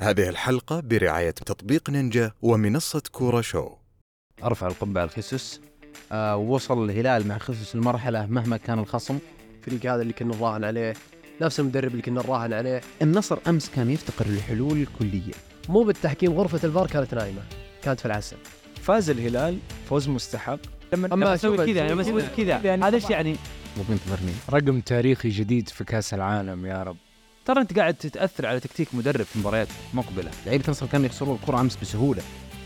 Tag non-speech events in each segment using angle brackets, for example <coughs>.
هذه الحلقة برعاية تطبيق نينجا ومنصة كورة شو أرفع القبعة لخيسوس آه وصل الهلال مع خيسوس المرحلة مهما كان الخصم. الفريق هذا اللي كنا نراهن عليه نفس المدرب اللي كنا نراهن عليه. النصر أمس كان يفتقر لحلول كليه مو بالتحكيم غرفة الفار كانت نايمة كانت في العسل. فاز الهلال فوز مستحق. لما شوف- أسوي كذا لما أسوي كذا يعني هذا إيش يعني؟ مو بينتظرني. رقم تاريخي جديد في كأس العالم يا رب. ترى أنت قاعد تتأثر على تكتيك مدرب في مباريات مقبلة. لعيبة النصر كانوا يخسرون الكرة أمس بسهولة.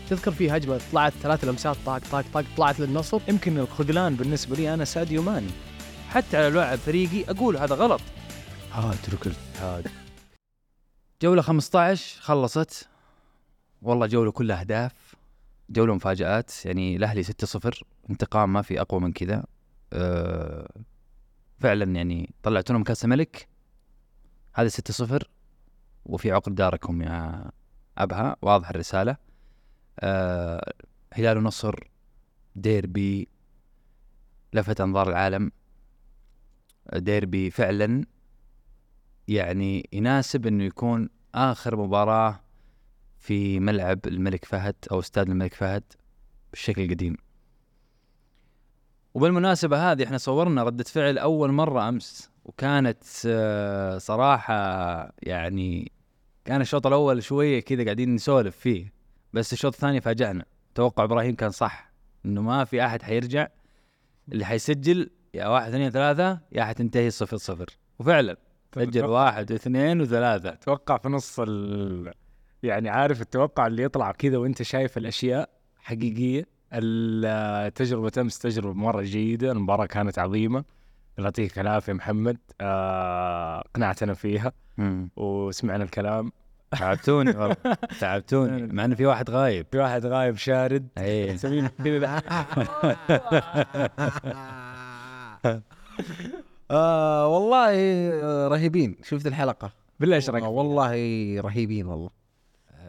تذكر في هجمة طلعت ثلاث لمسات طاق طاق طاق طلعت للنصر. يمكن الخذلان بالنسبة لي أنا ساديو ماني. حتى على لاعب فريقي أقول هذا غلط. ها اترك الاجتهاد جولة 15 خلصت. والله جولة كلها أهداف جولة مفاجآت. يعني الأهلي 6-0 انتقام ما في أقوى من كذا. أه فعلا يعني طلعتوا لهم كأس الملك. هذا 6-0 وفي عقد داركم يا أبها. واضح الرسالة. أه هلال ونصر ديربي لفت أنظار العالم. ديربي فعلا يعني يناسب إنه يكون آخر مباراة في ملعب الملك فهد أو استاد الملك فهد بالشكل القديم. وبالمناسبة هذه إحنا صورنا ردة فعل أول مرة أمس. وكانت آه، صراحة يعني كان الشوط الأول شوية كذا قاعدين نسولف فيه بس الشوط الثاني فاجأنا. توقع إبراهيم كان صح إنه ما في أحد حيرجع. اللي حيسجل يا واحد اثنين ثلاثة يا حتنتهي صفر صفر. وفعلا سجل واحد واثنين وثلاثة. أتوقع في نص ال... يعني عارف التوقع اللي يطلع كذا وأنت شايف الأشياء حقيقية؟ ال- تجربة أمس تجربة مرة جيدة المباراة كانت عظيمة. يعطيك العافية محمد. آه، اقنعتنا فيها مم. وسمعنا الكلام. تعبتوني والله. <laughs> تعبتوني. مع إنه في واحد غايب. في واحد غايب شارد. إيه. <laughs> آه والله آه رهيبين. شفت الحلقة؟ بالله آه والله رهيبين والله.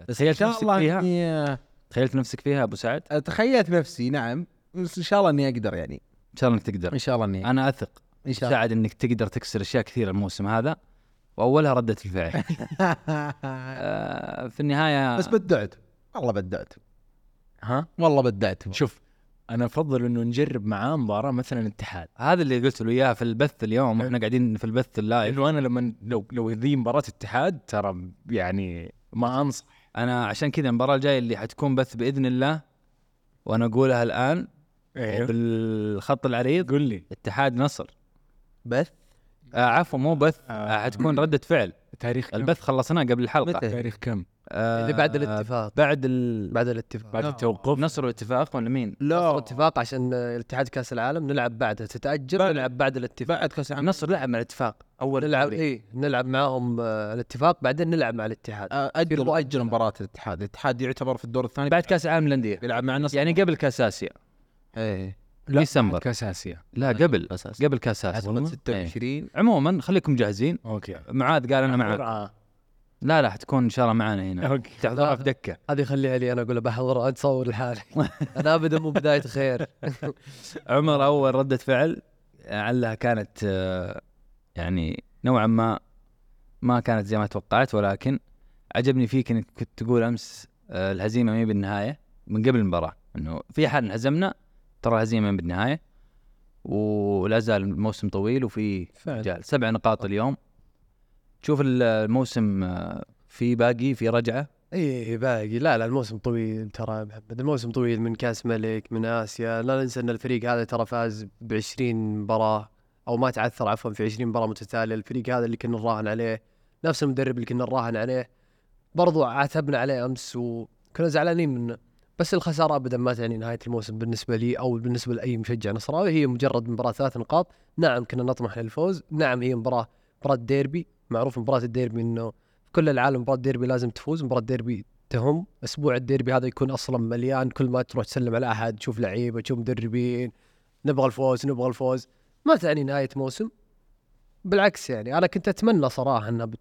بس تخيلت إن شاء نفسك فيها؟ إني آه، تخيلت نفسك فيها أبو سعد؟ تخيلت نفسي نعم. بس إن شاء الله إني أقدر يعني. إن شاء الله إنك تقدر. إن شاء الله إني أنا أثق. إن شاء الله. ساعد إنك تقدر تكسر أشياء كثيرة الموسم هذا وأولها ردة الفعل. <laughs> آه في النهاية بس بدعت. والله بدعت. ها؟ والله بدعت. شوف أنا أفضل إنه نجرب معاه مباراة مثلا اتحاد هذا اللي قلت له إياه في البث اليوم إحنا قاعدين في البث اللايف. لأنه أنا لما لو لو ذي مباراة اتحاد ترى يعني ما أنصح. أنا عشان كذا المباراة الجاية اللي حتكون بث بإذن الله وأنا أقولها الآن أيوه بالخط العريض قول لي. اتحاد نصر. بث. آه عفوا مو بث. آه. آه حتكون <coughs> ردة فعل. تاريخ كم؟ البث خلصناه قبل الحلقة. متى؟ تاريخ كم؟ آه اللي بعد الاتفاق بعد ال... بعد الاتفاق. بعد التوقف. نصر والاتفاق ولا مين؟ لا. الاتفاق عشان الاتحاد كأس العالم. نلعب بعدها تتأجل نلعب بعد الاتفاق. بعد كأس العالم. نصر لعب مع الاتفاق. أول نلعب. اي نلعب معاهم آه، الاتفاق. بعدين نلعب مع الاتحاد. آه، اجلوا اجلوا مباراة الاتحاد. الاتحاد يعتبر في الدور الثاني. بعد كأس العالم للأندية. بيلعب مع النصر يعني قبل كأس آسيا. إيه. لا ديسمبر. كاس آسيا. لا قبل أساس. قبل كاس آسيا. اعتقد إيه. 26 عموما خليكم جاهزين. okay. معاذ قال أنا معك. لا لا حتكون إن شاء الله معانا هنا. okay. تحضرها في دكة. هذه خليها لي أنا أقول بحضر أنت صور لحالك <laughs> أنا ابدا مو بداية خير. <laughs> عمر أول ردة فعل لعلها كانت يعني نوعا ما ما كانت زي ما توقعت ولكن عجبني فيك إنك كنت تقول أمس الهزيمة ما هي بالنهاية من قبل المباراة إنه في حال انهزمنا ترى الهزيمه ما بالنهاية ولا زال الموسم طويل وفي فعلا. سبع نقاط اليوم. تشوف الموسم آه، في باقي في رجعة؟ اي باقي. لا لا الموسم طويل ترى محمد. الموسم طويل من كأس ملك من آسيا. لا ننسى إن الفريق هذا ترى فاز ب 20 مباراة أو ما تعثر عفوا في 20 مباراة متتالية. الفريق هذا اللي كنا نراهن عليه نفس المدرب اللي كنا نراهن عليه. برضو عاتبنا عليه أمس وكنا زعلانين منه. بس الخسارة ابدا ما تعني نهاية الموسم بالنسبة لي أو بالنسبة لأي مشجع نصراوي. هي مجرد مباراة ثلاث نقاط. نعم كنا نطمح للفوز. نعم هي مباراة مباراة ديربي. معروف مباراة الديربي إنه كل العالم مباراة ديربي لازم تفوز. مباراة ديربي تهم. أسبوع الديربي هذا يكون أصلا مليان. كل ما تروح تسلم على أحد تشوف لعيبة تشوف مدربين نبغى الفوز نبغى الفوز. ما تعني نهاية موسم. بالعكس يعني أنا كنت أتمنى صراحة إنها بت-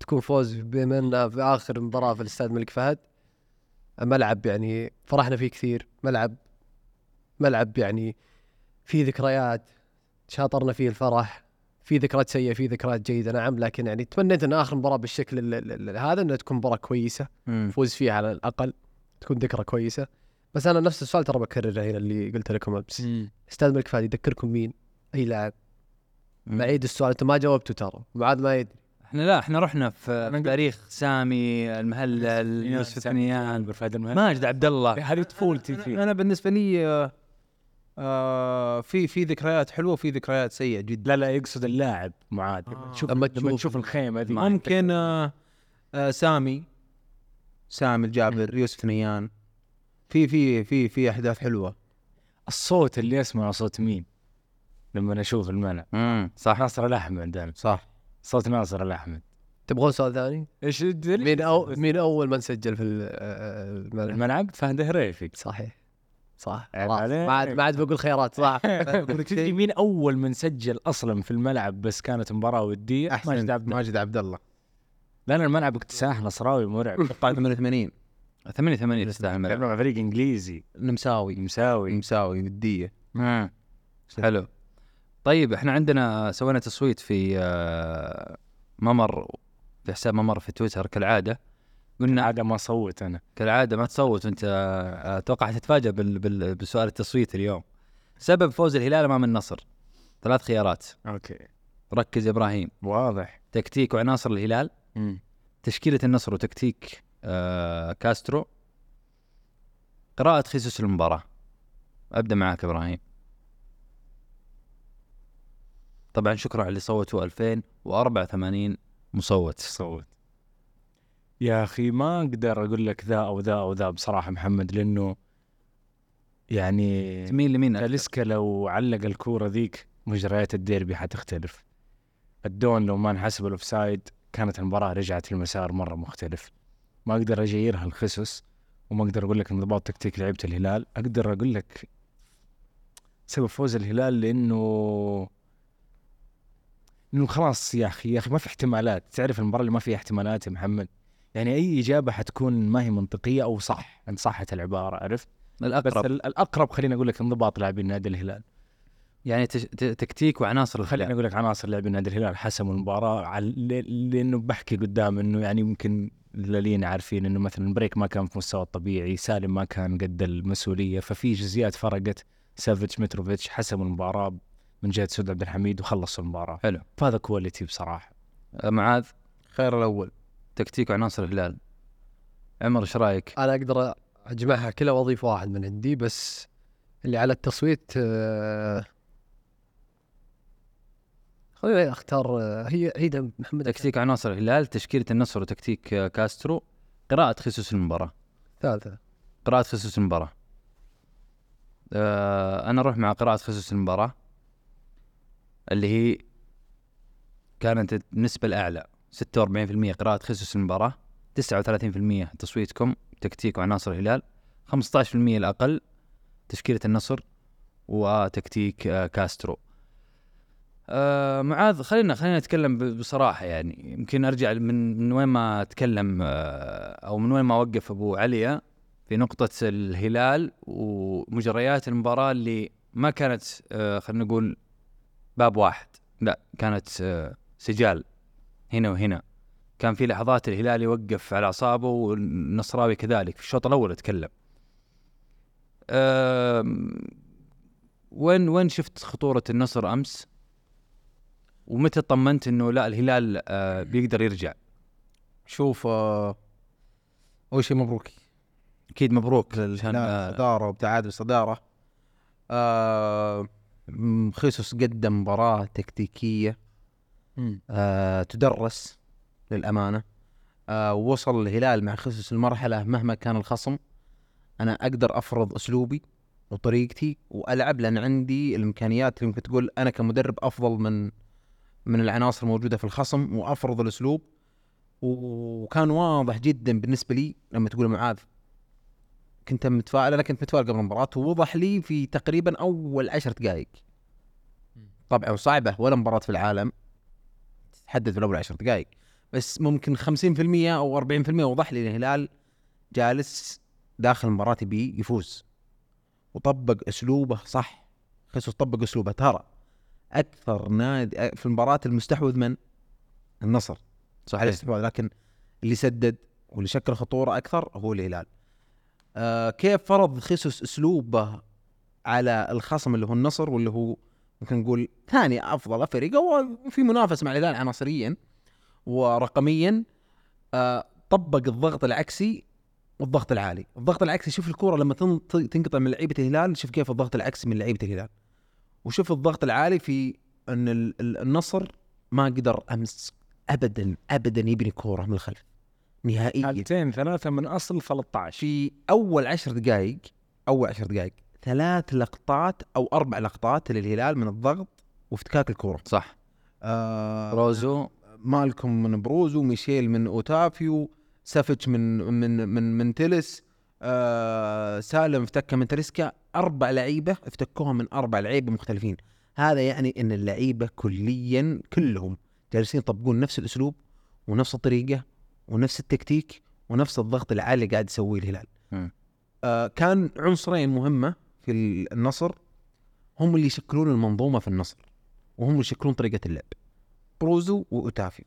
تكون فوز بما في آخر مباراة في الاستاد الملك فهد. ملعب يعني فرحنا فيه كثير ملعب ملعب يعني فيه ذكريات شاطرنا فيه الفرح في ذكريات سيئة في ذكريات جيدة نعم لكن يعني تمنيت إن آخر مباراة بالشكل ال- ال- ال- هذا إنها تكون مباراة كويسة. فوز فيها على الأقل تكون ذكرى كويسة بس أنا نفس السؤال ترى بكرره هنا اللي قلت لكم أمس أستاذ ملك فهد يذكركم مين؟ أي لاعب. بعيد السؤال أنتم ما جاوبتوا ترى معاذ ما يدري إحنا لا إحنا رحنا في في تاريخ سامي المهلل يوسف ثنيان برفاد المهل ماجد عبد الله. هذه طفولتي فيه. أنا بالنسبة لي آه، آه في في ذكريات حلوة وفي ذكريات سيئة جدا. لا لا يقصد اللاعب معاذ. لما آه. تشوف لما لما تشوف- تشوف الخيمة ذي ممكن آه آه سامي. سامي الجابر <laughs> يوسف نيان في في في في أحداث حلوة. الصوت اللي اسمعه صوت مين؟ لما أشوف الملعب صح. ناصر الأحمد. صح. صوت ناصر الاحمد تبغون سؤال ثاني؟ إيش مين أو مين أول من سجل في ال- آه، الملعب؟ الملعب؟ فهد هريفي. صحيح. صح. ما عاد ما عاد بقول خيارات صح. <laughs> تدري مين أول من سجل أصلا في الملعب بس كانت مباراة ودية؟ أحسن. ماجد عبد ماجد عبد الله. لا لا الملعب اكتساح نصراوي مرعب. أتوقع 88 88 تستاهل الملعب. مع فريق إنجليزي. نمساوي. مساوي نمساوي ودية. حلو. طيب إحنا عندنا سوينا تصويت في آه، ممر في حساب ممر في تويتر كالعادة. قلنا عادة ما صوت أنا. كالعادة ما تصوت وأنت آه، أتوقع حتتفاجأ بال... بال... بسؤال التصويت اليوم. سبب فوز الهلال أمام النصر. ثلاث خيارات. أوكي. ركز يا إبراهيم. واضح. تكتيك وعناصر الهلال. مم. تشكيلة النصر وتكتيك آه كاسترو. قراءة خيسوس المباراه أبدأ معك إبراهيم. طبعا شكرا على اللي صوتوا 2084 مصوت. صوت. يا أخي ما أقدر أقول لك ذا أو ذا أو ذا بصراحة محمد لأنه يعني تميل لمين؟ تاليسكا لو علق الكورة ذيك مجريات الديربي حتختلف. الدون لو ما انحسب الأوفسايد كانت المباراة رجعت لمسار مرة مختلف. ما أقدر أجيرها الخسس وما أقدر أقول لك انضباط تكتيك لعيبة الهلال. أقدر أقول لك سبب فوز الهلال لأنه إنه خلاص يا أخي يا أخي ما في احتمالات. تعرف المباراة اللي ما فيها احتمالات يا محمد؟ يعني أي إجابة حتكون ما هي منطقية أو صح ان صحت العبارة عرفت؟ بس الأقرب. ال- الأقرب خليني أقول لك انضباط لاعبين نادي الهلال. يعني تكتيك وعناصر خليني الهلال أقول لك عناصر لاعبين نادي الهلال حسموا المباراة لأنه بحكي قدام إنه يعني يمكن اللي عارفين إنه مثلا بريك ما كان في مستوى الطبيعي سالم ما كان قد المسؤولية ففي جزئيات فرقت. سافيتش ميتروفيتش حسموا المباراة من جهة سعود عبد الحميد وخلصوا المباراة. حلو. فهذا quality بصراحة. آه، معاذ خير الأول. تكتيك وعناصر الهلال. عمر إيش رأيك؟ أنا أقدر أجمعها كلها وأضيف واحد من عندي بس اللي على التصويت آه، خليني أختار آه، هي عيد محمد تكتيك عناصر الهلال تشكيلة النصر وتكتيك كاسترو. قراءة خصوص المباراة. ثالثة. قراءة خصوص المباراة. آه أنا أروح مع قراءة خصوص المباراة. اللي هي كانت النسبة الأعلى 46% قراءة خصوص المباراة 39% تصويتكم تكتيك وعناصر الهلال 15% الأقل تشكيلة النصر وتكتيك آه كاسترو. آه معاذ خلينا خلينا نتكلم ب- بصراحة يعني يمكن أرجع من من وين ما أتكلم آه أو من وين ما وقف أبو عليا في نقطة الهلال ومجريات المباراة اللي ما كانت آه خلينا نقول باب واحد. لا كانت آه سجال. هنا وهنا. كان في لحظات الهلال يوقف على أعصابه والنصراوي كذلك في الشوط الأول أتكلم آم، وين وين شفت خطورة النصر أمس؟ ومتى طمنت إنه لا الهلال آه بيقدر يرجع؟ شوف آه، أول شيء مبروك أكيد مبروك عشان لا صداره وابتعاد الصدارة. آه خيسوس قدم مباراة تكتيكية آه تدرس للأمانة. آه وصل الهلال مع خيسوس المرحلة مهما كان الخصم. أنا أقدر أفرض أسلوبي وطريقتي وألعب لأن عندي الإمكانيات اللي ممكن تقول أنا كمدرب أفضل من من العناصر الموجودة في الخصم وأفرض الأسلوب. وكان واضح جدا بالنسبة لي لما تقول معاذ. كنت متفائل أنا كنت متفائل قبل المباراة ووضح لي في تقريبا أول عشر دقائق. طبعا صعبة ولا مباراة في العالم تحدد في الأول عشر دقائق. بس ممكن 50% أو 40% وضح لي الهلال جالس داخل المباراة يبي يفوز. وطبق أسلوبه صح. خيسوس طبق أسلوبه. ترى أكثر نادي في المباراة المستحوذ من؟ النصر. الاستحواذ لكن اللي سدد واللي شكل خطورة أكثر هو الهلال. آه كيف فرض خيسوس أسلوبه على الخصم اللي هو النصر واللي هو ممكن نقول ثاني أفضل فريق وفي منافسة مع الهلال عناصريا ورقميا آه طبق الضغط العكسي والضغط العالي، الضغط العكسي شوف الكوره لما تن- تنقطع من لعيبة الهلال شوف كيف الضغط العكسي من لعيبة الهلال. وشوف الضغط العالي في إن ال- ال- النصر ما قدر أمس ابدا ابدا يبني كورة من الخلف نهائيا. حالتين ثلاثة من أصل 13 في أول عشر دقائق أول عشر دقائق ثلاث لقطات أو أربع لقطات للهلال من الضغط وافتكاك الكورة. صح. آه روزو. مالكم من بروزو ميشيل من أوتافيو سافيتش من من من من تلس آه سالم افتكها من تريسكا. أربع لعيبة افتكوها من أربع لعيبة مختلفين. هذا يعني إن اللعيبة كليا كلهم جالسين يطبقون نفس الأسلوب ونفس الطريقة ونفس التكتيك ونفس الضغط العالي اللي قاعد يسويه الهلال. آه كان عنصرين مهمة في النصر. هم اللي يشكلون المنظومة في النصر وهم اللي يشكلون طريقة اللعب. بروزو واوتافيو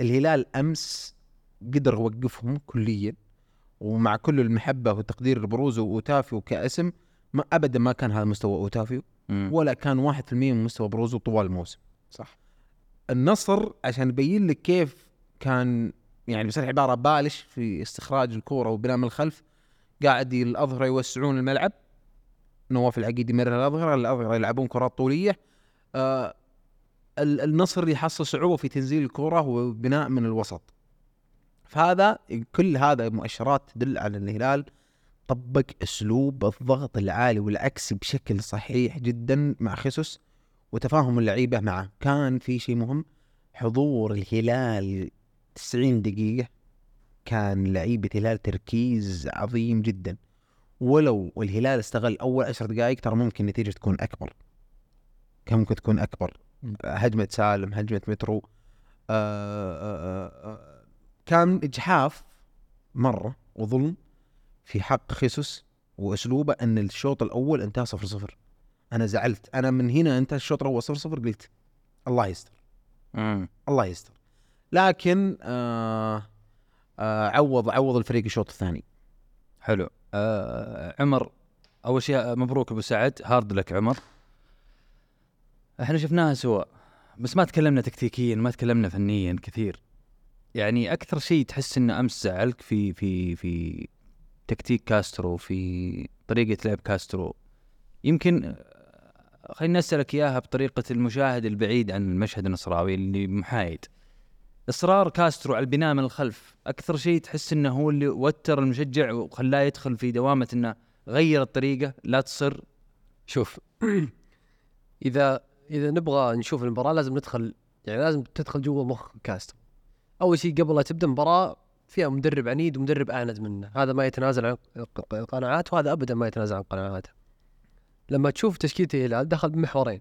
الهلال أمس قدر يوقفهم كليا ومع كل المحبة والتقدير لبروزو واوتافيو كاسم ما ابدا ما كان هذا مستوى اوتافيو. ولا كان 1% من مستوى بروزو طوال الموسم. صح. النصر عشان يبين لك كيف كان يعني بصريح العباره بالش في استخراج الكورة وبناء من الخلف قاعد الأظهرة يوسعون الملعب. نواف العقيد يمرر الأظهرة الأظهرة يلعبون كرات طولية. آه ال- النصر يحصل صعوبة في تنزيل الكره وبناء من الوسط. فهذا كل هذا مؤشرات تدل على الهلال طبق أسلوب الضغط العالي والعكسي بشكل صحيح جدا مع خيسوس وتفاهم اللعيبة معه. كان في شيء مهم حضور الهلال 90 دقيقة كان لعيبة الهلال تركيز عظيم جدا. ولو الهلال استغل أول عشر دقائق ترى ممكن النتيجة تكون أكبر. كان ممكن تكون أكبر. هجمة سالم هجمة مترو. آه آه آه كان إجحاف مرة وظلم في حق خيسوس وأسلوبه أن الشوط الأول انتهى 0 0 أنا زعلت. أنا من هنا انت الشوط الأول 0 0 قلت الله يستر. الله يستر. لكن آه آه عوض عوض الفريق الشوط الثاني. حلو. آه عمر أول شيء مبروك أبو سعد. هارد لك عمر. إحنا شفناها سوا بس ما تكلمنا تكتيكيا ما تكلمنا فنيا كثير. يعني أكثر شيء تحس إنه أمس زعلك في في في تكتيك كاسترو في طريقة لعب كاسترو. يمكن آه، خليني أسألك إياها بطريقة المشاهد البعيد عن المشهد النصراوي اللي محايد. إصرار كاسترو على البناء من الخلف. أكثر شيء تحس إنه هو اللي وتر المشجع وخلاه يدخل في دوامة إنه غير الطريقة لا تصر. شوف <clears throat> إذا إذا نبغى نشوف المباراة لازم ندخل يعني لازم تدخل جوا مخ كاسترو أول شيء قبل لا تبدأ المباراه فيها مدرب عنيد ومدرب اعند منه. هذا ما يتنازل عن قناعاته وهذا ابدا ما يتنازل عن قناعاته. لما تشوف تشكيلة الهلال دخل بمحورين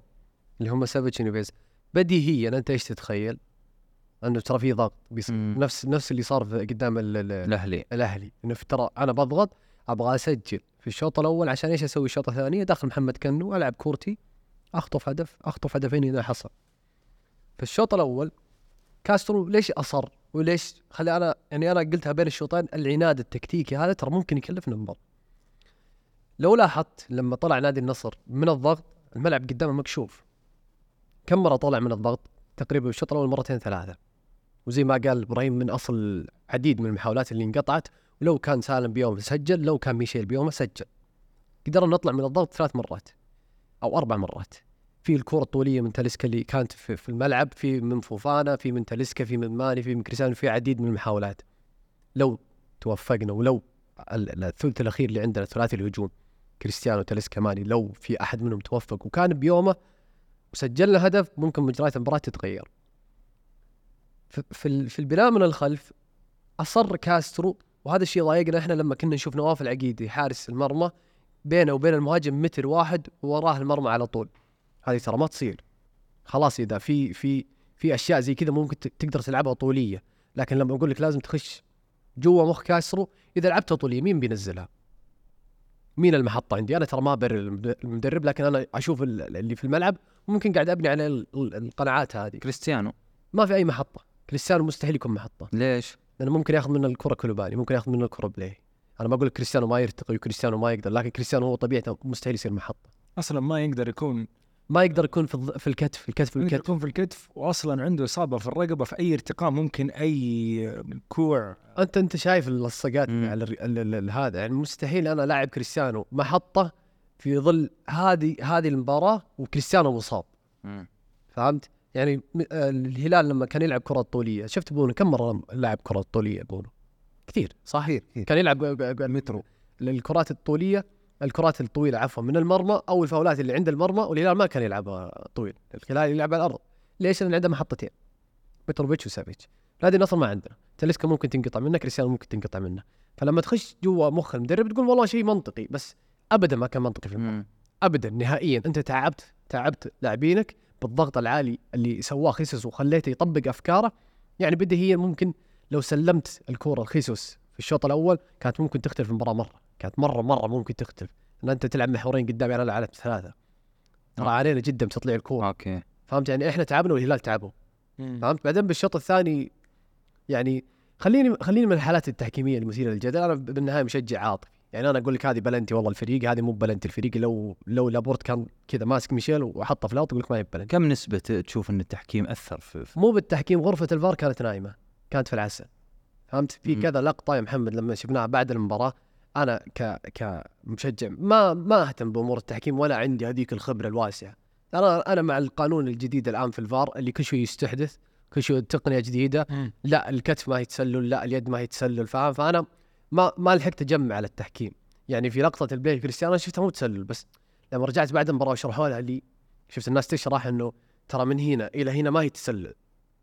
اللي هم سافيتش ونيفيز بديهيا أنت إيش تتخيل؟ انه ترى في ضغط. بيصير. نفس نفس اللي صار في- قدام ال- ال- الأهلي. الأهلي. إنه في ترى أنا بضغط أبغى أسجل. في الشوط الأول عشان إيش أسوي الشوط الثاني؟ داخل محمد كنو ألعب كورتي أخطف هدف أخطف هدفين إذا حصل. في الشوط الأول كاسترو ليش أصر؟ وليش خلي أنا يعني أنا قلتها بين الشوطين العناد التكتيكي هذا ترى ممكن يكلفنا المباراه لو لاحظت لما طلع نادي النصر من الضغط الملعب قدامه مكشوف. كم مرة طلع من الضغط؟ تقريبا بالشوط الأول مرتين ثلاثة. وزي ما قال إبراهيم من أصل عديد من المحاولات اللي انقطعت ولو كان سالم بيوم سجل لو كان ميشيل بيوم سجل. قدرنا نطلع من الضغط ثلاث مرات أو أربع مرات. في الكرة الطولية من تاليسكا اللي كانت في, الملعب في من فوفانا في من تاليسكا في من ماني في من كريستيانو في عديد من المحاولات. لو توفقنا ولو ال- ال- الثلث الأخير اللي عندنا ثلاثي الهجوم كريستيانو تاليسكا ماني لو في أحد منهم توفق وكان بيومه وسجلنا هدف ممكن مجريات المباراة تتغير. في في, ال- في البناء من الخلف أصر كاسترو وهذا الشيء ضايقنا إحنا لما كنا نشوف نواف العقيدي حارس المرمى بينه وبين المهاجم متر واحد ووراه المرمى على طول. هذه ترى ما تصير. خلاص إذا في في في أشياء زي كذا ممكن تقدر تلعبها طولية. لكن لما أقول لك لازم تخش جوا مخ كاسترو إذا لعبتها طولية مين بينزلها؟ مين المحطة عندي؟ أنا ترى ما أبرر المد- المدرب لكن أنا أشوف ال- اللي في الملعب ممكن قاعد أبني على ال- ال- القناعات هذه. كريستيانو. ما في أي محطة. كريستيانو مستحيل يكون محطة ليش؟ لأنه ممكن ياخذ منه الكرة كوليبالي ممكن ياخذ منه الكرة بليهي أنا ما أقول لك كريستيانو ما يرتقي وكريستيانو ما يقدر لكن كريستيانو هو طبيعته مستحيل يصير محطة أصلا ما يقدر يكون ما يقدر يكون في الض- في الكتف الكتف يقدر الكتف يكون في الكتف واصلا عنده إصابة في الرقبة في أي ارتقاء ممكن أي كوع أنت أنت شايف اللصقات. على الر- ال- ال- ال- هذا يعني مستحيل أنا لاعب كريستيانو محطة في ظل هذه هذه المباراة وكريستيانو مصاب. فهمت؟ يعني آه، الهلال لما كان يلعب كرة طولية شفت بونو كم مرة لعب كرة طولية بونو؟ كثير صح؟ كثير كان يلعب مترو الكرات الطولية الكرات الطويلة عفوا من المرمى أو الفاولات اللي عند المرمى والهلال ما كان يلعبها طويل، الهلال يلعب على الأرض. ليش؟ لأن عنده محطتين متروفيتش وسافيتش. نادي النصر ما عندنا، تاليسكا ممكن تنقطع منه، كريستيانو ممكن تنقطع منه. فلما تخش جوا مخ المدرب تقول والله شيء منطقي بس ابدا ما كان منطقي في المباراة. مم. ابدا نهائيا أنت تعبت تعبت لاعبينك بالضغط العالي اللي سواه خيسوس وخليته يطبق أفكاره يعني بديهيا ممكن لو سلمت الكورة لخيسوس في الشوط الأول كانت ممكن تختلف المباراة مرة كانت مرة مرة ممكن تختلف. لأن أنت تلعب محورين قدام على ثلاثة. ترى. علينا جدا بتطليع الكورة. أوكي. فهمت؟ يعني إحنا تعبنا والهلال تعبوا. فهمت؟ بعدين بالشوط الثاني يعني خليني خليني من الحالات التحكيمية المثيرة للجدل. أنا بالنهاية مشجع عاطفي. يعني أنا أقول لك هذه بلنتي والله الفريق هذه مو بلنتي الفريق لو لو لابورت كان كذا ماسك ميشيل وحطه في الاوت أقول لك ما هي بلنتي كم نسبة تشوف إن التحكيم أثر في, في مو بالتحكيم غرفة الفار كانت نايمة كانت في العسل. فهمت؟ في. كذا لقطة يا محمد لما شفناها بعد المباراة أنا ك كمشجع ما ما أهتم بأمور التحكيم ولا عندي هذيك الخبرة الواسعة. أنا أنا مع القانون الجديد الآن في الفار اللي كل شوي يستحدث كل شوي تقنية جديدة. لا الكتف ما هي تسلل لا اليد ما هي تسلل فاهم؟ فأنا ما ما لحقت أجمع على التحكيم. يعني في لقطة البليهي كريستيانو شفتها مو تسلل بس لما رجعت بعد المباراة وشرحوا لها لي شفت الناس تشرح إنه ترى من هنا إلى هنا ما هي تسلل.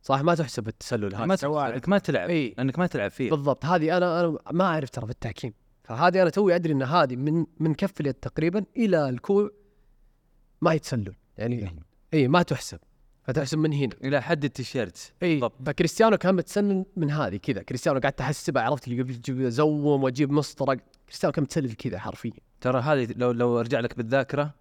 صح؟ ما تحسب التسلل هذا. ما. إنك ما تلعب إي. إنك ما تلعب فيه بالضبط. هذه أنا أنا ما أعرف ترى في التحكيم. فهذه أنا توي أدري إن هذه من من كف اليد تقريبا إلى الكوع ما هي تسلل. يعني. إي ما تحسب. فتحسب من هنا. إلى حد التيشيرت. إي. فكريستيانو كان متسلل من هذه كذا. كريستيانو قاعد تحسبها عرفت اللي قبل تجيب zoom واجيب مسطره كريستيانو كان متسلل كذا حرفيا. ترى هذه لو لو أرجع لك بالذاكرة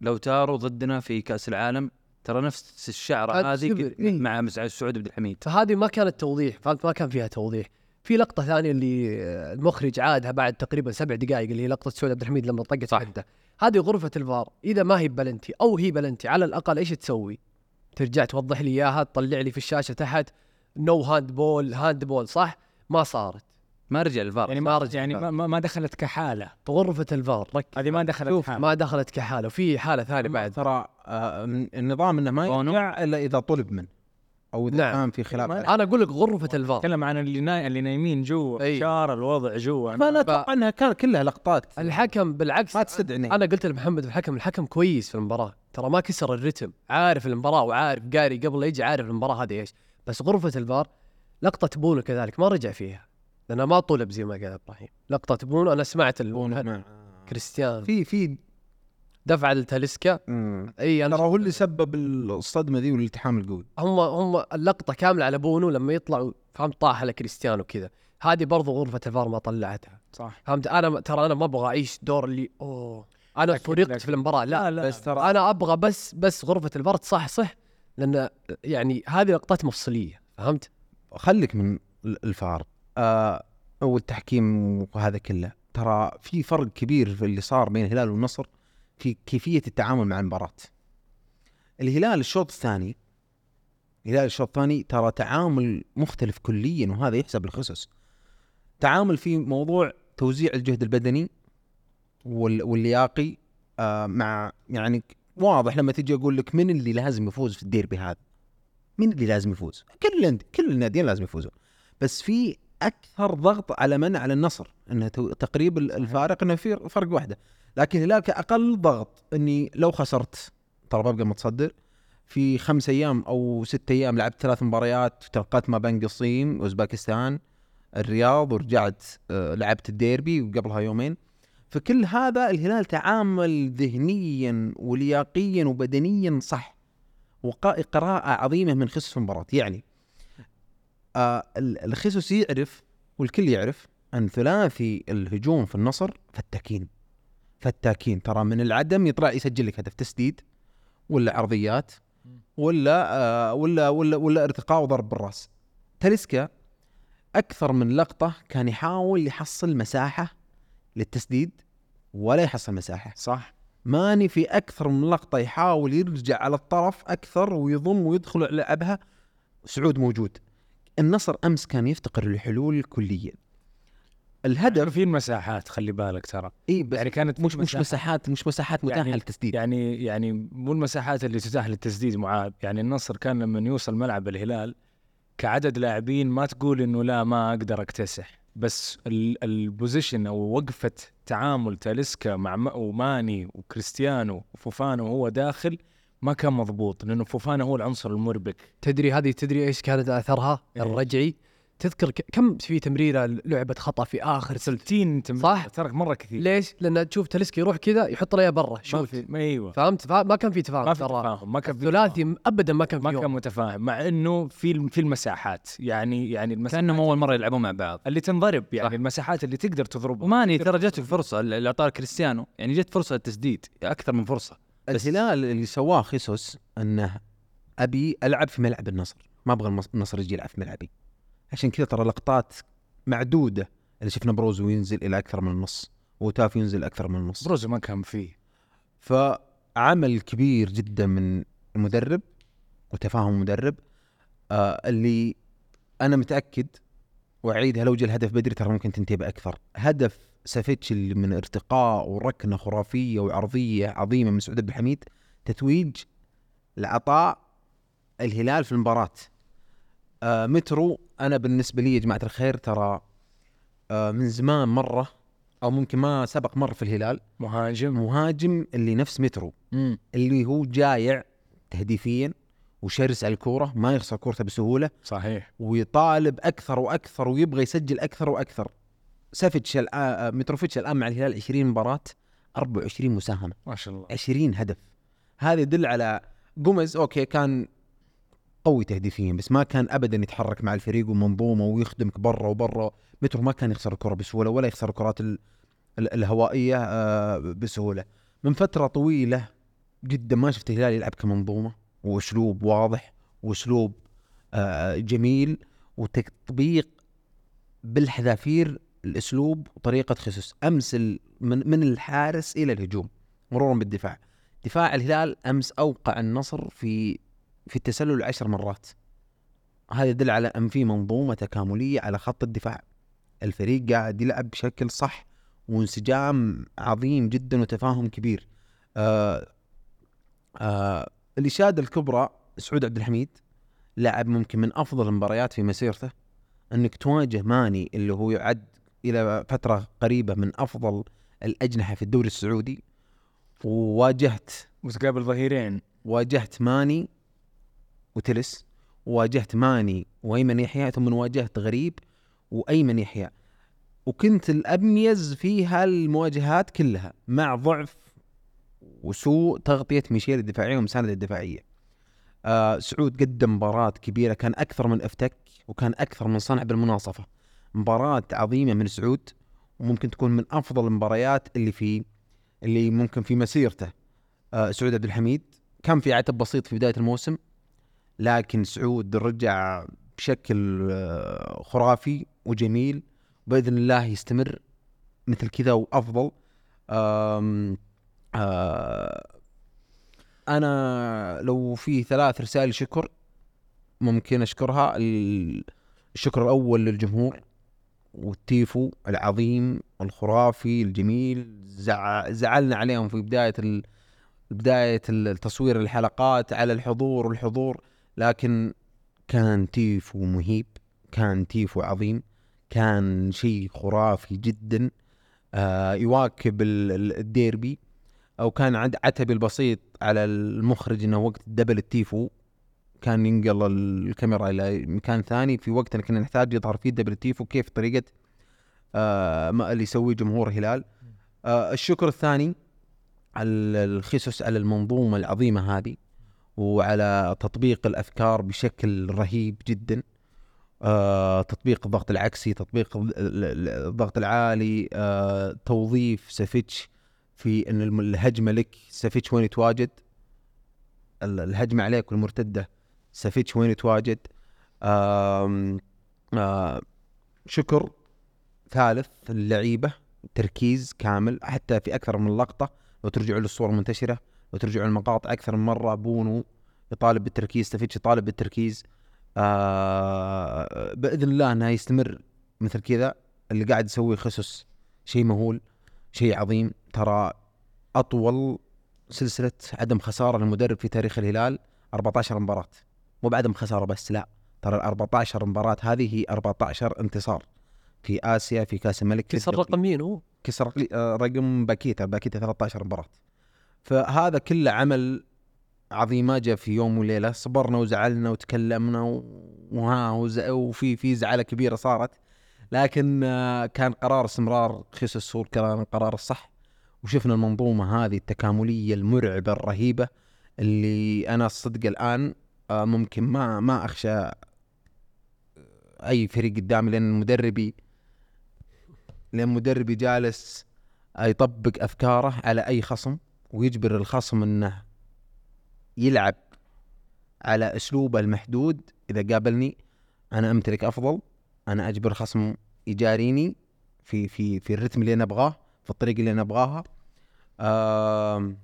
لاوتارو ضدنا في كأس العالم ترى نفس الشعره هذه إيه. مع مسعود سعود عبد الحميد فهذه ما كانت توضيح فهمت ما كان فيها توضيح. في لقطة ثانية اللي آه، المخرج عادها بعد تقريبا سبع دقائق اللي هي لقطة سعود عبد الحميد لما طقت صح. يده هذه غرفة الفار. إذا ما هي بلنتي أو هي بلنتي على الأقل إيش تسوي؟ ترجع توضح لي إياها تطلع لي في الشاشة تحت. no handball handball صح؟ ما صارت. ما رجع الفار يعني ما ما رجع. يعني ما, ما دخلت كحالة. غرفة الفار ركز. هذه ما دخلت شوف، حالة. ما دخلت كحالة وفي حالة ثانية بعد. ترى آه، النظام إنه ما. يرجع إلا إذا طلب منه. أو إذا نعم. كان في خلاف. أنا أقول لك غرفة الفار. تكلم عن اللي ناي... اللي نايمين جوا أي. شار الوضع جوا. فأنا أتوقع إنها كان كلها لقطات. الحكم بالعكس ما تستدعي نهائي. أنا قلت لمحمد الحكم الحكم كويس في المباراة. ترى ما كسر الرتم. عارف المباراة وعارف قاري قبل لا يجي عارف المباراة هذه إيش. بس غرفة الفار لقطة بونو كذلك ما رجع فيها. لأنه ما طلب زي ما قال إبراهيم. لقطة بونو أنا سمعت بونو مع- كريستيان في في دفع لتاليسكا. إي أنا ترى هو اللي سبب الصدمة ذي والالتحام القوي. هم هم اللقطة كاملة على بونو لما يطلعوا فهمت طاح على كريستيانو كذا هذه برضو غرفة الفار ما طلعتها. صح. فهمت؟ أنا ترى أنا ما أبغى أعيش دور اللي أوه. أنا فرقت. في المباراة. لا لا بس ترى أنا أبغى بس بس غرفة الفار تصحصح لأن يعني هذه لقطات مفصلية. فهمت؟ خليك من ال- الفار. آه والتحكيم وهذا كله. ترى في فرق كبير في اللي صار بين الهلال والنصر. كيفية التعامل مع المباراة. الهلال الشوط الثاني الهلال الشوط الثاني ترى تعامل مختلف كليا وهذا يحسب الخصص. تعامل في موضوع توزيع الجهد البدني وال- واللياقي آه مع يعني واضح لما تجي أقول لك من اللي لازم يفوز في الديربي هذا؟ مين اللي لازم يفوز؟ كل كل الناديين لازم يفوزوا بس في أكثر ضغط على من؟ على النصر إنه تقريب ال- الفارق إنه في فرق واحدة. لكن الهلال كأقل ضغط إني لو خسرت ترى ببقى متصدر. في خمس أيام أو ست أيام لعبت ثلاث مباريات تنقلت ما بين قصيم اوزباكستان الرياض ورجعت آه، لعبت الديربي وقبلها يومين. فكل هذا الهلال تعامل ذهنيا ولياقيا وبدنيا صح وقراءة عظيمة من خصوص المباراة. يعني آه ال- الخصوص يعرف والكل يعرف أن ثلاثي الهجوم في النصر فتاكين فتاكين ترى من العدم يطلع يسجل لك هدف تسديد ولا عرضيات ولا آه ولا ولا ولا ارتقاء وضرب بالراس. تاليسكا أكثر من لقطة كان يحاول يحصل مساحة للتسديد ولا يحصل مساحة. صح. ماني في أكثر من لقطة يحاول يرجع على الطرف أكثر ويضم ويدخل يلعبها سعود موجود. النصر أمس كان يفتقر الحلول كليا. الهدف في المساحات خلي بالك ترى. إي بس يعني كانت مش مش مساحات مش مساحات متاحة يعني- للتسديد. يعني يعني مو المساحات اللي تتاح للتسديد معاذ يعني النصر كان لما يوصل ملعب الهلال كعدد لاعبين ما تقول إنه لا ما أقدر أكتسح. بس ال- ال position أو وقفة تعامل تاليسكا مع وماني وكريستيانو وفوفانا وهو داخل ما كان مضبوط لأنه فوفانا هو العنصر المربك. تدري هذه تدري إيش كانت اثرها إيه. الرجعي. تذكر كم في تمريرة لعبة خطأ في آخر ثلث 60 تم... صح. ترك مرة كثير. ليش؟ لأن تشوف تلسكي يروح كذا يحط لها برا ما في ما أيوه. فهمت؟ فا- ما كان في تفاهم ما في ترى. تفاهم ما كان في الثلاثي م- ابدا ما كان في ما يوم. كان متفاهم مع إنه في في المساحات يعني يعني المساحات كأنهم أول مرة يلعبون مع بعض. اللي تنضرب يعني صح. المساحات اللي تقدر تضربها. وماني ترى جته فرصة اللي اعطاها كريستيانو يعني جت فرصة للتسديد أكثر من فرصة. الهلال اللي سواه خيسوس إنه أبي ألعب في ملعب النصر ما أبغى النصر يجي يلعب في ملعبي. عشان كذا ترى لقطات معدودة. اللي شفنا بروزو ينزل إلى أكثر من النص وتاف ينزل أكثر من النص. بروزو ما كان فيه. فعمل كبير جدا من المدرب وتفاهم المدرب. آه اللي أنا متأكد وأعيدها لو جاء الهدف بدري ترى ممكن تنتهي بأكثر. هدف سافيتش اللي من ارتقاء وركنة خرافية وعرضية عظيمة من سعود عبد الحميد تتويج لعطاء الهلال في المباراة. آه مترو أنا بالنسبة لي يا جماعة الخير ترى آه من زمان مرة أو ممكن ما سبق مر في الهلال مهاجم. مهاجم اللي نفس مترو اللي هو جايع تهديفيا وشرس على الكورة ما يخسر كورته بسهولة صحيح. ويطالب أكثر وأكثر ويبغى يسجل أكثر وأكثر. سافيتش الان متروفيتش الآن مع الهلال 20 مباراة 24 مساهمة. ما شاء الله. 20 هدف. هذا يدل على جوميز okay كان قوي تهديفيا بس ما كان ابدا يتحرك مع الفريق ومنظومة ويخدمك برا وبرا. مترو ما كان يخسر الكرة بسهولة ولا يخسر الكرات ال- ال- الهوائية آه، بسهولة. من فترة طويلة جدا ما شفت الهلال يلعب كمنظومة وأسلوب واضح وأسلوب آه، جميل وتطبيق بالحذافير الأسلوب وطريقة خصوص. أمس من من الحارس إلى الهجوم مرورا بالدفاع. دفاع الهلال أمس أوقع النصر في في التسلل عشر مرات. هذا يدل على أن في منظومة تكاملية على خط الدفاع. الفريق قاعد يلعب بشكل صح وانسجام عظيم جدا وتفاهم كبير. آه آه الاشاده الكبرى سعود عبد الحميد لاعب ممكن من أفضل المباريات في مسيرته أنك تواجه ماني اللي هو يعد إلى فترة قريبة من أفضل الأجنحة في الدوري السعودي وواجهت وتقابل ظهيرين. واجهت ماني وتلس واجهت ماني وايمن يحيى ثم واجهت غريب وايمن يحيى وكنت الأميز في هالمواجهات كلها مع ضعف وسوء تغطية ميشيل الدفاعية ومساندة الدفاعية. آه سعود قدم مباراة كبيرة كان أكثر من أفتك وكان أكثر من صنع بالمناصفة. مباراة عظيمة من سعود وممكن تكون من أفضل المباريات اللي في اللي ممكن في مسيرته. آه سعود عبد الحميد كان في عتب بسيط في بداية الموسم لكن سعود رجع بشكل آه، خرافي وجميل بإذن الله يستمر مثل كذا وأفضل. آم، آه، أنا لو في ثلاث رسائل شكر ممكن أشكرها. ال- الشكر الأول للجمهور والتيفو العظيم الخرافي الجميل. زع... زعلنا عليهم في بداية. بداية التصوير الحلقات على الحضور والحضور. لكن كان تيفو مهيب كان تيفو عظيم كان شيء خرافي جدا آه يواكب ال- ال- الديربي أو كان عند عتبي البسيط على المخرج إنه وقت double التيفو كان ينقل الكاميرا إلى مكان ثاني في وقت كنا نحتاج يظهر فيه double التيفو كيف طريقة آه ما اللي يسويه جمهور الهلال آه الشكر الثاني على الخصوص على المنظومة العظيمة هذه وعلى تطبيق الأفكار بشكل رهيب جدا. آه، تطبيق الضغط العكسي تطبيق ال- ال- الضغط العالي. آه، توظيف سافيتش في إن الهجمة لك سافيتش وين يتواجد ال- الهجمة عليك والمرتدة سافيتش وين يتواجد آه، شكر ثالث اللعيبة تركيز كامل حتى في أكثر من لقطة لو ترجعوا للصور المنتشرة. لو ترجعوا المقاطع أكثر من مرة. بونو يطالب بالتركيز سافيتش يطالب بالتركيز. آه بإذن الله إنه يستمر مثل كذا. اللي قاعد يسويه خسوس شيء مهول شيء عظيم. ترى أطول سلسلة عدم خسارة للمدرب في تاريخ الهلال 14 مباراة. مو بعدم خسارة بس لا. ترى ال 14 مباراة هذه هي 14 انتصار في آسيا في كأس الملك كسر. رقم مين هو؟ كسر رقل- آه، رقم باكيتا. باكيتا 13 مباراة. فهذا كله عمل عظيمة جاء في يوم وليلة صبرنا وزعلنا وتكلمنا وها وفي في زعلة كبيرة صارت. لكن آه، كان قرار استمرار خيسوس هو كان القرار الصح. وشفنا المنظومة هذه التكاملية المرعبة الرهيبة اللي أنا الصدق الآن آه، ممكن ما ما أخشى أي فريق قدامي لأن مدربي لأن مدربي جالس يطبق أفكاره على أي خصم. ويجبر الخصم إنه يلعب على اسلوبه المحدود. إذا قابلني أنا أمتلك أفضل أنا أجبر خصم يجاريني في في في الرتم اللي أنا أبغاه في الطريقة اللي أنا أبغاها. آم،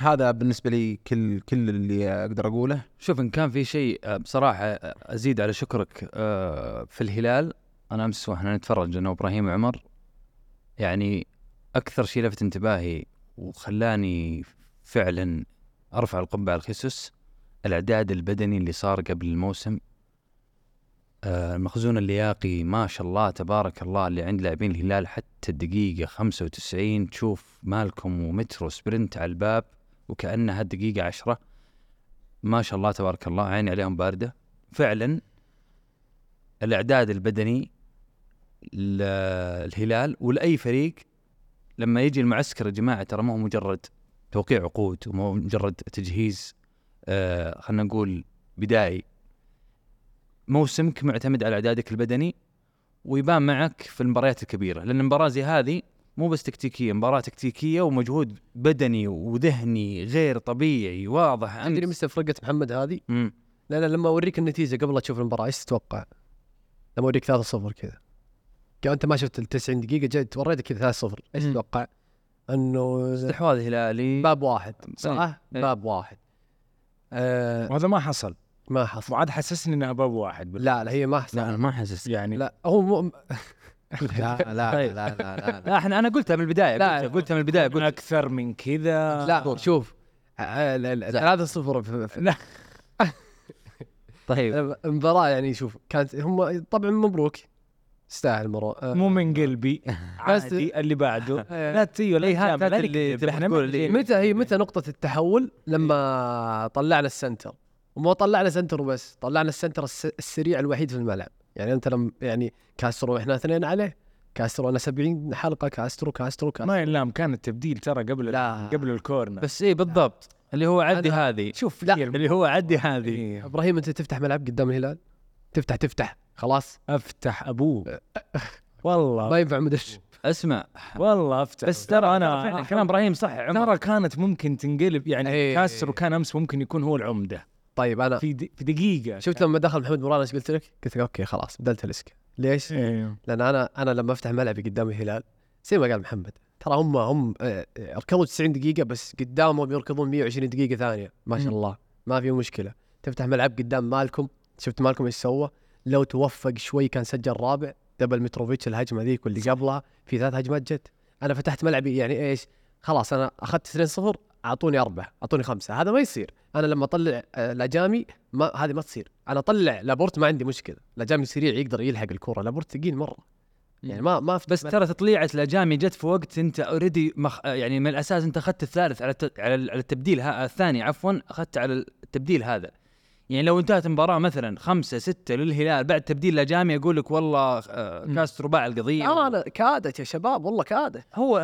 هذا بالنسبة لي كل كل اللي أقدر أقوله. شوف إن كان في شيء آه، بصراحة آه، أزيد على شكرك آه، في الهلال أنا أمس وإحنا نتفرج أنا وابراهيم وعمر يعني أكثر شيء لفت انتباهي وخلاني فعلا أرفع القبعة على الأعداد البدني اللي صار قبل الموسم. آه، المخزون اللياقي ما شاء الله تبارك الله اللي عند لاعبين الهلال حتى الدقيقة 95 تشوف مالكم ومترو سبرنت على الباب وكأنها الدقيقة عشرة. ما شاء الله تبارك الله عيني عليهم باردة. فعلا الإعداد البدني للهلال ولأي فريق لما يجي المعسكر يا جماعة ترى ما هو مجرد توقيع عقود وما هو مجرد تجهيز آه خلينا نقول بدائي. موسمك معتمد على أعدادك البدني ويبان معك في المباريات الكبيرة. لأن المباراة زي هذه مو بس تكتيكية مباراة تكتيكية ومجهود بدني وذهني غير طبيعي واضح تدري امس متى فرقت محمد هذه؟ لا لا لما أوريك النتيجة قبل لا تشوف المباراة إيش تتوقع؟ لما أوريك 3-0 كذا. كان أنت ما شفت ال 90 دقيقة جيت وريتك كذا 3-0 إيش. تتوقع؟ إنه استحواذ هلالي. باب واحد صح؟ إيه. باب واحد. آه. وهذا ما حصل. ما حصل. وعاد حسسني انها باب واحد بال- لا لا هي ما حصل. لا أنا ما حاسس يعني لا هو مو <laughs> لا لا لا طيب. لا لا, لا, لا. لا إحنا أنا قلتها من البداية لا. قلتها, قلتها من البداية قلت أكثر من كذا. لا شوف آه، لا- لا، 3-0 في- في- طيب. <laughs> المباراة يعني شوف كانت هم طبعا مبروك. يستاهل المباراه مو من قلبي. <laughs> عادي اللي بعده. لا تي ولا إيه، هات- اللي إحنا. متى هي متى نقطة التحول؟ لما طلعنا ال center. وما طلعنا center وبس طلعنا ال center الس- السريع الوحيد في الملعب. يعني أنت لما يعني كاسترو إحنا اثنين عليه كاسترو أنا 70 حلقة كاسترو كاسترو كاسترو. ما يلام كان التبديل ترى قبل لا. قبل ال corner. بس إيه بالضبط. اللي هو عدي هذه. شوف لا. اللي هو عدي هذه. إيه. إبراهيم أنت تفتح ملعب قدام الهلال؟ تفتح تفتح. خلاص. أفتح ابوه والله. ما ينفع مدرب اسمع. والله أفتح. بس ترى أنا كلام إبراهيم صح ترى كانت ممكن تنقلب يعني إيه. كاسر وكان أمس ممكن يكون هو العمدة. طيب أنا في في دقيقة. شفت لما دخل محمد مران إيش قلت لك؟ قلت لك okay خلاص بدت ال risk. ليش؟ إيه. لأن أنا أنا لما أفتح ملعبي قدام الهلال زي ما قال محمد ترى هم هم آه، آه، ركضوا 90 دقيقة بس قدامهم يركضون 120 دقيقة ثانية. ما شاء. الله. ما في مشكلة. تفتح ملعب قدام مالكم شفت مالكم إيش سوى؟ لو توفق شوي كان سجل رابع double متروفيتش الهجمة ذيك واللي قبلها في ثلاث هجمات جت. أنا فتحت ملعبي يعني إيش؟ خلاص أنا أخذت 2-0 أعطوني أربعة أعطوني خمسة هذا ما يصير. أنا لما أطلع آه، لاجامي ما هذه ما تصير. أنا أطلع لابورت ما عندي مشكلة. لاجامي سريع يقدر يلحق الكرة لابورت ثقيل مرة. يعني ما ما بس ترى تطليعة لاجامي جت في وقت أنت already مخ... يعني من الأساس أنت أخذت الثالث على الت... على ال- على التبديل ها... الثاني عفوا أخذت على التبديل هذا. يعني لو انتهت المباراة مثلا خمسة ستة للهلال بعد تبديل لاجامي يقول لك والله آه، كاسترو باع القضية لا لا كادت يا شباب والله كادت. هو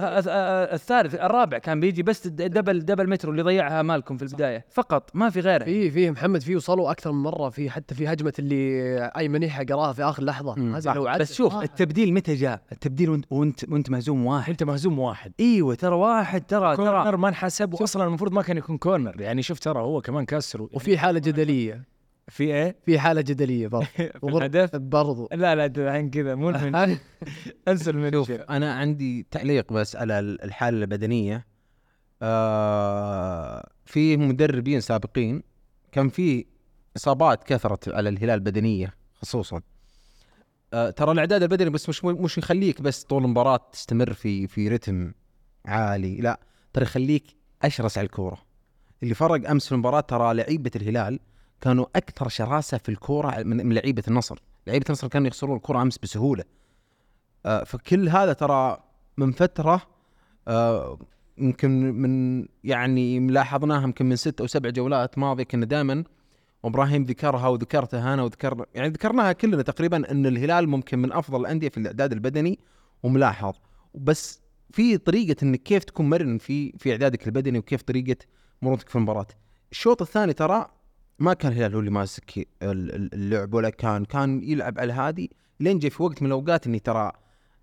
الثالث الرابع كان بيجي بس double double مترو اللي ضيعها مالكم في البداية فقط ما في غيره. في في محمد في وصلوا أكثر من مرة في حتى في هجمة اللي ايمن يحيى قراها في آخر لحظة. هذه. لو بس شوف آه. التبديل متى جاء؟ التبديل وانت وانت, وانت مهزوم واحد. انت مهزوم واحد. إيوه ترى واحد ترى corner ترى ما انحسب واصلا المفروض ما كان يكون corner. يعني شوف ترى هو كمان كسر وفي حالة جدلية. في إيه؟ في حالة جدلية برضه <laughs> في الهدف برضو. لا لا الحين كذا مو <laughs> الحين. انسى شوف المنشن أنا عندي تعليق بس على ال- الحالة البدنية. آه في مدربين سابقين كان في إصابات كثرت على الهلال بدنيه خصوصا. آه ترى الإعداد البدني بس مش مش يخليك بس طول المباراة تستمر في في رتم عالي. لا ترى يخليك أشرس على الكورة. اللي فرق أمس في المباراة ترى لعيبة الهلال كانوا أكثر شراسة في الكورة من لعيبة النصر. لعيبة النصر كانوا يخسرون الكورة أمس بسهولة. آه، فكل هذا ترى من فترة آه، يمكن من يعني ملاحظناها يمكن من ست أو سبع جولات ماضية كنا دائما وابراهيم ذكرها وذكرتها أنا وذكر يعني ذكرناها كلنا تقريبا إن الهلال ممكن من أفضل الأندية في الإعداد البدني وملاحظ. بس في طريقة انك كيف تكون مرن في في إعدادك البدني وكيف طريقة مرونتك في المباراة. الشوط الثاني ترى ما كان الهلال هو اللي ماسك ال- ال- اللعب ولا كان كان يلعب على هادي لين جاء في وقت من الأوقات إني ترى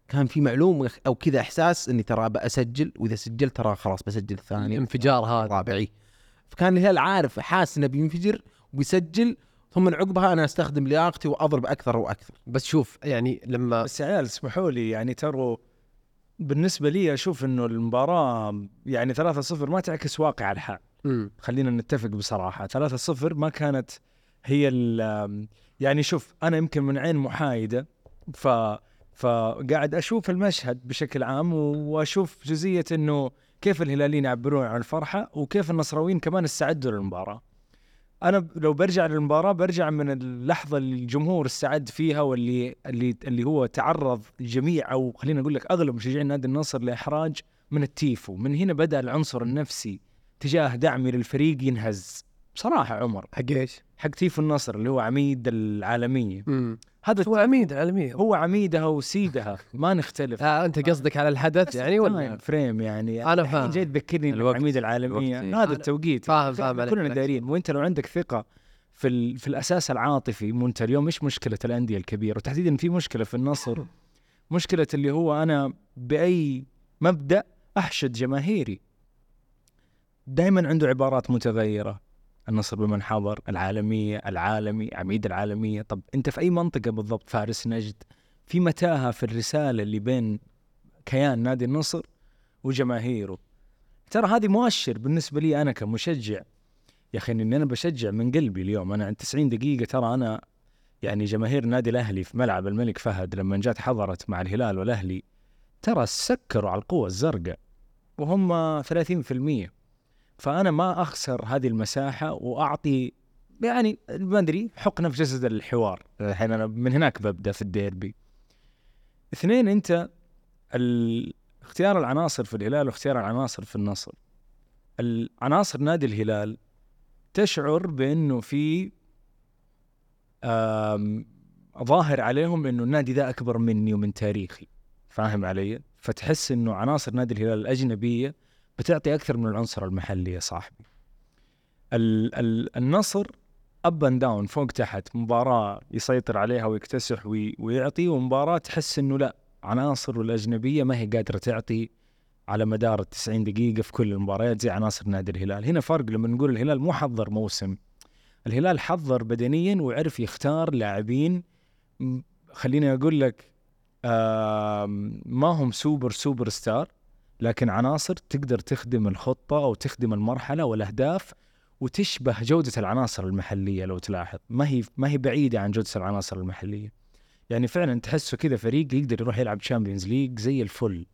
كان في معلومه أو كذا إحساس إني ترى بسجل وإذا سجلت ترى خلاص بسجل الثاني. الانفجار هذا. الرابعي فكان الهلال عارف حاس إنه بينفجر وبيسجل ثم من عقبها أنا أستخدم لياقتي وأضرب أكثر وأكثر. بس شوف يعني لما بس يا عيال اسمحوا لي يعني ترى بالنسبة لي أشوف إنه المباراة يعني 3-0 ما تعكس واقع الحال. خلينا نتفق بصراحة. 3-0 ما كانت هي يعني شوف أنا يمكن من عين محايدة ف فقاعد أشوف المشهد بشكل عام وأشوف جزئية إنه كيف الهلاليين يعبرون عن الفرحة وكيف النصراويين كمان استعدوا للمباراة. أنا لو برجع للمباراة برجع من اللحظة اللي الجمهور استعد فيها واللي اللي اللي هو تعرض جميع أو خلينا أقول لك أغلب مشجعين نادي النصر لإحراج من التيفو، من هنا بدأ العنصر النفسي تجاه دعمي للفريق ينهز. بصراحه عمر. حق إيش؟ حق تيفو النصر اللي هو عميد العالمية. مم. هذا هو عميد العالمية. هو عميدها وسيدها. <laughs> ما نختلف. آه أنت قصدك على الحدث يعني ولا؟ فريم يعني. أنا الحين فاهم. جاي تذكرني. العميد العالمية. الوقت، هذا أنا التوقيت. فاهم- فاهم عليك. كلنا دايرين وأنت لو عندك ثقة في ال... في الأساس العاطفي مو انت اليوم مش مشكلة الأندية الكبيرة؟ وتحديدا في مشكلة في النصر. مشكلة اللي هو أنا بأي مبدأ أحشد جماهيري. دائما عنده عبارات متغيرة. النصر بمن حضر العالمية العالمي عميد العالمية. طب أنت في أي منطقة بالضبط؟ فارس نجد. في متاهة في الرسالة اللي بين كيان نادي النصر وجماهيره. ترى هذه مؤشر بالنسبة لي أنا كمشجع. يا أخي إني أنا بشجع من قلبي اليوم. أنا عند 90 دقيقة ترى أنا يعني جماهير النادي الأهلي في ملعب الملك فهد لما جات حضرت مع الهلال والأهلي ترى سكروا على القوة الزرقاء وهم 30% فأنا ما أخسر هذه المساحة وأعطي يعني ما أدري حقنة في جسد الحوار. الحين أنا من هناك ببدأ في الديربي. اثنين أنت ال- اختيار العناصر في الهلال واختيار العناصر في النصر. العناصر نادي الهلال تشعر بأنه في ظاهر عليهم أنه النادي ذا أكبر مني ومن تاريخي. فاهم علي؟ فتحس أنه عناصر نادي الهلال الأجنبية بتعطي أكثر من العنصر المحلي يا صاحبي. ال ال النصر up and down فوق تحت مباراة يسيطر عليها ويكتسح وي ويعطي ومباراة تحس إنه لا عناصر الأجنبية ما هي قادرة تعطي على مدار ال 90 دقيقة في كل المباريات زي عناصر نادي الهلال. هنا فرق لما نقول الهلال مو حضر موسم. الهلال حضر بدنيا وعرف يختار لاعبين خليني أقول لك آم، ما هم super super star لكن عناصر تقدر تخدم الخطة أو تخدم المرحلة والأهداف وتشبه جودة العناصر المحلية لو تلاحظ. ما هي ما هي بعيدة عن جودة العناصر المحلية. يعني فعلا تحسه كذا فريق يقدر يروح يلعب Champions League زي الفل.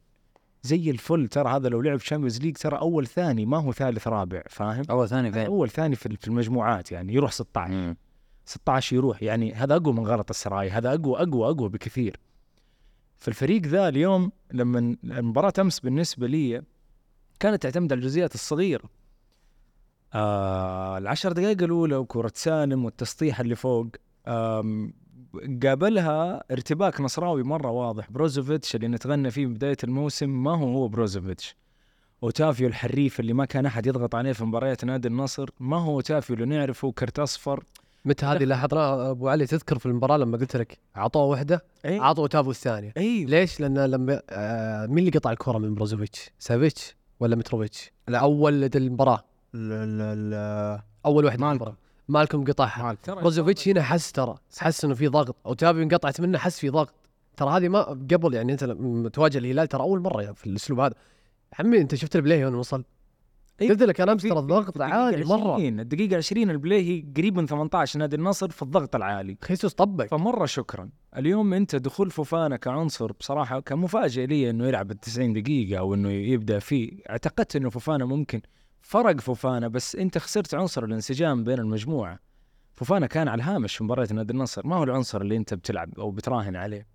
زي الفل ترى هذا لو لعب Champions League ترى أول ثاني ما هو ثالث رابع فاهم؟ أول ثاني فين؟ أول ثاني في في المجموعات يعني يروح 16 مم. 16 يروح. يعني هذا أقوى من غلطة سراي. هذا أقوى أقوى أقوى بكثير. فالفريق ذا اليوم لما المباراة أمس بالنسبة لي كانت تعتمد على الجزئيات الصغيرة. آه العشر دقائق الأولى وكرة سالم والتسطيح اللي فوق قابلها ارتباك نصراوي مرة واضح بروزوفيتش اللي نتغنى فيه بداية الموسم ما هو هو بروزوفيتش؟ أوتافيو الحريف اللي ما كان أحد يضغط عليه في مباريات نادي النصر ما هو أوتافيو اللي نعرفه؟ كرت أصفر متى هذه لاحظناها أبو علي تذكر في المباراة لما قلت لك اعطوه واحدة اي عطوا أوتافيو الثانية اي ليش؟ لأن لما آه مين اللي قطع الكره من بروزوفيتش؟ سافيتش ولا متروفيتش؟ لا. أول المباراة ال- ال- ال- أول واحد مالكوم. مالكوم قطعها. بروزوفيتش هنا حس ترى حس إنه في ضغط أوتافيو انقطعت منه حس في ضغط ترى هذه ما قبل يعني أنت لما تواجه الهلال ترى أول مرة يعني في الأسلوب هذا عمي أنت شفت ال play وين وصل؟ إيه، قلت لك أنا امس ترى الضغط عالي مرة. 20 الدقيقة 20 ال play قريب من 18 نادي النصر في الضغط العالي. خيسوس طبق. فمرة شكرا. اليوم أنت دخول فوفانا كعنصر بصراحة كان مفاجئ لي إنه يلعب ال 90 دقيقة أو إنه يبدأ فيه. اعتقدت إنه فوفانا ممكن. فرق فوفانا بس أنت خسرت عنصر الانسجام بين المجموعة. فوفانا كان على الهامش في مباراة نادي النصر. ما هو العنصر اللي أنت بتلعب أو بتراهن عليه؟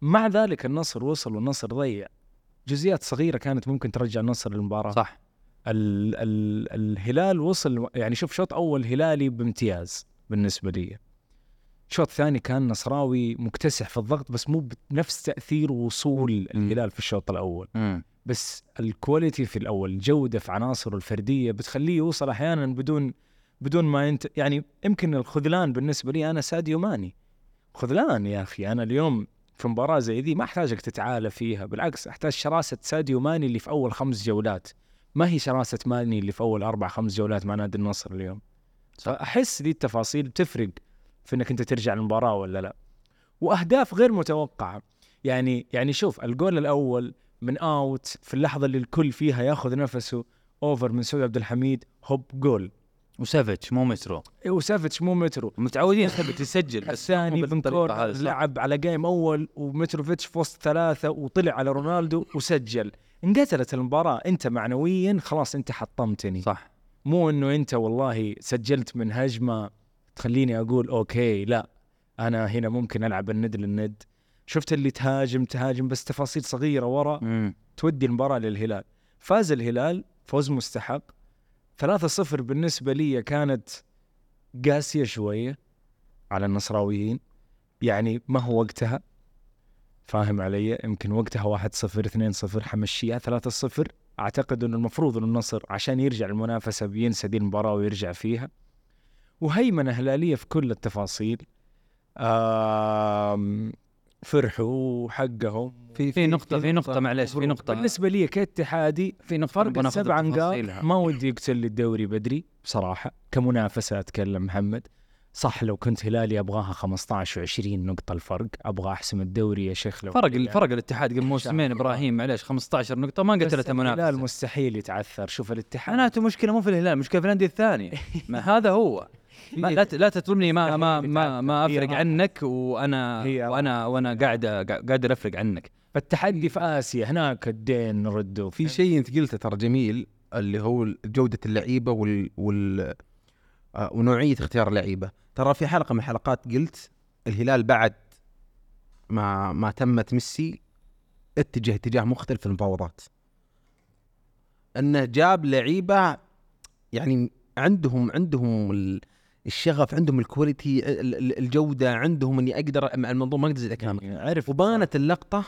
مع ذلك النصر وصل والنصر ضيع. جزئيات صغيرة كانت ممكن ترجع النصر للمباراة. صح. ال ال الهلال وصل يعني شوف شوط أول هلالي بامتياز بالنسبة لي. شوط ثاني كان نصراوي مكتسح في الضغط بس مو بنفس تأثير وصول الهلال في الشوط الأول. مم. بس الكواليتي في الأول الجودة في عناصره الفردية بتخليه يوصل أحيانا بدون بدون ما انت يعني يمكن الخذلان بالنسبة لي أنا ساديو ماني. خذلان يا أخي أنا اليوم في مباراة زي دي ما أحتاجك تتعالى فيها بالعكس أحتاج شراسة ساديو ماني اللي في أول خمس جولات. ما هي شراسة ماني اللي في أول أربع خمس جولات مع نادي النصر اليوم؟ فأحس دي التفاصيل بتفرق في إنك أنت ترجع المباراه ولا لا. وأهداف غير متوقعة. يعني يعني شوف الجول الأول من آوت في اللحظة اللي الكل فيها ياخذ نفسه اوفر من سعود عبد الحميد هوب جول. وسافيتش مو مترو. إيه، وسافيتش مو مترو. متعودين ثبت يسجل. <laughs> الثاني بن. لعب على جيم أول ومتروفيتش في وسط ثلاثة وطلع على رونالدو وسجل. انقتلت المباراة. انت معنويا خلاص انت حطمتني. صح. مو انه انت والله سجلت من هجمة تخليني أقول أوكي لا. أنا هنا ممكن ألعب الند. للند شفت اللي تهاجم تهاجم بس تفاصيل صغيرة ورا. مم. تودي المباراة للهلال. فاز الهلال فوز مستحق. 3-0 بالنسبة لي كانت قاسية شوية على النصراويين. يعني ما هو وقتها؟ فاهم علي؟ يمكن وقتها 1-0 2-0 حمشيها 3-0 أعتقد انه المفروض انه النصر عشان يرجع المنافسة بينسى دي المباراة ويرجع فيها. وهيمنة هلاليه في كل التفاصيل. فرحوا حقهم في في نقطة في نقطة معلش في نقطة. بالنسبة لي كاتحادي في نقطة فرق السبع نقاط. ما ودي يقتل لي الدوري بدري بصراحة كمنافسة أتكلم محمد. صح لو كنت هلالي أبغاها 15 و20 نقطة الفرق أبغى أحسم الدوري يا شيخ لو فرق. فرق الاتحاد قبل موسمين إبراهيم معلش 15 نقطة ما قتلت الهلال المنافسة مستحيل يتعثر شوف الاتحاد. معناته مشكلة مو في الهلال مشكلة في الأندية الثانية. <laughs> ما هذا هو. ما لا لا تتلمني ما ما ما, ما أفرق. عنك وأنا وأنا وأنا قاعد قاعد أفرق عنك. فالتحدي في آسيا هناك الدين نرده. في شيء أنت قلته ترى جميل اللي هو جودة اللعيبة وال, وال ونوعية اختيار اللعيبة. ترى في حلقة من الحلقات قلت الهلال بعد ما ما تمت ميسي اتجه اتجاه مختلف في المفاوضات. إنه جاب لعيبة يعني عندهم عندهم ال- الشغف عندهم ال quality ال- ال- الجودة عندهم إني أقدر المنظومة ما أقدر أزيد كلامك عرف وبانت اللقطة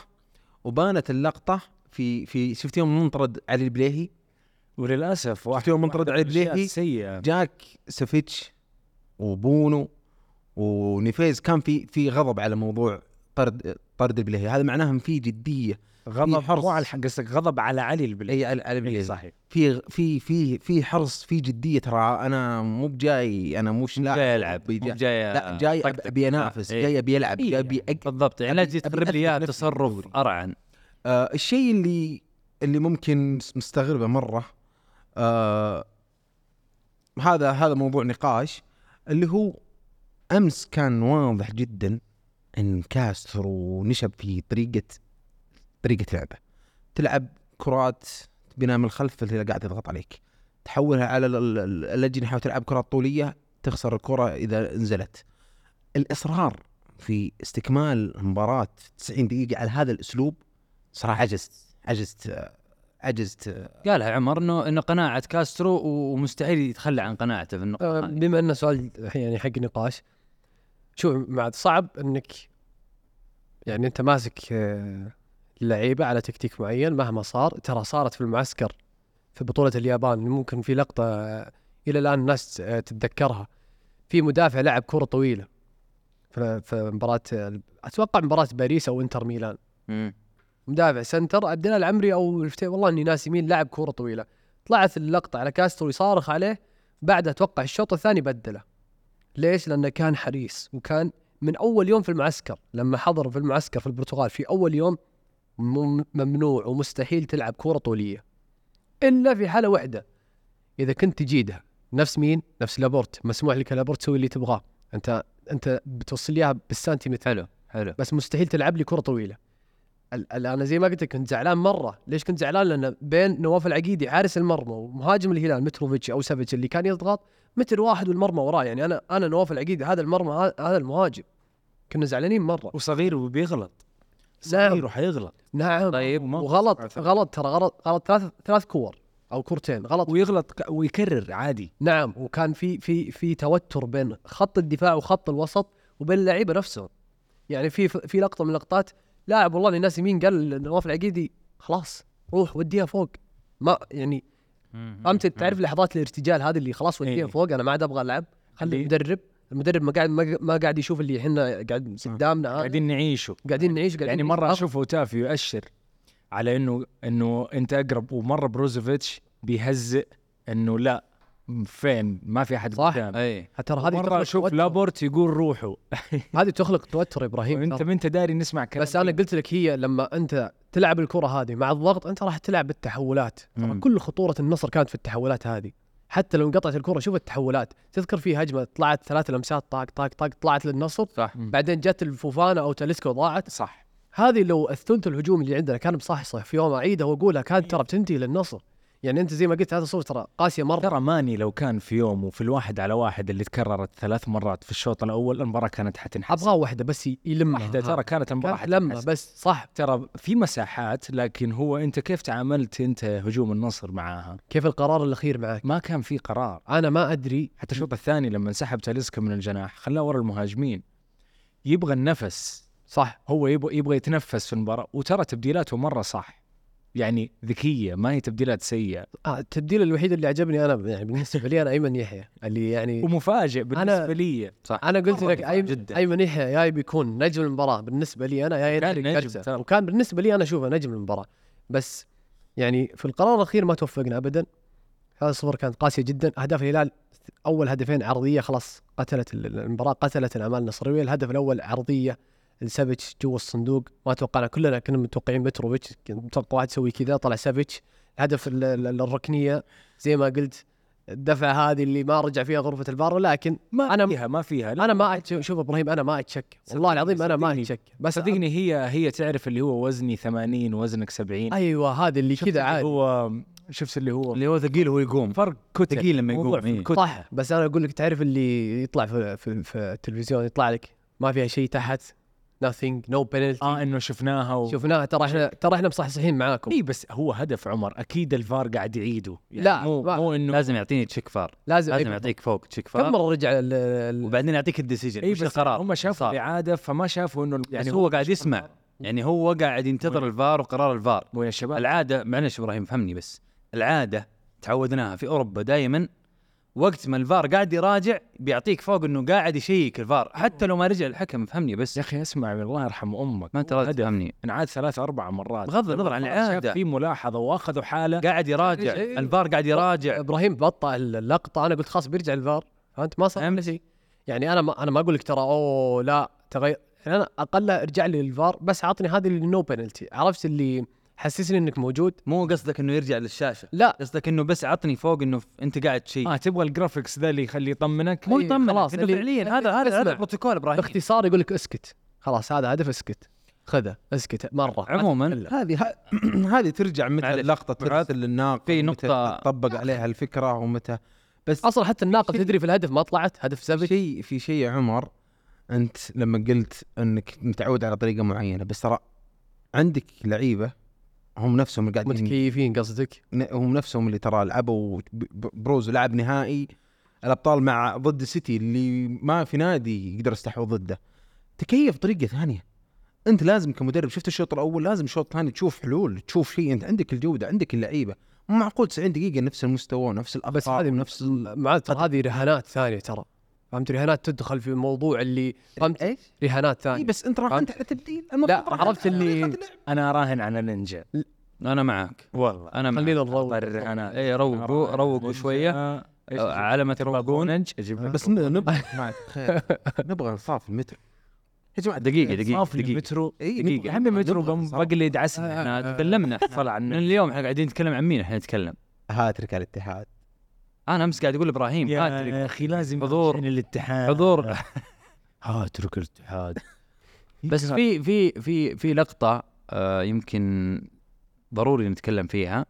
وبانت اللقطة في في شفت يوم منطرد علي البليهي؟ وللأسف واحد يوم منطرد علي الأشياء البليهي السيئة. جاك سافيتش وبونو ونيفيز. كان في في غضب على موضوع طرد طرد البليهي. هذا معناه إن في جدية غضب حرص. مو على قصدك غضب على علي البلي إي على على البليهي. صحيح. في في في في حرص في جدية. ترى أنا مو بجاي أنا مش لاعب جاي يلعب مو جاي لا جاي. أبي أنافس إيه. جاي أبي العب جاي أبي يعني. بالضبط. يعني لا تجي أبي تخرب لي اياه تصرف. أرعن. آه الشيء اللي اللي ممكن مستغربة مرة آه هذا هذا موضوع نقاش اللي هو أمس كان واضح جدا إن كاسترو نشب في طريقه طريقة لعبه. تلعب كرات بناء من الخلف اللي قاعد يضغط عليك. تحولها على ال- ال- ال- الاجنحه وتلعب كرات طولية تخسر الكرة إذا نزلت. الإصرار في استكمال مباراة 90 دقيقة على هذا الأسلوب صراحة عجزت عجزت آه، عجزت قالها عمر انه إنه قناعة كاسترو ومستحيل يتخلى عن قناعته في النقطة آه، هذه. بما انه سؤال يعني حق نقاش شوف مع صعب إنك يعني أنت ماسك آه، لعيبة على تكتيك معين مهما صار ترى صارت في المعسكر في بطولة اليابان ممكن في لقطة آه، إلى الآن الناس آه، تتذكرها في مدافع لعب كرة طويلة في مباراة آه، أتوقع مباراة باريس أو إنتر ميلان. مدافع center عبد الإله العمري أو الفتيل- والله إني ناسي مين لاعب كورة طويلة. طلعت اللقطة على كاسترو يصارخ عليه بعدها أتوقع الشوط الثاني بدله. ليش؟ لأنه كان حريص وكان من أول يوم في المعسكر لما حضر في المعسكر في البرتغال في أول يوم مم- ممنوع ومستحيل تلعب كورة طولية. إلا في حالة واحدة إذا كنت تجيدها. نفس مين؟ نفس لابورت. مسموح لك لابورت تسوي اللي تبغاه. انت أنت بتوصل اياها بالسنتيمتر. حلو حلو. بس مستحيل تلعب لي كره طويلة. أنا زي ما قلت لك كنت زعلان مرة. ليش كنت زعلان؟ لأن بين نواف العقيدي حارس المرمى ومهاجم الهلال متروفيتش أو سافيتش اللي كان يضغط متر واحد والمرمى وراه. يعني أنا أنا نواف العقيدي هذا المرمى هذا المهاجم. كنا زعلانين مرة. وصغير وبيغلط. نعم. صغير وحيغلط. نعم. طيب وغلط غلط ترى غلط غلط ثلاث ثلاث كور أو كورتين. غلط. ويغلط ك- ويكرر عادي. نعم. وكان في في في توتر بين خط الدفاع وخط الوسط وبين اللعيبة نفسهم. يعني في في لقطة من اللقطات لاعب والله الناس مين قال نواف العقيدي خلاص روح وديها فوق. ما يعني فهمت تعرف لحظات الارتجال هذه اللي خلاص وديها إيه. فوق؟ أنا ما عاد أبغى ألعب. خلي اللي- المدرب المدرب ما قاعد ما ما قاعد يشوف اللي إحنا قاعد قدامنا. قاعدين نعيشه قاعدين نعيش قاعدين يعني مرة نعيش. أشوف اوتافي يؤشر على إنه إنه أنت أقرب ومرة بروزوفيتش بيهزئ إنه لا فين؟ ما في أحد صح. قدام. أي. ترى هذه مرة أشوف. لابورت يقول روحوا. <laughs> هذه تخلق توتر إبراهيم. ترى. ما أنت داري نسمع كلام بس أنا قلت لك هي لما أنت تلعب الكرة هذه مع الضغط أنت راح تلعب بالتحولات. ترى. كل خطورة النصر كانت في التحولات هذه. حتى لو انقطعت الكرة شوف التحولات. تذكر في هجمة طلعت ثلاث لمسات طاق طاق طاق طلعت للنصر. صح. بعدين جت الفوفانا أو تاليسكو ضاعت. صح. هذه لو الثلث الهجومي اللي عندنا كان بصحصح في يوم اعيدها وأقولها كانت ترى بتنتهي للنصر. يعني أنت زي ما قلت هذا صوره ترى قاسية مرة. ترى ماني لو كان في يوم وفي الواحد على واحد اللي تكررت ثلاث مرات في الشوط الأول المباراة كانت حتنحسم أبغى واحدة بس يلمها. واحدة ترى كانت المباراة كانت حتنحسم. بس صح. ترى في مساحات لكن هو أنت كيف تعاملت أنت هجوم النصر معاها؟ كيف القرار الأخير معك؟ ما كان في قرار. أنا ما أدري. حتى الشوط الثاني لما انسحب تاليسكا من الجناح خلاه ورا المهاجمين. يبغى النفس. صح. هو يبغى يبغى يتنفس في المباراة وترى تبديلاته مرة صح. يعني ذكية ما هي تبديلات سيئة. آه التبديل الوحيد اللي عجبني أنا يعني بالنسبة لي أنا أيمن يحيى اللي يعني ومفاجئ بالنسبة لي. أنا قلت لك أيمن, جدا. أيمن يحيى يا بيكون نجم المباراة. بالنسبة لي أنا يا كان نجم. وكان بالنسبة لي أنا أشوفه نجم المباراة. بس يعني في القرار الأخير ما توفقنا ابدا. هذا الصفر كانت قاسية جدا. أهداف الهلال أول هدفين عرضية خلاص قتلت ال- المباراة قتلت الأعمال النصراويه الهدف الأول عرضية. لسافيتش جوا الصندوق. ما توقعنا كلنا كنا متوقعين متروفيتش. متوقع واحد يسوي كذا طلع سافيتش. ال- الركنية. زي ما قلت الدفعة هذه اللي ما رجع فيها غرفة الفار لكن ما أنا- فيها ما فيها. لا. أنا ما شوف إبراهيم أنا ما أتشك. والله العظيم أنا ما. أتشك. بس صدقني هي هي تعرف اللي هو وزني 80 وزنك 70 أيوه هذا اللي كذا اللي عادي. هو شفت اللي هو اللي هو ثقيل وهو يقوم. فرق كتل. ثقيل لما يقوم إيه. صح. بس أنا أقول لك تعرف اللي يطلع في, في, في التلفزيون يطلع لك ما فيها شيء تحت؟ Nothing no penalty. آه إنه شفناها و... شفناها. ترى إحنا ترى إحنا مصحصحين معاكم. إي بس هو هدف عمر. أكيد الفار قاعد يعيده. يعني لا، مو ما- مو انه لازم يعطيني check فار. لازم لازم أي- يعطيك فوق check كم فار مرة رجع ال- ال- وبعدين يعطيك ال decision إي بس القرار. هم شافوا. الإعادة فما شافوا إنه يعني هو قاعد يسمع. يعني هو قاعد ينتظر الفار وقرار الفار. مو يا شباب؟ العادة معلش إبراهيم فهمني بس. العادة تعودناها في أوروبا دائما وقت ما الفار قاعد يراجع بيعطيك فوق إنه قاعد ي check الفار. حتى لو ما رجع الحكم فهمني بس. يا أخي اسمع الله يرحم أمك. ما انت تفهمني انعاد ثلاث أربع مرات. بغض النظر عن العاده في ملاحظة وأخذوا حاله. قاعد يراجع. إيه. الفار قاعد يراجع. إبراهيم بطأ اللقطة. أنا قلت خلاص بيرجع الفار. فانت ما صار شيء يعني أنا ما أنا ما أقول لك ترى أوه لا تغير. يعني أنا أقل ارجع لي للفار بس عطني هذه اللي no penalty عرفت اللي حسسني إنك موجود. مو قصدك إنه يرجع للشاشة؟ لا. قصدك إنه بس عطني فوق إنه أنت قاعد تشيك آه تبغى الجرافيكس ذا اللي يخليه يطمنك؟ مو إيه، يطمن خلاص، إنه اللي- فعليا هذا هذا. هذا البروتوكول إبراهيم. باختصار يقول لك اسكت. خلاص هذا هدف اسكت. خذه. اسكت مرة. عموما هذه <clears throat> هذه ترجع متى معاذ، ترسل للناقد في نقطة- تطبق عليها الفكرة ومتى. بس أصلا حتى الناقد تدري في الهدف ما طلعت؟ هدف في سافيتش شيء في شيء يا عمر أنت لما قلت إنك متعود على طريقة معينة بس ترى عندك لعيبة هم نفسهم اللي قاعدين متكيفين قصدك؟ هم نفسهم اللي ترى لعبوا بروز لعب نهائي الأبطال مع ضد السيتي اللي ما في نادي يقدر يستحوذ ضده. تكيف بطريقة ثانية. أنت لازم كمدرب شفت الشوط الأول؟ لازم الشوط الثاني تشوف حلول تشوف شيء. أنت عندك الجودة عندك اللعيبة. مو معقول 90 دقيقة نفس المستوى نفس الاخطاء بس هذه نفس ال... مع ترى هذه رهانات ثانية ترى. فهمت؟ رهانات تدخل في موضوع اللي فهمت؟ إيش؟ رهانات إي ثانية بس أنت؟ انت على تبديل لا، عرفت اللي- أنا اراهن على نينجا أنا معك والله. أنا معك خلينا نروق. الرهانات. اي روقوا روقوا شوية. آه، على ما تروقون بس نبغى <laughs> نبغى انصاف المترو. يا جماعة دقيقة دقيقة صافي دقيقة. المترو. إي دقيقة. يا عمي مترو نبغى بم- إنصاف. بقلد عسل إحنا تكلمنا. طلع عن من اليوم إحنا قاعدين نتكلم عن مين؟ إحنا نتكلم. هاترك على الاتحاد. أنا أمس قاعد أقول إبراهيم يا هاتريك أخي لازم حضور- الاتحاد. حضور. <laughs> هاترك الاتحاد. <laughs> بس في في في في لقطة آه يمكن ضروري نتكلم فيها.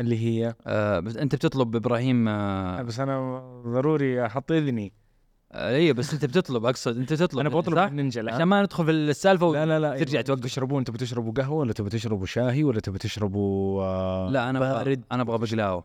اللي هي؟ آه بس أنت بتطلب إبراهيم آه بس أنا ضروري أحط إذني. آه، اي بس أنت بتطلب أقصد أنت تطلب أنا بطلب صح؟ نينجا عشان ما ندخل في السالفة لا لا لا ترجع توقف. تشربون تبغوا تشربوا قهوة ولا تبغوا تشربوا شاهي ولا تبغوا تشربوا آه لا أنا بارد؟ أنا أبغى بقلاوة.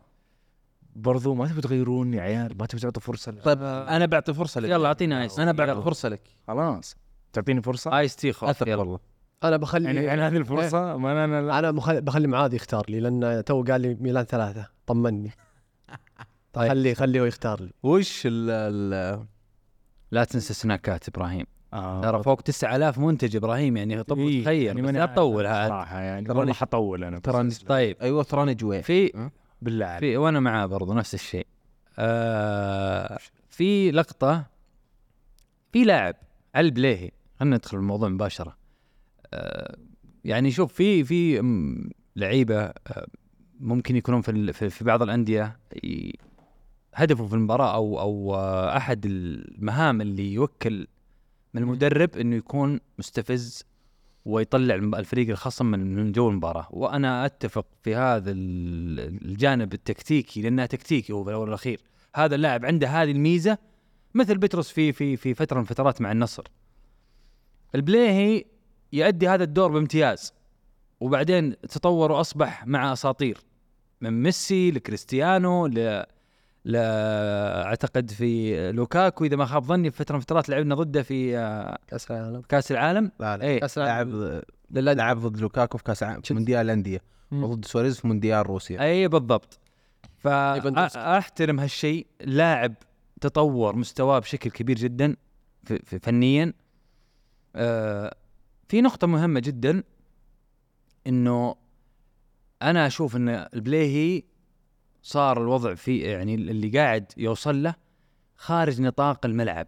برضو ما تبغوا تغيرون يا عيال ما تبغوا تعطوا فرصة ل- طيب أنا بعطي فرصة لك. يلا اعطينا ice. أنا بعطي. فرصة لك. خلاص. تعطيني فرصة؟ ice tea خلاص اثق والله أنا بخلي يعني يعني هذه الفرصة؟ ما أنا أنا لا. أنا بخلي, بخلي معاذ يختار لي لأن تو قال لي ميلان ثلاثة. طمني. <laughs> طيب. خليه خليه هو يختار لي. وش ال ال لا تنسى سناكات إبراهيم. آه. ترى فوق 9000 منتج إبراهيم يعني طب إيه، تخيل. يعني لا تطول هذا صراحة يعني والله حطول أنا تراني طيب. أيوه تراني جويع في بالله عليك في وأنا معاه برضو نفس الشيء. آه في لقطة في لاعب على البليهي خلينا ندخل الموضوع مباشرة. آه يعني شوف في في لعيبة آه ممكن يكونون في في بعض الأندية هدفه في المباراة أو أو آه أحد المهام اللي يوكل من المدرب إنه يكون مستفز ويطلع الفريق الخصم من جو المباراة. وأنا أتفق في هذا ال- الجانب التكتيكي لأنها تكتيكي هو في الأول والأخير. هذا اللاعب عنده هذه الميزة مثل بتروس في في في فترة من فترات مع النصر. البليهي يؤدي هذا الدور بامتياز وبعدين تطور وأصبح مع أساطير. من ميسي لكريستيانو ل ل أعتقد في لوكاكو إذا ما خاب ظني في فترة من فترات لعبنا ضده في آه، كأس العالم. كأس العالم؟ لا لا. إيه. كأس العالم. لعب لعب ضد لوكاكو في كأس العالم. مونديال الأندية. وضد سواريز في مونديال روسيا. اي بالضبط. فاحترم هالشيء. لاعب تطور مستواه بشكل كبير جدا في في فنيا. آه في نقطة مهمة جدا إنه أنا أشوف إن البليهي صار الوضع فيه يعني اللي قاعد يوصل له خارج نطاق الملعب.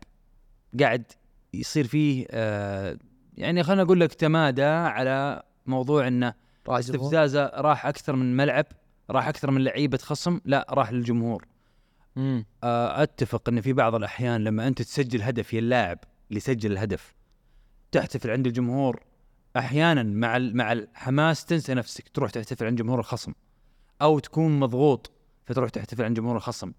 قاعد يصير فيه آه يعني خلينا أقول لك تمادى على موضوع إنه استفزازه راح أكثر من ملعب راح أكثر من لعيبة خصم لا راح للجمهور. مم. آه، أتفق إن في بعض الأحيان لما أنت تسجل هدف يا اللاعب اللي سجل الهدف تحتفل عند الجمهور أحيانا مع مع الحماس تنسى نفسك تروح تحتفل عند جمهور الخصم أو تكون مضغوط. فتروح تحتفل عند جمهور الخصم.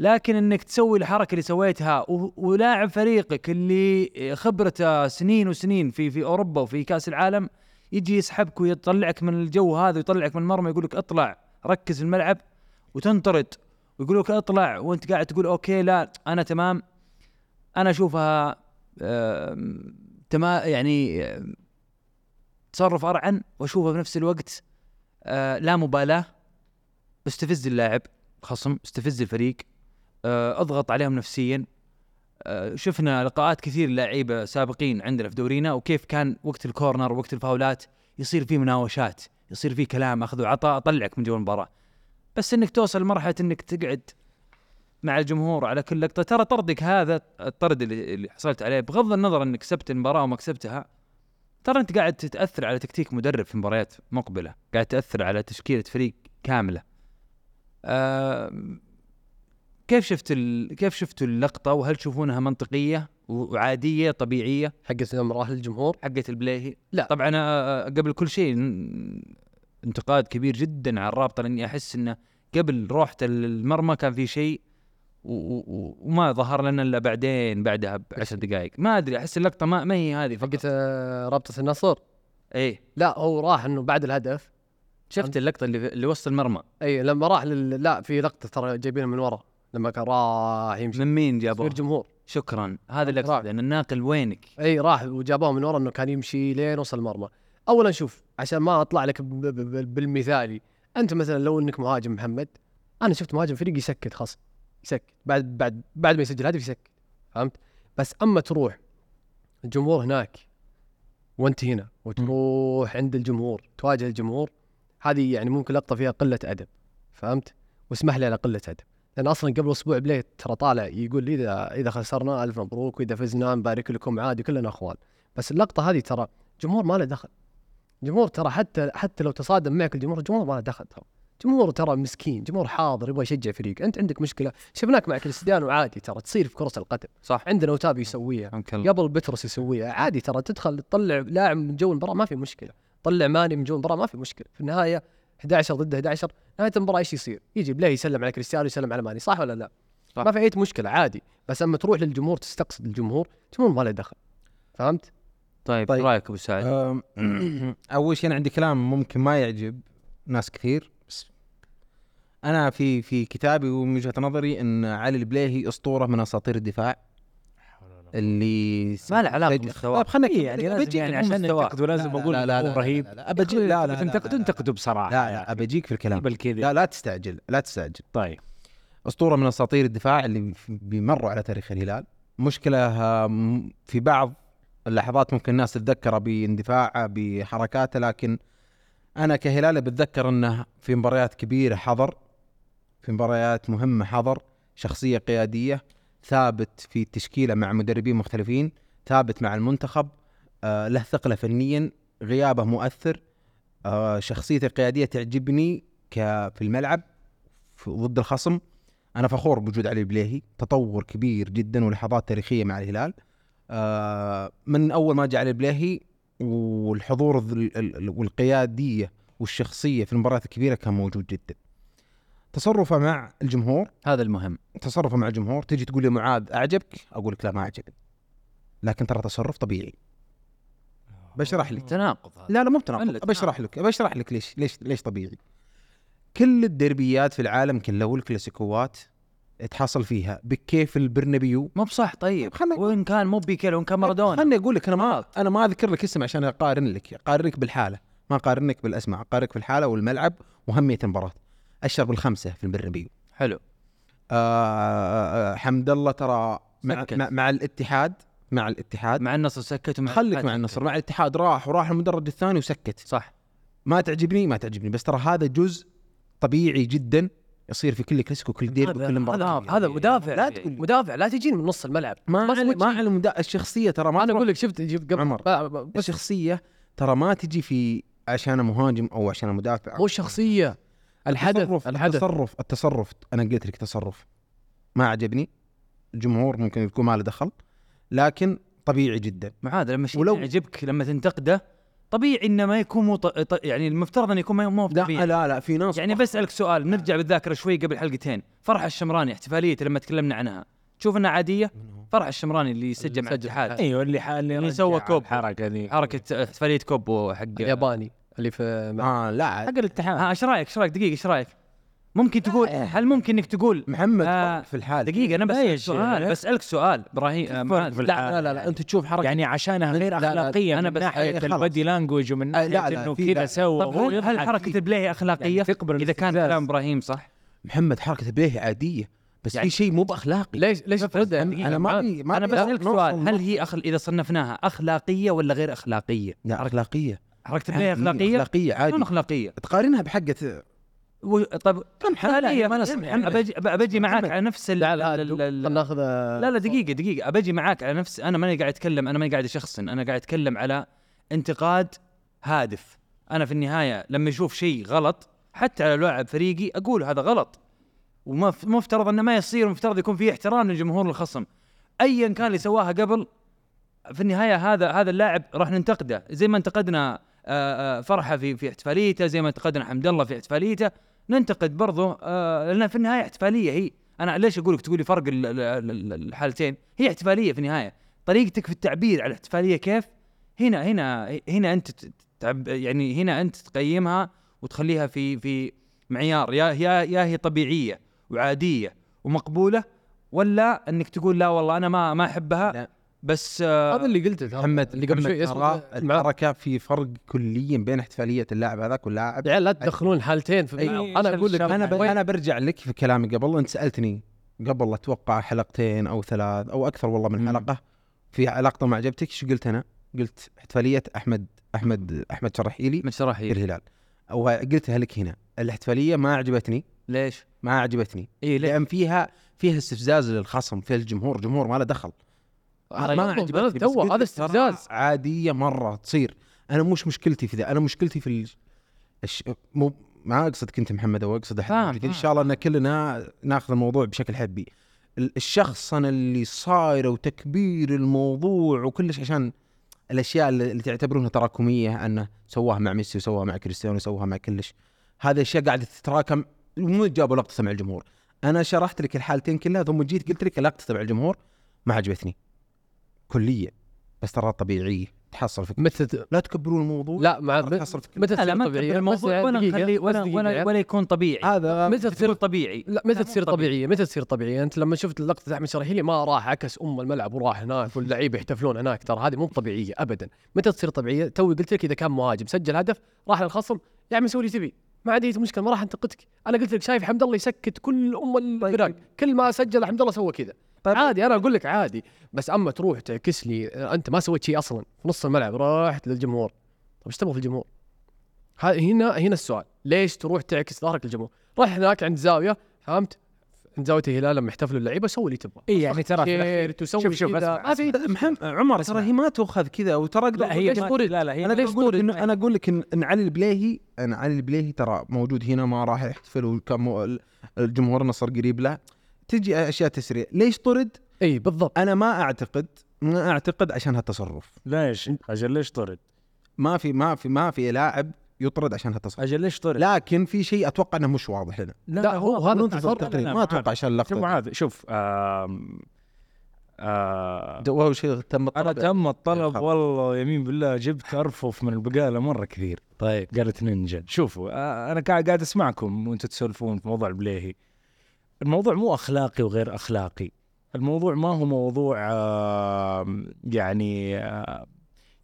لكن إنك تسوي الحركة اللي سويتها ولاعب فريقك اللي خبرته سنين وسنين في في أوروبا وفي كأس العالم يجي يسحبك ويطلعك من الجو هذا ويطلعك من المرمى يقول لك اطلع ركز في الملعب وتنطرد ويقول لك اطلع وانت قاعد تقول أوكي لا أنا تمام. أنا أشوفها تمام يعني تصرف أرعن واشوفه بنفس الوقت آه، لا مبالاة. استفز اللاعب خصم استفز الفريق آه، أضغط عليهم نفسيا. آه، شفنا لقاءات كثير لعيبة سابقين عندنا في دورينا وكيف كان وقت الكورنر وقت الفاولات يصير فيه مناوشات يصير فيه كلام أخذ وعطاء طلعك من جو المباراة. بس إنك توصل لمرحله إنك تقعد مع الجمهور على كل لقطة ترى طردك هذا الطرد اللي, حصلت عليه بغض النظر إنك كسبت المباراة وما كسبتها ترى أنت قاعد تتأثر على تكتيك مدرب في مباريات مقبلة قاعد تأثر على تشكيلة فريق كاملة. كيف شفت ال... كيف شفتوا اللقطة؟ وهل تشوفونها منطقية وعادية طبيعية؟ حقت لما راح للجمهور حقت البليهي؟ لا. طبعا آه، قبل كل شيء انتقاد كبير جدا على الرابطة لأني أحس انه قبل روحته المرمى كان في شيء و- و- وما ظهر لنا إلا بعدين بعدها بعشر دقائق. ما أدري أحس اللقطة ما, ما هي هذه حقت فقط. آه، رابطة النصر إيه. لا هو راح إنه بعد الهدف شفت اللقطة اللي اللي وسط المرمى إي لما راح لل... لا في لقطة ترى جايبينها من ورا لما كان راح يمشي من مين جابوه؟ جمهور شكرا هذا اللي راح. اقصد لأن الناقل وينك؟ إي راح وجابوه من ورا إنه كان يمشي لين وصل المرمى اولا شوف عشان ما أطلع لك ب- ب- ب- بالمثالي أنت مثلا لو إنك مهاجم محمد أنا شفت مهاجم فريق يسكت خاص يسكت بعد بعد بعد ما يسجل هدف يسكت فهمت بس أما تروح الجمهور هناك وأنت هنا وتروح عند الجمهور تواجه الجمهور هذه يعني ممكن لقطة فيها قلة أدب فهمت؟ واسمح لي على قلة أدب. لأن أصلا قبل أسبوع بليهي ترى طالع يقول لي اذا إذا خسرنا ألف مبروك وإذا فزنا نبارك لكم عادي كلنا أخوان. بس اللقطة هذه ترى جمهور ما له دخل. جمهور ترى حتى حتى لو تصادم معك الجمهور الجمهور ما له دخل ترى. جمهور ترى مسكين جمهور حاضر يبغى يشجع فريق. أنت عندك مشكلة. شفناك مع كريستيانو عادي ترى تصير في كرة القدم. صح. عندنا أوتافيو يسويها قبل بيتروس يسويها عادي ترى تدخل تطلع لاعب من جو المباراة ما في مشكلة. طلع ماني من جو المباراة ما في مشكلة في النهاية 11 ضد 11 نهاية المباراة إيش يصير؟ يجي بليهي يسلم على كريستيانو يسلم على ماني صح ولا لا؟ صح. ما في أي مشكلة عادي بس أما تروح للجمهور تستقصد الجمهور الجمهور ما له دخل فهمت؟ طيب, طيب. طيب. رأيك أبو سعد؟ <clears throat> أول شيء أنا عندي كلام ممكن ما يعجب ناس كثير بس أنا في في كتابي ومن وجهة نظري إن علي البليهي أسطورة من أساطير الدفاع اللي ما له علاقة سجل- بمستواه. طيب خلينا إيه يعني لازم يعني عشان ننتقده لازم أقول لا لا رهيب. لا لا لا. لا تنتقد لا تنتقده بصراحة. لا لا أبجيك في الكلام. لا لا تستعجل لا تستعجل. طيب. أسطورة من أساطير الدفاع اللي بيمروا على تاريخ الهلال. مشكلة في بعض اللحظات ممكن الناس تتذكره باندفاعه بحركاته لكن أنا كهلالي بتذكر إنه في مباريات كبيرة حضر في مباريات مهمة حضر شخصية قيادية. ثابت في التشكيله مع مدربين مختلفين ثابت مع المنتخب آه له ثقلة فنيا غيابه مؤثر آه شخصيته القيادية تعجبني ك في الملعب ضد الخصم. أنا فخور بوجود علي البليهي تطور كبير جدا ولحظات تاريخية مع الهلال. آه من أول ما جاء علي البليهي والحضور ال- ال- ال- والقيادية والشخصية في المباريات الكبيرة كان موجود جدا. تصرفه مع الجمهور؟ هذا المهم. تصرفه مع الجمهور تجي تقول لي معاذ أعجبك؟ أقول لك لا ما أعجبني. لكن ترى تصرف طبيعي. بشرح لك. تناقض هذا. لا لا مو بتناقض. تناقض. بشرح لك. بشرح لك ليش ليش ليش طبيعي. كل الدربيات في العالم كله والكلاسيكوات تحصل فيها بكيف البرنابيو مو بصح طيب. خلنا- وإن كان مو بيكيل وإن كان مارادونا. خلني أقول لك أنا ما أنا ما أذكر لك اسم عشان أقارن لك. أقارنك بالحالة. ما أقارنك بالأسماء. أقارنك بالحاله والملعب وأهمية المباراة. اشر بالخمسه في البرنابيو حلو. آه حمد الله ترى مع, سكت. مع, مع الاتحاد مع الاتحاد. مع النصر سكت ومع خليك مع. النصر. مع الاتحاد راح وراح المدرج الثاني وسكت. صح. ما تعجبني؟ ما تعجبني. بس ترى هذا جزء طبيعي جدا يصير في كل كلاسيكو كل ديربي هذا كل هذا, مباراه هذا مدافع. لا تقول مدافع لا تجيني من نص الملعب. ما وجهي. ما على المدا- الشخصية ترى ما أنا أقول لك شفت شفت قبل. عمر. بس الشخصية ترى ما تجي في عشان مهاجم أو عشان مدافع. مو الشخصيه الحدث التصرف الحدث. التصرف التصرف أنا قلت لك تصرف. ما عجبني. الجمهور ممكن يكون ما له دخل لكن طبيعي جدا. معاذ لما شيء ولو- يعجبك لما تنتقده طبيعي إنه ما يكون مو ط... ط... يعني المفترض إنه يكون ما مو لا طبيعي. لا لا في ناس يعني بسألك سؤال نرجع بالذاكرة شوي قبل حلقتين. فرح الشمراني احتفاليته لما تكلمنا عنها. تشوف إنها عادية؟ فرح الشمراني اللي سجل مع الاتحاد. أيوه اللي اللي اللي سوى كوب. الحركة ذي حركة احتفالية كوب حق الياباني. اللي في مع- آه لا. حق الاتحاد. ها إيش رأيك؟ إيش رأيك؟ دقيقة إيش رأيك؟ ممكن تقول هل ممكن إنك تقول محمد آه، في الحال. دقيقة أنا لا بسالك. سؤال بسالك سؤال إبراهيم آه، لا. لا لا, لا أنت تشوف حركة. يعني عشانها غير لا، لا، أخلاقية أنا من بس- ناحية. البادي لانجوج ومن آه، لا، ناحية لا، إنه كذا لا. سوى هل, حركة فيه. البليهي أخلاقية؟ يعني إذا كان. كلام إبراهيم صح. محمد حركة بليه عادية بس يعني- في شيء مو بأخلاقي. ليش ليش ترد؟ أنا ما ما أنا بسالك سؤال هل. هي أخل... إذا صنفناها أخلاقية ولا غير أخلاقية؟ لا أخلاقية. حركة عادي، اخلاقيه أخلاقية؟ شلون عادي. أخلاقية؟ تقارنها بحقه و... طب لا لا ما ما نسمع. يعني. بجي بجي معاك على نفس ال... لا لا ال- ناخذ لا لا دقيقة دقيقة. بجي معاك على نفس أنا ماني قاعد أتكلم أنا ماني قاعد أشخصن أنا قاعد أتكلم على انتقاد هادف. أنا في النهاية لما أشوف شيء غلط حتى على لاعب فريقي أقول هذا غلط. وما مفترض أنه ما يصير مفترض يكون في احترام لجمهور الخصم. أيا كان اللي سواها قبل في النهاية هذا هذا اللاعب راح ننتقده. زي ما انتقدنا آه، آه، فرحة في في احتفاليته زي ما انتقدنا حمد الله في احتفاليته. ننتقد برضه آه، لأن في النهاية احتفالية هي. أنا ليش أقول لك تقولي فرق ال- ال- ال- الحالتين؟ هي احتفالية في النهاية. طريقتك في التعبير على الاحتفالية كيف؟ هنا هنا هنا أنت تعب يعني هنا أنت تقيمها وتخليها في في معيار. يا يا يا هي طبيعية وعادية ومقبولة ولا أنك تقول لا والله أنا ما ما أحبها؟ لا. بس آه هذا اللي قلته ترى. محمد اللي قبل شوي اسمه مع- الحركة في فرق كليا بين احتفالية اللاعب هذاك واللاعب يا عيال لا تدخلون حالتين في أنا أقول لك أنا ب... أنا برجع لك في كلامي قبل أنت سألتني قبل أتوقع حلقتين أو ثلاث أو أكثر والله من. حلقة في لقطه ما عجبتك إيش قلت أنا؟ قلت احتفالية أحمد أحمد أحمد شرحيلي من شرحي الهلال أو قلتها لك هنا الاحتفالية ما عجبتني ليش؟ ما عجبتني اي ليش؟ لأن فيها فيها استفزاز للخصم في الجمهور الجمهور ما له دخل ما بس تو هذا استفزاز. عادية مرة تصير. أنا مش مشكلتي في ذا. أنا مشكلتي في ال... الش... مو ما اقصدك انت محمد أو أقصد احد. إن. شاء الله إن كلنا ناخذ الموضوع بشكل حبي. ال- الشخص أنا اللي صايره وتكبير الموضوع وكلش عشان الأشياء اللي تعتبرونها تراكمية أنه سواها مع ميسي وسواها مع كريستيانو وسواها مع كلش. هذه أشياء قاعدة تتراكم. مو جابوا لقطة مع الجمهور. أنا شرحت لك الحالتين كلها ثم جيت قلت لك لقطة مع الجمهور ما عجبتني. كليا بس ترى طبيعيه تحصل في متى لا تكبرون الموضوع لا مع تحصل في متى تصير ما طبيعيه الموضوع ولا نخلي ولا ولا. ولا يكون طبيعي هذا متى تصير طبيعي لا متى تصير. طبيعيه؟ متى تصير طبيعيه؟ أنت لما شفت لقطة أحمد شراحيلي ما راح عكس أم الملعب وراح هناك واللعيبة يحتفلون هناك ترى هذه مو طبيعية ابدا، متى تصير طبيعية؟ توي قلت لك إذا كان مهاجم سجل هدف راح للخصم يا عمي سوي اللي تبي ما أي مشكله ما راح انتقدك، أنا قلت لك شايف حمد الله يسكت كل أم الفرق، كل ما سجل حمد الله سوى كذا، طيب. عادي أنا أقول لك عادي، بس أما تروح تعكس لي أنت ما سويت شيء أصلا. في نص الملعب رحت للجمهور، طيب إيش تبغى في الجمهور؟ هنا هنا السؤال. ليش تروح تعكس ظهرك للجمهور؟ راح هناك عند زاوية فهمت؟ عند زاويه الهلال لما يحتفلوا اللعيبه سوي اللي تبغى اي يعني ترى في الأخير- تسوي شوف شوف. اسمع ما في محمد عمر ترى هي ما تؤخذ كذا وترى لا هي ليش ما- طرد؟ لا لا هي أنا ليش أقول لك طرد؟ انه أنا أقول لك ان إن علي البليهي أنا علي البليهي ترى موجود هنا ما راح يحتفل وكم ال- الجمهور النصر قريب له تجي أشياء تسريع ليش طرد اي بالضبط أنا ما اعتقد ما أعتقد عشان هالتصرف ليش؟ أجل ليش طرد؟ ما في ما في ما في لاعب يطرد عشان هالتصرف أجل ليش طرد؟ لكن في شيء أتوقع إنه مش واضح لنا. لا هو هذا التقرير لا، ما لا، أتوقع عشان شوف اللقطه هذا شوف آم آه شيء تم أنا الطلب تم الطلب. والله يمين بالله جبت أرفف من البقالة مرة كثير. طيب. قالت نينجا. شوفوا آه أنا قاعد قاعد أسمعكم وأنتم تسولفون في موضوع البليهي. الموضوع مو أخلاقي وغير أخلاقي. الموضوع ما هو موضوع آه يعني آه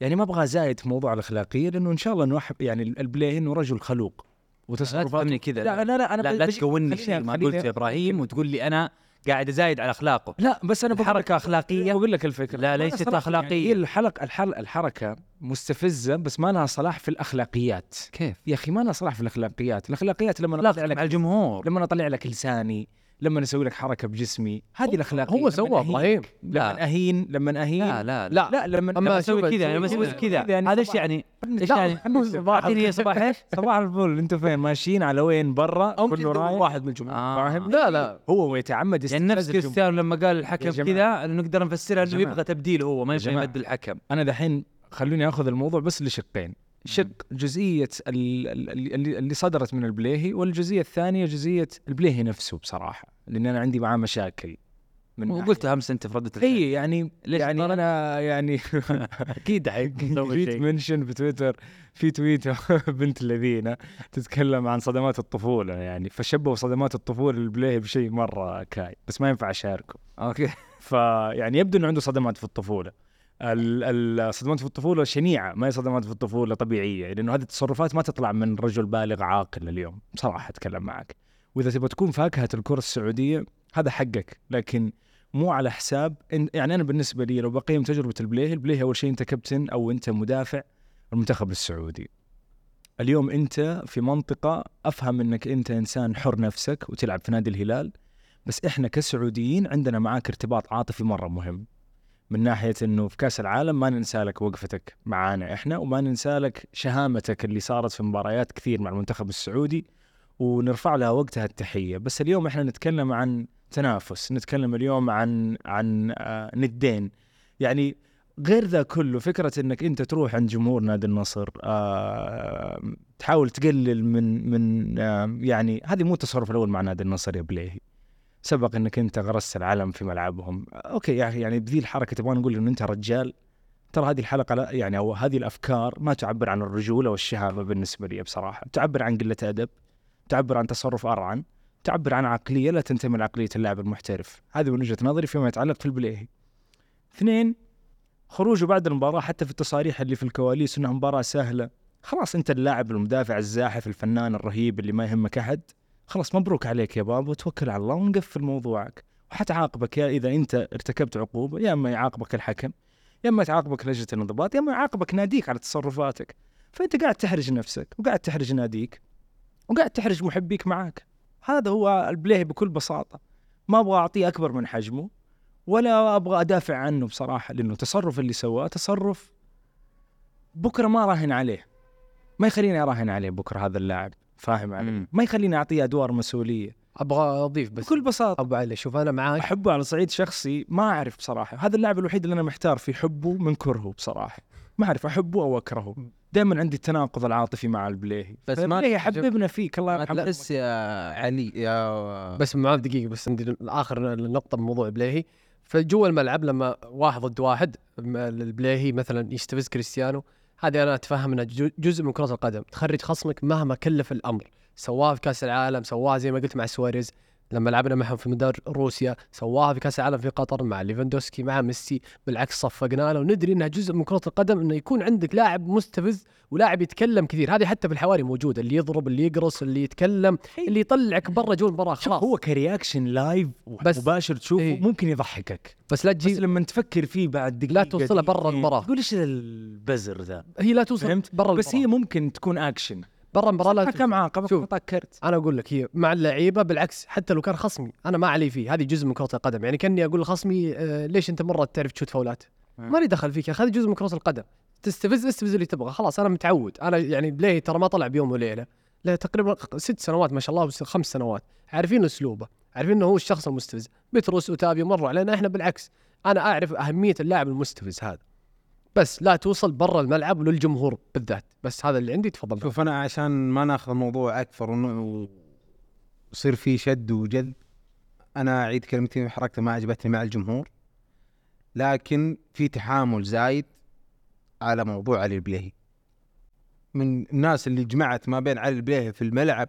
يعني ما أبغى زايد في موضوع الأخلاقية لأنه إن شاء الله إنه يعني البليهي إنه رجل خلوق. لا وتصرفاته تفهمني كذا. لا لا لا أنا لا, لا تكوني شيء ما قلت يا إبراهيم وتقول لي أنا قاعد أزايد على أخلاقه. لا بس أنا الحركة أخلاقية؟ بقول لك الفكرة. لا، ليست صلاح. أخلاقية. يعني الحلقة الحل الحركة مستفزة بس ما لها صلاح في الأخلاقيات. كيف؟ يا أخي ما لها صلاح في الأخلاقيات. الأخلاقيات لما لا أطلع لك الجمهور. لما أطلع لك لساني لما أسوي لك حركة بجسمي هذه الأخلاقية هو لما سوى إبراهيم لما لا أهين لما أهين لا لا لا لا لما أما لما أسوي كذا لما أسوي كذا يعني هذا إيش يعني؟ إيش يعني؟ <laughs> اعطيني صباح إيش؟ <laughs> صباح الفل أنتم فين ماشيين على وين برا كله رايح واحد من الجمهور آه. فاهم لا لا هو يتعمد يعني نفس. كريستيانو لما قال الحكم. كذا نقدر نفسرها أنه. يبغى تبديل هو ما يبغى. يبدل الحكم أنا دحين خلوني آخذ الموضوع بس لشقين شق جزئية ال- ال- اللي, اللي صدرت من البليهي والجزئية الثانية جزئية البليهي نفسه بصراحة لأن أنا عندي معاه مشاكل من وقلتها أمس أنت في ردة الفعل. اي يعني ليش يعني؟ أنا يعني <laughs> أكيد شيء <laughs> mention بتويتر في tweet <laughs> بنت الذين تتكلم عن صدمات الطفولة يعني فشبهوا صدمات الطفولة البليهي بشيء مرة كاي بس ما ينفع أشاركه. okay. فيعني يبدو إنه عنده صدمات في الطفولة. ال- الصدمات في الطفولة شنيعة ما هي صدمات في الطفولة طبيعية لأنه هذه التصرفات ما تطلع من رجل بالغ عاقل اليوم بصراحه أتكلم معك. وإذا تبغى تكون فاكهة الكرة السعودية هذا حقك لكن مو على حساب يعني أنا بالنسبة لي لو بقيم تجربة البليهي البليهي أول شيء أنت كابتن أو أنت مدافع المنتخب السعودي. اليوم أنت في منطقة أفهم إنك أنت إنسان حر نفسك وتلعب في نادي الهلال بس إحنا كسعوديين عندنا معاك ارتباط عاطفي مرة مهم. من ناحية إنه في كأس العالم ما ننسى لك وقفتك معانا إحنا وما ننسى لك شهامتك اللي صارت في مباريات كثير مع المنتخب السعودي ونرفع لها وقتها التحية. بس اليوم إحنا نتكلم عن تنافس نتكلم اليوم عن عن آه ندين. يعني غير ذا كله فكرة إنك أنت تروح عند جمهور نادي النصر آه تحاول تقلل من من آه يعني هذه مو التصرف الأول مع نادي النصر يا بليهي. سبق إنك أنت غرست العلم في ملعبهم. أوكي يعني بذي الحركة تبغى نقول إنه أنت رجال؟ ترى هذه الحلقة لا يعني أو هذه الأفكار ما تعبر عن الرجولة والشهامة بالنسبة لي بصراحة. تعبر عن قلة أدب تعبر عن تصرف أرعن تعبر عن عقلية لا تنتمي لعقلية اللاعب المحترف. هذه من وجهة نظري فيما يتعلق في البليهي. اثنين خروجه بعد المباراة حتى في التصاريح اللي في الكواليس إنها مباراة سهلة. خلاص أنت اللاعب المدافع الزاحف الفنان الرهيب اللي ما يهمك أحد. خلاص مبروك عليك يا بابا وتوكل على الله ونقفل موضوعك. وحتعاقبك يا إذا أنت ارتكبت عقوبة يا أما يعاقبك الحكم يا أما تعاقبك لجنة الانضباط يا أما يعاقبك ناديك على تصرفاتك. فأنت قاعد تحرج نفسك وقاعد تحرج ناديك وقاعد تحرج محبيك معاك. هذا هو البليه بكل بساطة. ما أبغى اعطيه أكبر من حجمه ولا أبغى أدافع عنه بصراحة لأنه التصرف اللي سواه تصرف بكرة ما راهن عليه. ما يخليني أراهن عليه بكرة هذا اللاعب. فاهم علي؟ مم. ما يخليني أعطيه أدوار مسؤولية. أبغى أضيف بس. بكل بساطة. ابو علي شوف أنا معاك. أحبه على صعيد شخصي ما أعرف بصراحة. هذا اللاعب الوحيد اللي أنا محتار في حبه من كرهه بصراحة. ما أعرف أحبه أو أكرهه. دائما عندي التناقض العاطفي مع البليهي بس بس ما- البليهي حببنا فيك. الله يرحمه تحس يا علي يا بس معاذ دقيقة بس. عندي آخر نقطة بموضوع بليهي فجوا الملعب لما واحد ضد واحد البليهي مثلا يستفز كريستيانو. هذه أنا أتفهم انها جزء من كرة القدم. تخرج خصمك مهما كلف الأمر. سواها في كأس العالم سواها زي ما قلت مع سواريز. لما لعبنا معهم في مونديال روسيا سواها في كأس العالم في قطر مع ليفاندوسكي مع ميسي بالعكس صفقنا له وندري إنها جزء من كرة القدم إنه يكون عندك لاعب مستفز ولاعب يتكلم كثير هذه حتى في الحواري موجودة اللي يضرب اللي يقرص اللي يتكلم اللي يطلعك برا جو المباراة خلاص هو ك reaction live بس- مباشر تشوفه إيه. ممكن يضحكك بس لا بس تجي لما تفكر فيه بعد دقيقة لا توصلها برا دقيقتين، المباراة. تقول إيش البزر ذا هي لا توصل؟ برا بس هي. ممكن تكون اكشن برا المباراة لا الحكم عاقبك شوف. وعطاك كرت. أنا أقول لك هي مع اللعيبة بالعكس حتى لو كان خصمي أنا ما علي فيه. هذه جزء من كرة القدم. يعني كأني أقول لخصمي آه ليش أنت مرة تعرف تشوت فاولات؟ ما لي دخل فيك يا أخي هذا جزء من كرة القدم. تستفز استفز اللي تبغى. خلاص أنا متعود. أنا يعني بليهي ترى ما طلع بيوم وليلة؟ له تقريبا ست سنوات ما شاء الله خمس سنوات. عارفين أسلوبه. عارفين إنه هو الشخص المستفز. بتروس وتابي مروا علينا إحنا بالعكس. أنا أعرف أهمية اللاعب المستفز هذا. بس لا توصل برا الملعب وللجمهور بالذات. بس هذا اللي عندي تفضل. شوف أنا عشان ما ناخذ الموضوع أكثر ويصير في شد وجذب أنا أعيد كلمتي حركته ما عجبتني مع الجمهور لكن في تحامل زايد على موضوع علي البليهي. من الناس اللي جمعت ما بين علي البليهي في الملعب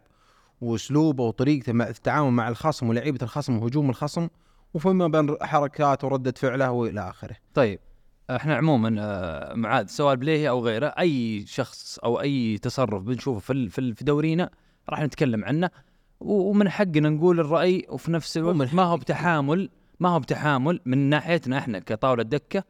وأسلوبه وطريقته مع التعامل مع الخصم ولعيبة الخصم وهجوم الخصم وفيما بين حركاته وردة فعله وإلى آخره. طيب إحنا عموما آه، معاد سواء بليهي أو غيره أي شخص أو أي تصرف بنشوفه في في دورينا راح نتكلم عنه. ومن حقنا نقول الرأي وفي نفس الوقت ما هو بتحامل ما هو بتحامل من ناحيتنا إحنا كطاولة دكة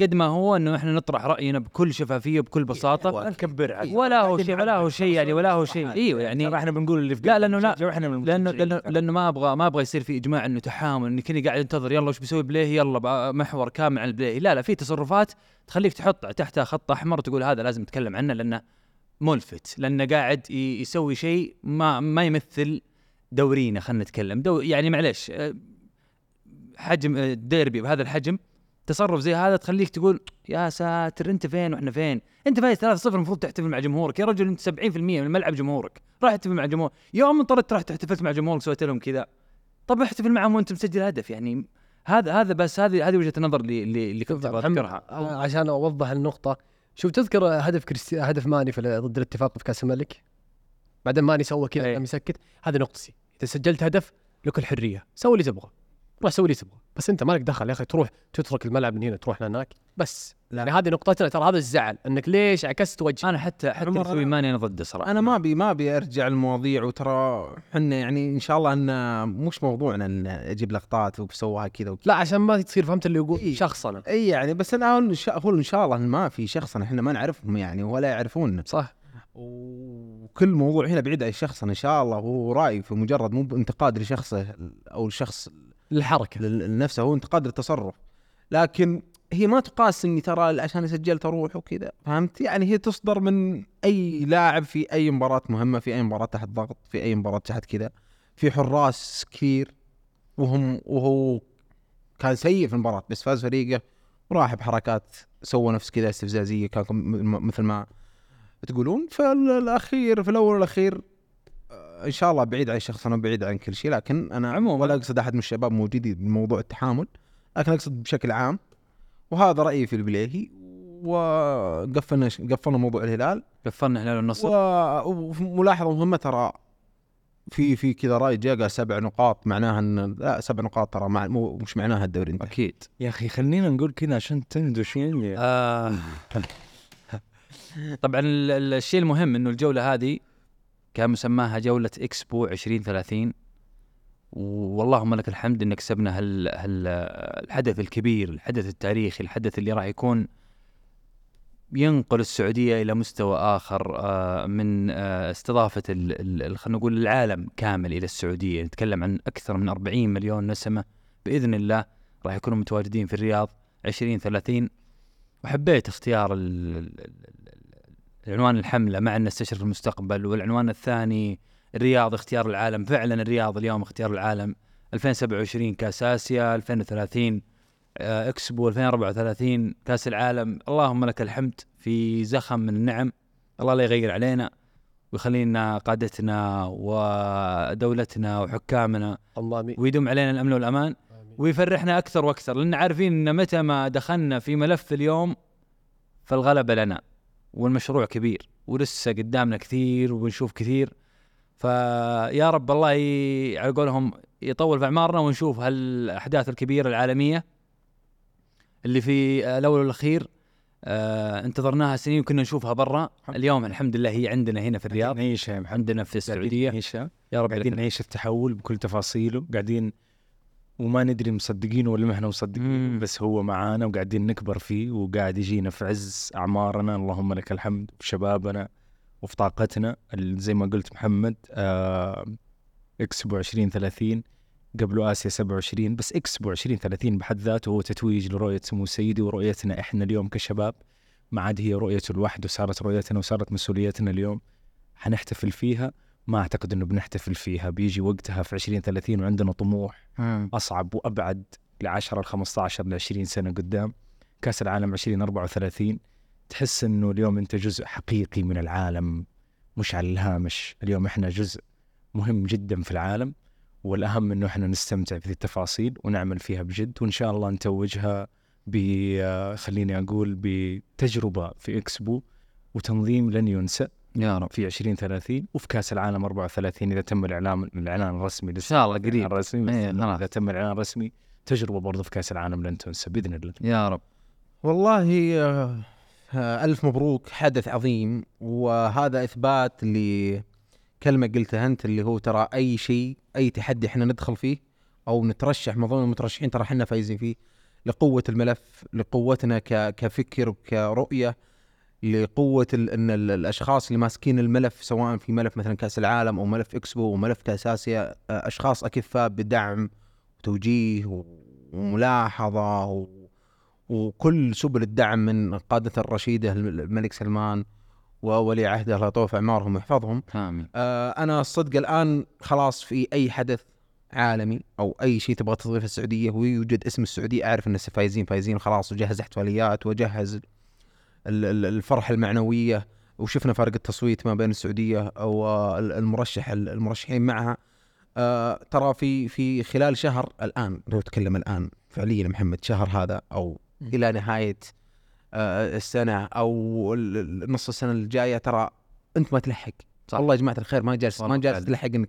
قد ما هو إنه إحنا نطرح رأينا بكل شفافية وبكل بساطة. لا نكبرها ولا هو شيء ولا هو شيء يعني ولا هو شيء. إيوه يعني ترى إحنا بنقول اللي في لا، لأنه لا. لأنه. لأنه لأنه ما أبغى ما أبغى يصير في إجماع إنه تحامل اني كني قاعد انتظر يلا وش بيسوي بليه؟ يلا محور كامل عن البليه. لا لا في تصرفات تخليك تحط تحتها خط أحمر وتقول هذا لازم نتكلم عنه لأنه ملفت لأنه قاعد يسوي شيء ما ما يمثل دورينا خلينا نتكلم. دو يعني معليش أه، حجم أه، ديربي بهذا الحجم تصرف زي هذا تخليك تقول يا ساتر أنت فين وإحنا فين؟ أنت فايز 3-0 المفروض تحتفل مع جمهورك يا رجل أنت 70% من الملعب جمهورك، راح احتفل مع جمهور، يوم انطردت رحت احتفلت مع جمهورك سويت لهم كذا. طب احتفل معهم وأنت مسجل هدف يعني هذا هذا بس هذه هذه وجهة النظر اللي اللي, اللي كنت اذكرها. آه، عشان أوضح النقطة شوف تذكر هدف كريستي هدف ماني في ضد الاتفاق في كأس الملك بعدين ماني سوى كذا إيه. قام يسكت هذه نقطتي إذا سجلت هدف لك الحرية سوي اللي تبغى روح سوي اللي تبغى. بس أنت مالك دخل يا أخي تروح تترك الملعب من هنا تروح لهناك بس لا. يعني هذه نقطتنا ترى هذا الزعل. إنك ليش عكست وجه أنا حتى حتى مسوي أنا- ماني أنا ضده صراحة. أنا ما ابي ما أبي أرجع المواضيع وترى إحنا يعني إن شاء الله إن مش موضوعنا إن أجيب لقطات وبسوها كذا وكذا. لا عشان ما تصير فهمت اللي يقول إيه. شخصنا اي يعني بس أنا أقول إن شاء إن الله إن ما في شخصنا إحنا ما نعرفهم يعني ولا يعرفوننا صح. وكل موضوع هنا بعيد عن شخصنا إن شاء الله هو رأي في مجرد مو بانتقاد لشخصه أو الشخص الحركة لنفسه هو انتقاد للتصرف لكن هي ما تقاس إني ترى عشان سجلت أروح وكذا فهمت؟ يعني هي تصدر من أي لاعب في أي مباراة مهمة في أي مباراة تحت ضغط في أي مباراة تحت كذا. في حراس كثير وهم وهو كان سيء في المباراة بس فاز فريقه وراح بحركات سوى نفس كذا استفزازية كان مثل ما تقولون. فالاخير في الأول والأخير إن شاء الله بعيد عن شخصنا وبعيد عن كل شيء لكن أنا عموماً. ولا أقصد أحد من الشباب موجودين بموضوع التحامل لكن أقصد بشكل عام. وهذا رأيي في البليهي وقفلنا قفلنا موضوع الهلال. قفلنا هلال النصر وملاحظة مهمة ترى في في كذا رأي جاء قال سبع نقاط معناها إن لا سبع نقاط ترى مع مو مش معناها الدوري انتهى. أكيد. يا أخي خلينا نقول كذا عشان تندش يعني آه. <laughs> طبعا ال- ال- الشيء المهم إنه الجولة هذه كان مسماها جولة إكسبو 2030 واللهم لك الحمد إن كسبنا هال هال الحدث الكبير الحدث التاريخي الحدث اللي راح يكون ينقل السعودية إلى مستوى آخر آه، من آه، استضافة خلينا نقول العالم كامل إلى السعودية. نتكلم عن أكثر من 40 مليون نسمة بإذن الله راح يكونوا متواجدين في الرياض 2030 وحبيت اختيار العنوان الحملة مع ان نستشرف المستقبل والعنوان الثاني الرياض اختيار العالم. فعلا الرياض اليوم اختيار العالم. 2027 كأس آسيا 2030 آه، إكسبو 2034 كأس العالم. اللهم لك الحمد في زخم من النعم. الله لا يغير علينا ويخلينا قادتنا ودولتنا وحكامنا. الله أمين. ويدوم علينا الأمن والأمان. ويفرحنا أكثر وأكثر لأن عارفين إن متى ما دخلنا في ملف اليوم فالغلبة لنا. والمشروع كبير ولسه قدامنا كثير وبنشوف كثير. فيا رب الله ي... على قولهم يطول في أعمارنا ونشوف هالأحداث الكبيرة العالمية اللي في الأول والأخير آه انتظرناها سنين وكنا نشوفها برا. اليوم الحمد لله هي عندنا هنا في الرياض. نعيشها عندنا في السعودية. نعيشها. يا رب قاعدين نعيش التحول بكل تفاصيله. قاعدين وما ندري مصدقينه ولا ما إحنا مصدقين. بس هو معانا وقاعدين نكبر فيه وقاعد يجينا في عز أعمارنا. اللهم لك الحمد في شبابنا وفي طاقتنا. زي ما قلت محمد آه اكسبو 2030 قبله آسيا 27 بس اكسبو 2030 بحد ذاته هو تتويج لرؤية سمو سيدي ورؤيتنا إحنا اليوم كشباب. ما عاد هي رؤيته لوحده صارت رؤيتنا وصارت مسؤوليتنا اليوم. حنحتفل فيها. ما أعتقد إنه بنحتفل فيها بيجي وقتها في 2030 وعندنا طموح مم. أصعب وأبعد ل 10 ل 15 ل 20 سنة قدام. كأس العالم 2034 تحس إنه اليوم أنت جزء حقيقي من العالم مش على الهامش. اليوم إحنا جزء مهم جدا في العالم والأهم إنه إحنا نستمتع في التفاصيل ونعمل فيها بجد. وإن شاء الله نتوجها ب آه، خليني أقول بتجربة في إكسبو. وتنظيم لن ينسى. يا رب. في 2030 وفي كأس العالم 34 إذا تم الاعلان الإعلان الرسمي إن شاء الله قريب. الرسمي إيه، خلاص. إذا تم الإعلان الرسمي تجربة برضه في كأس العالم لن تنسى بإذن الله. يا رب. والله آه، ألف مبروك حدث عظيم وهذا إثبات لكلمة قلتها أنت اللي هو ترى أي شيء أي تحدي إحنا ندخل فيه أو نترشح من ضمن المترشحين ترى إحنا فايزين فيه لقوة الملف لقوتنا ك- كفكر وكرؤية لقوة ال- أن ال- الأشخاص اللي ماسكين الملف سواء في ملف مثلا كأس العالم أو ملف إكسبو وملف كأس آسيا آه، أشخاص أكفاء بدعم وتوجيه و- وملاحظة و وكل سبل الدعم من قادة الرشيدة الملك سلمان وولي عهده الله يطول في أعمارهم ويحفظهم. آمين. آه أنا الصدق الآن خلاص في أي حدث عالمي أو أي شيء تبغى تضيفه السعودية ويوجد اسم السعودية أعرف إن فايزين فايزين خلاص وجهز احتفاليات وجهز الفرحه المعنوية وشفنا فرق التصويت ما بين السعودية أو آه، المرشح المرشحين معها آه ترى في في خلال شهر الآن لو تكلم الآن فعليا محمد شهر هذا أو. إلى نهاية آه السنة أو نص السنة الجاية ترى أنت ما تلحق صح. الله يا جماعة الخير ما جالس ما جالس. تلحق إنك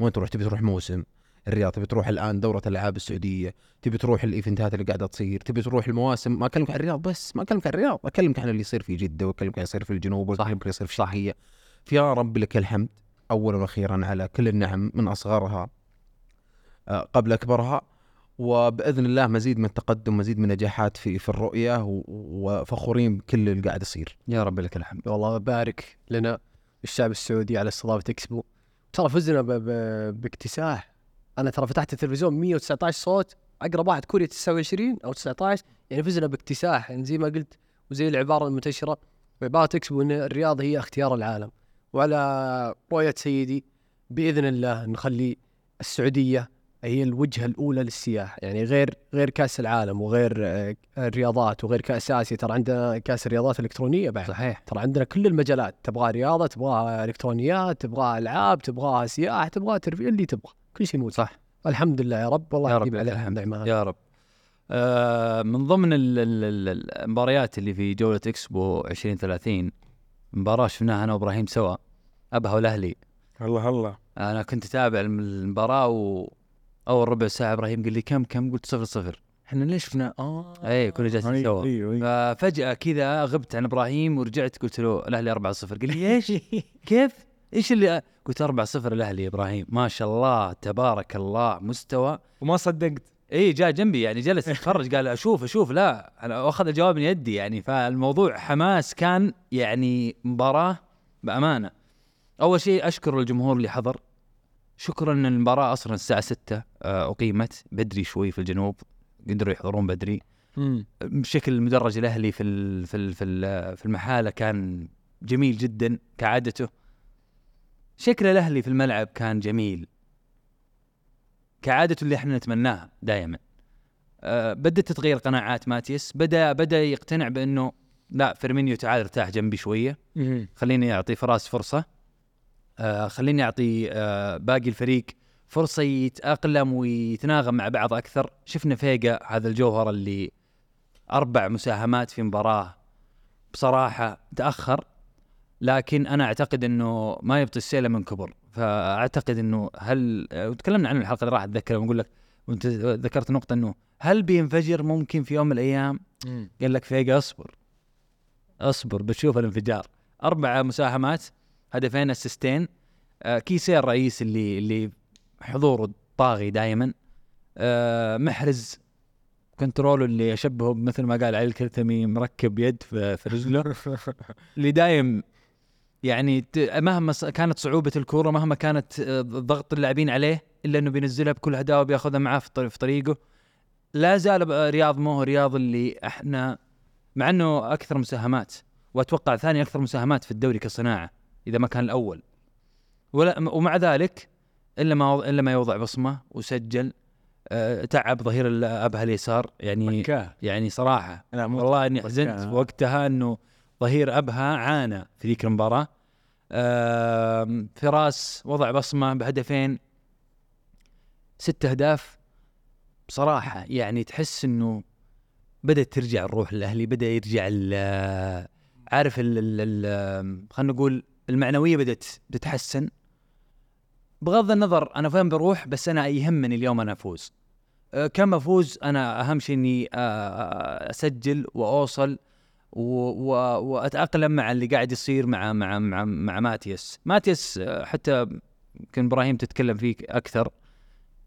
وين تروح تبي تروح موسم الرياض تبي تروح الآن دورة الألعاب السعودية تبي تروح الإيفنتات اللي قاعدة تصير تبي تروح المواسم ما أكلمك عن الرياض بس ما أكلمك عن الرياض أكلمك عن اللي يصير في جدة وأكلمك عن اللي يصير في الجنوب وأكلمك اللي يصير في الشرقية. فيا رب لك الحمد اولا وأخيرا على كل النعم من أصغرها آه، قبل أكبرها وبإذن الله مزيد من التقدم مزيد من النجاحات في في الرؤية وفخورين بكل اللي قاعد يصير. يا رب لك الحمد. والله بارك لنا الشعب السعودي على استضافه اكسبو ترى فزنا. باكتساح. أنا ترى فتحت التلفزيون 119 صوت أقرب واحد كوريا 29 أو 19 يعني فزنا باكتساح يعني زي ما قلت وزي العبارة المنتشرة بعباره اكسبو إن الرياض هي اختيار العالم. وعلى رؤية سيدي بإذن الله نخلي السعودية هي الوجهة الأولى للسياحه يعني غير غير كأس العالم وغير آه، الرياضات وغير كأس آسيا. ترى عندنا كأس الرياضات الإلكترونية بعد. صحيح. ترى عندنا كل المجالات تبغى رياضة تبغى إلكترونيات تبغى ألعاب تبغى سياحه تبغى ترفيه اللي تبغى. كل شيء موجود. صح. الحمد لله يا رب والله يا رب. يجيب لك عليها الحمد النعمه هذه. يا رب. آه من ضمن ال- ال- ال- المباريات اللي في جولة إكسبو 2030 مباراة شفناها أنا وإبراهيم سوا أبها والأهلي. الله الله. أنا كنت أتابع الم- المباراه واول ربع ساعة إبراهيم قال لي كم كم؟ قلت صفر صفر. إحنا ليش شفنا؟ آه. اي كنا جالسين أيوه سوا. أيوه أيوه. ففجأة كذا غبت عن إبراهيم ورجعت قلت له الأهلي 4 0 قال لي إيش؟ <laughs> كيف؟ إيش اللي قلت 4 0 الاهلي يا إبراهيم. ما شاء الله تبارك الله مستوى. وما صدقت. إي جاء جنبي يعني جلس <laughs> يتفرج قال أشوف أشوف. لا أنا أخذ الجواب من يدي يعني. فالموضوع حماس كان يعني مباراة بأمانة. أول شيء أشكر الجمهور اللي حضر. شكرا إن المباراة أصلا الساعة 6 آه، أقيمت. بدري شوي في الجنوب. قدروا يحضرون بدري. بشكل المدرج الأهلي في ال- في ال- في ال- في المحالة كان جميل جدا كعادته. شكل الأهلي في الملعب كان جميل. كعادته اللي إحنا نتمناها دائما أه بدات تتغير قناعات ماتيس. بدا بدأ يقتنع بأنه لا فيرمينو تعال ارتاح جنبي شوية. خليني أعطي فراس فرصة. آه خليني أعطي آه باقي الفريق فرصة يتأقلم ويتناغم مع بعض أكثر. شفنا فيجا هذا الجوهر اللي أربع مساهمات في مباراة. بصراحة تأخر. لكن أنا أعتقد إنه ما يبطي السيلة من كبر. فأعتقد إنه هل وتكلمنا عنه الحلقة اللي راحت اتذكر أقول لك وأنت ذكرت نقطة إنه هل بينفجر ممكن في يوم من الأيام؟ قال لك فيجا أصبر. أصبر بتشوف الانفجار. أربع مساهمات هدفين أسيستين. آه كيسي الرئيس اللي اللي حضوره طاغي دائما آه محرز كنترول اللي أشبهه مثل ما قال علي الكرتمي مركب يد في رجله. <laughs> اللي دايم يعني مهما كانت صعوبة الكورة مهما كانت آه، ضغط اللاعبين عليه إلا أنه بينزلها بكل هداوة بياخذها معاه في طريق- في طريقه. لا زال رياض مو هو رياض اللي إحنا مع إنه أكثر مساهمات وأتوقع ثاني أكثر مساهمات في الدوري كصناعة إذا ما كان الأول. ولا ومع ذلك إلا ما إلا ما يوضع بصمة وسجل أه تعب ظهير أبها اليسار يعني مكاه يعني صراحة. والله إني حزنت. وقتها إنه ظهير أبها عانى في ذيك المباراة. فراس وضع بصمة بهدفين ست أهداف. بصراحة يعني تحس إنه بدأت ترجع الروح للأهلي بدأ يرجع ال- عارف خلينا نقول المعنوية بدأت تتحسن. بغض النظر أنا فين بروح بس أنا يهمني اليوم أنا أفوز. أه، كم أفوز؟ أنا أهم شيء إني أه، أسجل وأوصل و- و- وأتأقلم مع اللي قاعد يصير مع مع مع, مع ماتيس. ماتيس حتى يمكن إبراهيم تتكلم فيك أكثر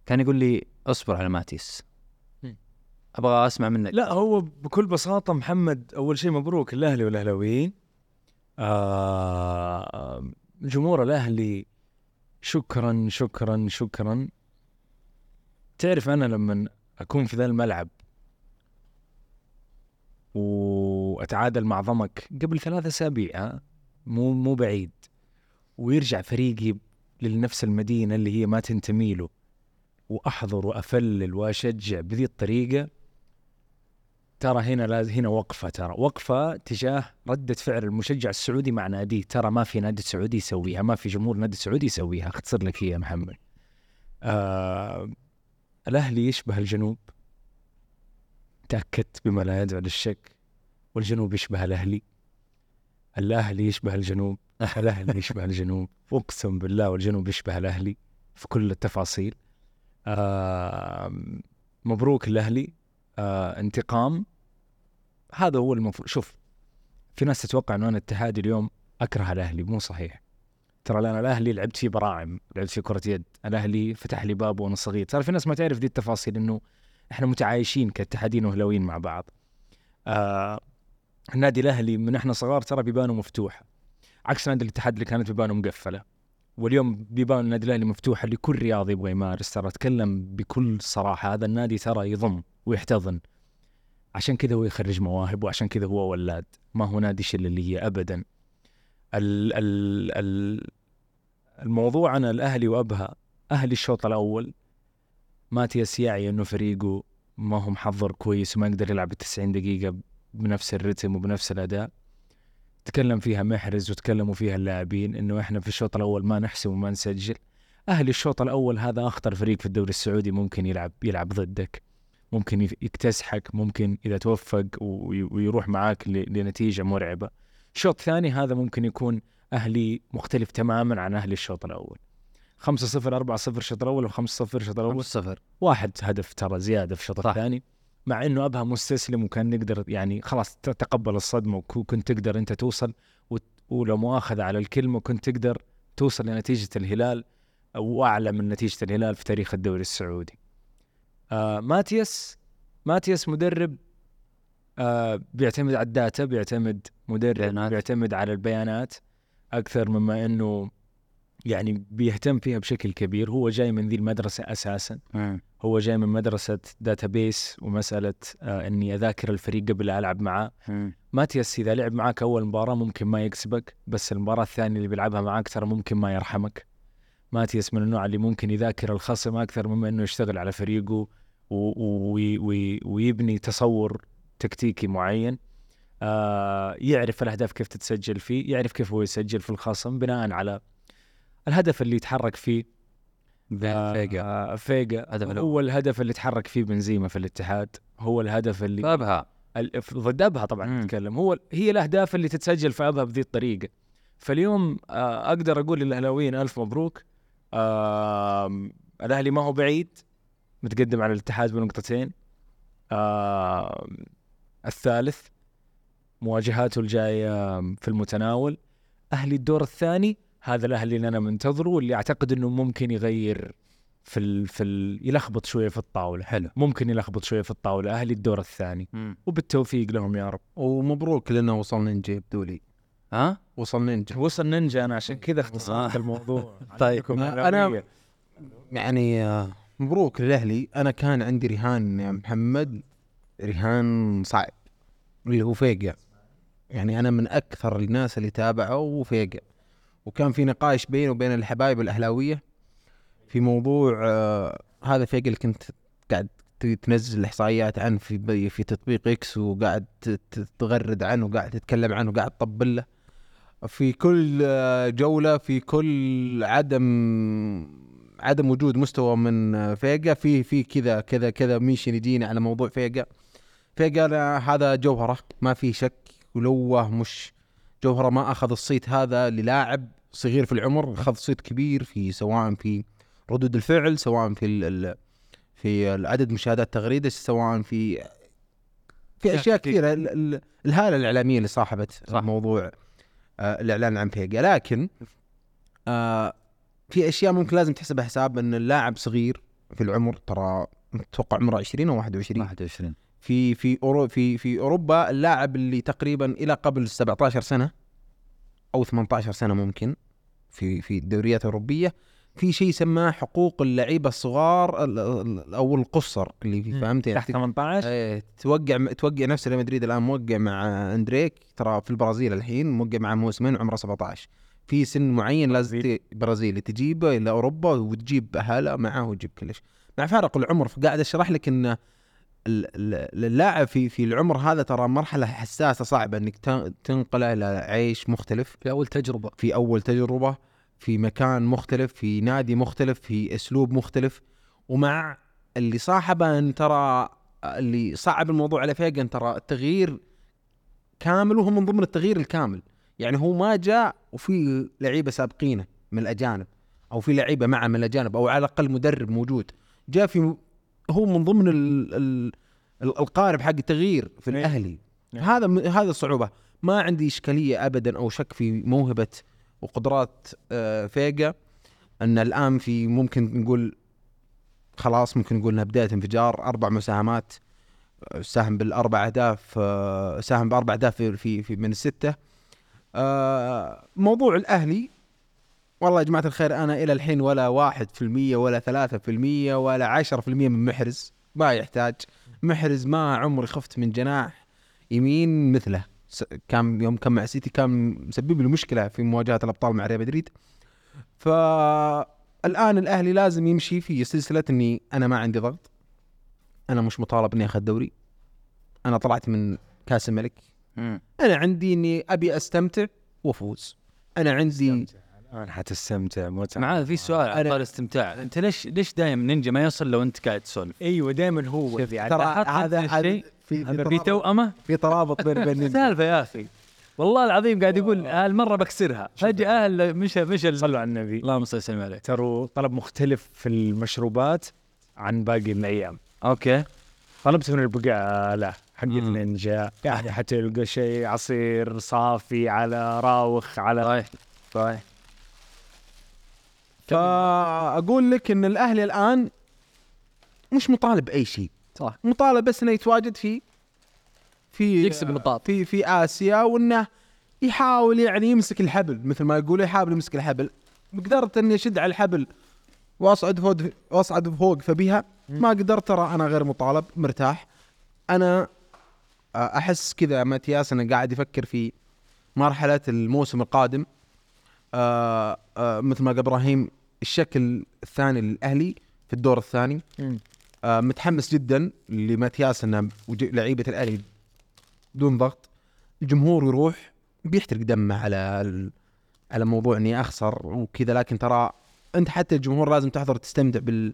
كان يقول لي اصبر على ماتيس. أبغى أسمع منك. لا هو بكل بساطة محمد أول شيء مبروك الأهلي والأهلاويين. آه جمهور الأهلي شكرا شكرا شكرا. تعرف أنا لما أكون في ذا الملعب وأتعادل مع ضمك قبل ثلاثة أسابيع ها؟ مو مو بعيد. ويرجع فريقي لنفس المدينة اللي هي ما تنتمي له. وأحضر وأفلل وأشجع بذي الطريقة. ترى هنا لازم هنا وقفة ترى. وقفة تجاه ردة فعل المشجع السعودي مع ناديه. ترى ما في نادي سعودي يسويها ما في جمهور نادي سعودي يسويها. اختصر لك هي يا محمد. آه الأهلي يشبه الجنوب. تأكدت بما لا يدعو للشك والجنوب يشبه الأهلي. الأهلي يشبه الجنوب الأهلي <laughs> يشبه الجنوب. أقسم بالله والجنوب يشبه الأهلي في كل التفاصيل. آه مبروك الأهلي. آه انتقام. هذا هو المفروض. شوف في ناس تتوقع إنه أنا اتحادي اليوم أكره الأهلي. مو صحيح. ترى أنا الأهلي لعبت فيه براعم لعبت فيه كرة يد. الأهلي فتح لي بابه وأنا صغير. ترى في ناس ما تعرف دي التفاصيل إنه إحنا متعايشين كاتحادين واهلاويين مع بعض. آه النادي الأهلي من إحنا صغار ترى بيبانه مفتوحه عكس نادي الاتحاد اللي كانت بيبانه مقفلة. واليوم بيبان النادي الأهلي مفتوحه لكل رياضي يبغى يمارس. ترى أتكلم بكل صراحة هذا النادي ترى يضم ويحتضن. عشان كذا هو يخرج مواهب وعشان كذا هو ولاد. ما هو نادي شللية ابدا. ال ال ال الموضوع أنا الأهلي وأبها أهلي الشوط الأول. ماتياس يعي إنه فريقه ما هو محضر كويس وما يقدر يلعب 90 دقيقة بنفس الرتم وبنفس الأداء. تكلم فيها محرز وتكلموا فيها اللاعبين إنه إحنا في الشوط الأول ما نحسم وما نسجل. أهلي الشوط الأول هذا أخطر فريق في الدوري السعودي ممكن يلعب يلعب ضدك. ممكن يكتسحك ممكن إذا توفق وي- ويروح معاك لنتيجة مرعبة. شوط ثاني هذا ممكن يكون أهلي مختلف تماما عن أهلي الشوط الأول. 5 0 4 0 الشوط الأول و 5 0 الشوط الأول 5-0 واحد هدف ترى زيادة في الشوط. الثاني مع إنه أبها مستسلم وكان نقدر يعني خلاص تقبل الصدمة وكنت تقدر أنت توصل ولو مؤاخذة على الكلمة كنت تقدر توصل لنتيجة الهلال أو أعلى من نتيجة الهلال في تاريخ الدوري السعودي. آه ماتياس ماتياس مدرب آه بيعتمد على ال data بيعتمد مدرب بيانات. بيعتمد على البيانات أكثر مما إنه يعني بيهتم فيها بشكل كبير. هو جاي من ذي المدرسة أساسا. مم. هو جاي من مدرسة database ومسألة آه إني أذاكر الفريق قبل لا ألعب معاه. مم. ماتياس إذا لعب معاك أول مباراة ممكن ما يكسبك بس المباراة الثانية اللي بيلعبها معاك ترى ممكن ما يرحمك. ماتياس من النوع اللي ممكن يذاكر الخصم أكثر مما إنه يشتغل على فريقه وي- وي- ويبني تصور تكتيكي معين. آه يعرف الأهداف كيف تتسجل فيه يعرف كيف هو يسجل في الخصم بناء على الهدف اللي يتحرك فيه بين فيجا. آه فيجا. هو الهدف اللي تحرك فيه بنزيما في الاتحاد. هو الهدف اللي ف- ضد ابها طبعا. نتكلم هو هي الأهداف اللي تتسجل في ابها بذي الطريقة فاليوم آه أقدر أقول للأهلاويين ألف مبروك. آه الأهلي ما هو بعيد. متقدم على الاتحاد بنقطتين. آه الثالث مواجهاته الجاية في المتناول. أهلي الدور الثاني هذا الاهلي اللي أنا منتظره واللي أعتقد إنه ممكن يغير في ال في ال يلخبط شوية في الطاولة. حلو. ممكن يلخبط شوية في الطاولة. أهلي الدور الثاني. مم. وبالتوفيق لهم يا رب. ومبروك لنا وصل نينجا يبدو لي. ها؟ وصل نينجا. وصل نينجا. أنا عشان كذا اختصرت آه. الموضوع <laughs> طيب. أهلاوية. يعني آه، مبروك للاهلي أنا كان عندي رهان يا محمد. رهان صعب. اللي هو فيجا يعني أنا من أكثر الناس اللي تابعوا فيجا وكان في نقاش بينه وبين الحبايب الأهلاوية في موضوع آه هذا اللي كنت قاعد تنزل الاحصائيات عنه في في تطبيق إكس وقاعد تغرد عنه وقاعد تتكلم عنه وقاعد تطبل له. في كل آه، جولة في كل عدم عدم وجود مستوى من آه، فيجا في في كذا كذا كذا ميشن يجينا على موضوع فيجا فيجا هذا جوهرة ما في شك ولو مش جوهرة ما أخذ الصيت هذا للاعب. صغير في العمر اخذ صيت كبير في سواء في ردود الفعل سواء في ال في عدد مشاهدات تغريدة سواء في في أشياء كثيرة. ال- ال- الهالة الإعلامية اللي صاحبت صح. موضوع آه الإعلان عن فيجا لكن آه في أشياء ممكن لازم تحسبها حساب إن اللاعب صغير في العمر ترى أتوقع عمره 20 أو 21 21 في في أورو في في أوروبا اللاعب اللي تقريبا إلى قبل 17 سنة أو 18 سنة ممكن في في الدوريات الأوروبية. في شيء يسمى حقوق اللعيبة الصغار ال- ال- أو القصر اللي في. فهمت يعني؟ تحت 18 إيه توقع توقع نفس ريال مدريد الآن موقع مع أندريك. ترى في البرازيل الحين موقع مع موسمين عمره 17 في سن معين لازم برازيلي تجيبه إلى أوروبا وتجيب اهله معاه وتجيب كلش. مع فارق العمر فقاعد أشرح لك إن ال- ال- اللاعب في في العمر هذا ترى مرحلة حساسة صعبة إنك تنقله إلى عيش مختلف. في أول تجربة. في أول تجربة في مكان مختلف في نادي مختلف في أسلوب مختلف. ومع اللي صاحبه إن ترى اللي صعب الموضوع على فيجن ترى التغيير كامل وهو من ضمن التغيير الكامل. يعني هو ما جاء وفي لعيبة سابقينه من الأجانب أو في لعيبة معه من الأجانب أو على الأقل مدرب موجود. جاء في هو من ضمن ال ال ال- القارب حق التغيير في نعم. الأهلي. نعم. هذا هذا الصعوبه ما عندي إشكالية ابدا أو شك في موهبة وقدرات آه، فيجا. أن الآن في ممكن نقول خلاص ممكن نقول إنها بداية انفجار. أربع مساهمات آه، ساهم بالأربع أهداف آه، ساهم بأربع أهداف في, في, من الستة. موضوع الأهلي والله يا جماعة الخير أنا إلى الحين ولا واحد في المية ولا ثلاثة في المية ولا عشرة في المية من محرز ما يحتاج. محرز ما عمري خفت من جناح يمين مثله. كان يوم كان مع سيتي كان مسبب له مشكلة في مواجهة الأبطال مع ريال مدريد. فالان الأهلي لازم يمشي في سلسلة إني أنا ما عندي ضغط أنا مش مطالب إني أخذ دوري. أنا طلعت من كأس الملك. أنا عندي إني أبي أستمتع وأفوز. أنا عندي الآن حتستمتع متعه معاه في سؤال على أنا- طار الاستمتاع أنت ليش ليش دايم نينجا ما يوصل لو أنت قاعد تسولف؟ أيوه دائما هو شوف يعني ترى هذا الشيء؟ في في في توأمه في ترابط بين بين سالفة يا أخي. والله العظيم قاعد يقول هالمره بكسرها. فجأة ال- مشى مشى صلوا على النبي. اللهم صل وسلم عليه. ترى طلب مختلف في المشروبات عن باقي الأيام. okay. طلبت من البقاله حق. النينجا يعني حتلقى شيء عصير صافي على Rauch على صحيح صحيح. فأقول لك إن الأهلي الآن مش مطالب باي شيء. صح. مطالب بس إنه يتواجد في في يكسب نقاط. في في آسيا وإنه يحاول يعني يمسك الحبل. مثل ما يقولوا يحاول يمسك الحبل. قدرت إني أشد على الحبل وأصعد فوق وأصعد فوق فبها ما قدرت ترى أنا غير مطالب مرتاح. أنا آه، أحس كذا ماتياس أنا قاعد يفكر في مرحلة الموسم القادم. آه آه مثل ما قال إبراهيم الشكل الثاني للأهلي في الدور الثاني. آه متحمس جدا لماتياس إنه لعيبة الأهلي بدون ضغط. الجمهور يروح بيحترق دمه على. على موضوع إني أخسر وكذا لكن ترى أنت حتى الجمهور لازم تحضر تستمتع بال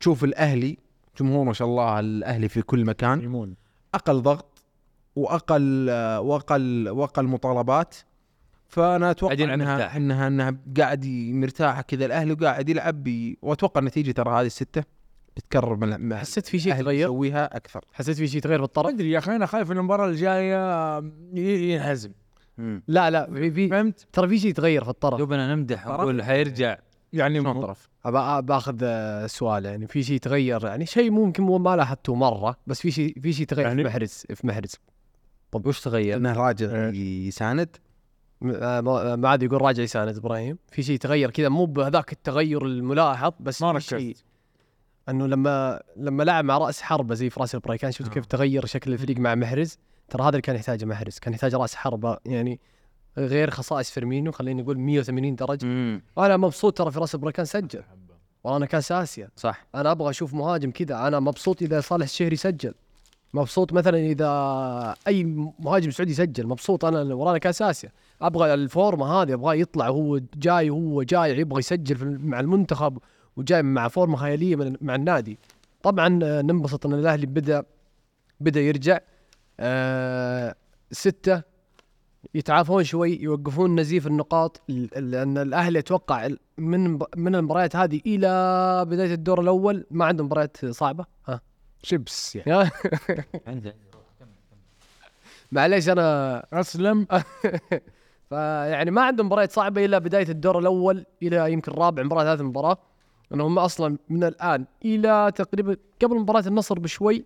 تشوف الأهلي. جمهور ما شاء الله الأهلي في كل مكان. يمون. أقل ضغط وأقل آه، وأقل وأقل مطالبات. فأنا أتوقع انها مرتاح. انها إنها قاعد مرتاحة كذا الأهلي وقاعد يلعب بي وأتوقع النتيجه ترى هذه الستة بتكرر من حسيت في شيء تغير يسويها أكثر حسيت في شيء تغير ما بالطرف أدري يا أخي أنا خايف إن المباراة الجاية ينهزم مم. لا لا في, في فهمت؟ ترى في شيء تغير في الطرف دوبنا نمدح. ونقول حيرجع يعني شلون م- طرف أبا- بأخذ سؤال يعني في شيء تغير يعني شيء ممكن مو ما لاحظته مرة بس في شيء في شيء تغير يعني؟ في محرز في محرز طب وش تغير؟ إنه راجع إيه. يساند ما- آه، معاذ يقول راجع يساند إبراهيم. في شيء تغير كذا مو بهذاك التغير الملاحظ بس ما في ركزت. شيء إنه لما لما لعب مع رأس حربة زي فراس البريكان شفت آه. كيف تغير شكل الفريق مع محرز ترى هذا اللي كان يحتاجه محرز كان يحتاج رأس حربة يعني غير خصائص فيرمينو خلينا نقول 180 درجة. مم. وأنا مبسوط ترى فراس البريكان سجل. وأنا كاس اسيا صح. أنا أبغى أشوف مهاجم كذا. أنا مبسوط إذا صالح الشهري سجل. مبسوط مثلا إذا أي مهاجم سعودي سجل. مبسوط أنا ورانا كاس اسيا أبغى الفورمة هذه أبغاه يطلع وهو جاي وهو جاي يبغى يسجل في مع المنتخب وجاي مع فورمة خيالية من مع النادي. طبعا آه، ننبسط إن الأهلي بدأ بدأ يرجع آه ستة يتعافون شوي يوقفون نزيف النقاط لأن الأهلي أتوقع من من المباريات هذه إلى بداية الدور الأول ما عندهم مباريات صعبة. ها. شيبس يعني. عندي <laughs> معليش أنا أسلم. <laughs> فيعني ما عندهم مباريات صعبة إلى بداية الدور الأول إلى يمكن رابع مباراة هذه المباراه انهم أصلا من الآن إلى تقريبا قبل مباراة النصر بشوي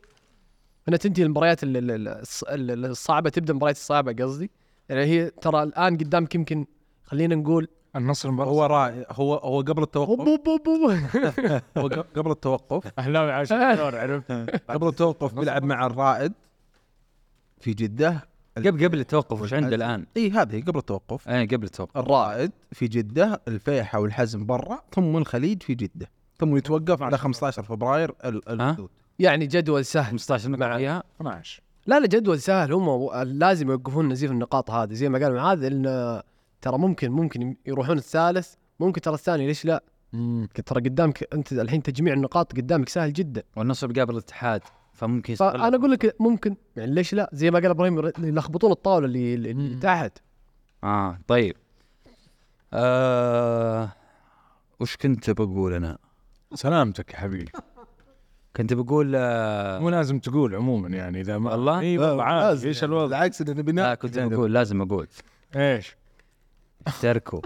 إنها تنتهي المباريات ال- ال- ال- الص- ال- ال- الصعبة تبدأ المباريات الصعبة قصدي. يعني هي ترى الآن قدامك يمكن خلينا نقول النصر مباراة هو رائع. هو هو قبل التوقف. بو بو بو هو قبل التوقف. <laughs> أهلاوي عاشور عرفت؟ قبل التوقف بيلعب مع الرائد في جدة. قبل قبل التوقف وش عنده الآن؟ إي هذه قبل التوقف. إي قبل التوقف. الرائد في جدة الفيحة والحزم برا ثم الخليج في جدة ثم يتوقف على 15 فبراير؟ الحدود. يعني جدول سهل. 15 نقطة مع- فيها؟ 12 لا لا جدول سهل. هم لازم يوقفون نزيف النقاط هذه. زي ما قال معاذ إن ترى ممكن ممكن يروحون الثالث. ممكن ترى الثاني ليش لا؟ ترى قدامك أنت الحين تجميع النقاط قدامك سهل جدا. والنصر بيقابل الاتحاد. فممكن يستغل فانا أقول لك ممكن يعني ليش لا؟ زي ما قال إبراهيم يلخبطون الطاولة اللي, اللي تحت. آه طيب. آه وش كنت بقول أنا؟ سلامتك يا حبيبي. كنت بقول آه مو لازم تقول عموما يعني إذا ما والله؟ إي والله عادي. إيش الوضع؟ بالعكس انه لا بناء كنت بقول لازم أقول. إيش؟ اشتركوا.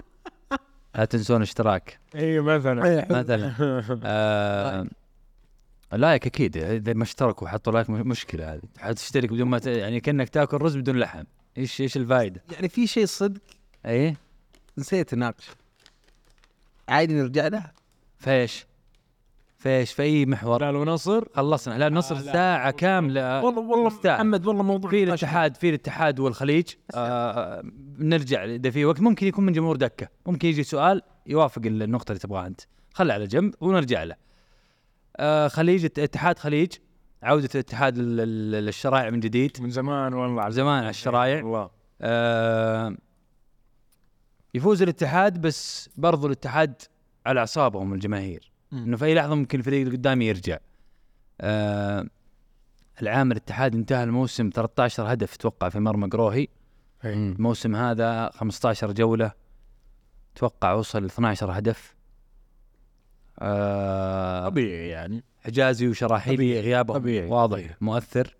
لا تنسون اشتراك. إي مثلا. مثلا. <laughs> آه like أكيد إذا ما اشتركوا حطوا like مش- مشكلة هذه. حتشترك بدون ما ت... يعني كأنك تأكل رز بدون لحم. إيش إيش الفائده؟ يعني في شيء صدق؟ إيه؟ نسيت اناقش عادي نرجع له؟ فيش. فيش في أي محور. هلال ونصر خلصنا لا النصر ساعة كاملة. والله والله مستاهل. محمد والله موضوع في الاتحاد في الاتحاد والخليج. آه نرجع إذا في وقت. ممكن يكون من جمهور دكة. ممكن يجي سؤال يوافق النقطة اللي تبغاها أنت. خله على جنب ونرجع له. آه خليج اتحاد خليج عودة لل- للشرائع من جديد. من زمان والله زمان على الشرايع والله. آه يفوز الاتحاد بس برضو الاتحاد على أعصابهم الجماهير. إنه في أي لحظة ممكن الفريق اللي قدامي يرجع. آه العام الاتحاد انتهى الموسم 13 هدف توقع في مرمى قروهي. الموسم هذا 15 جولة توقع وصل 12 هدف. آه طبيعي يعني. حجازي وشراحيلي طبيعي، طبيعي، واضح. طبيعي. مؤثر.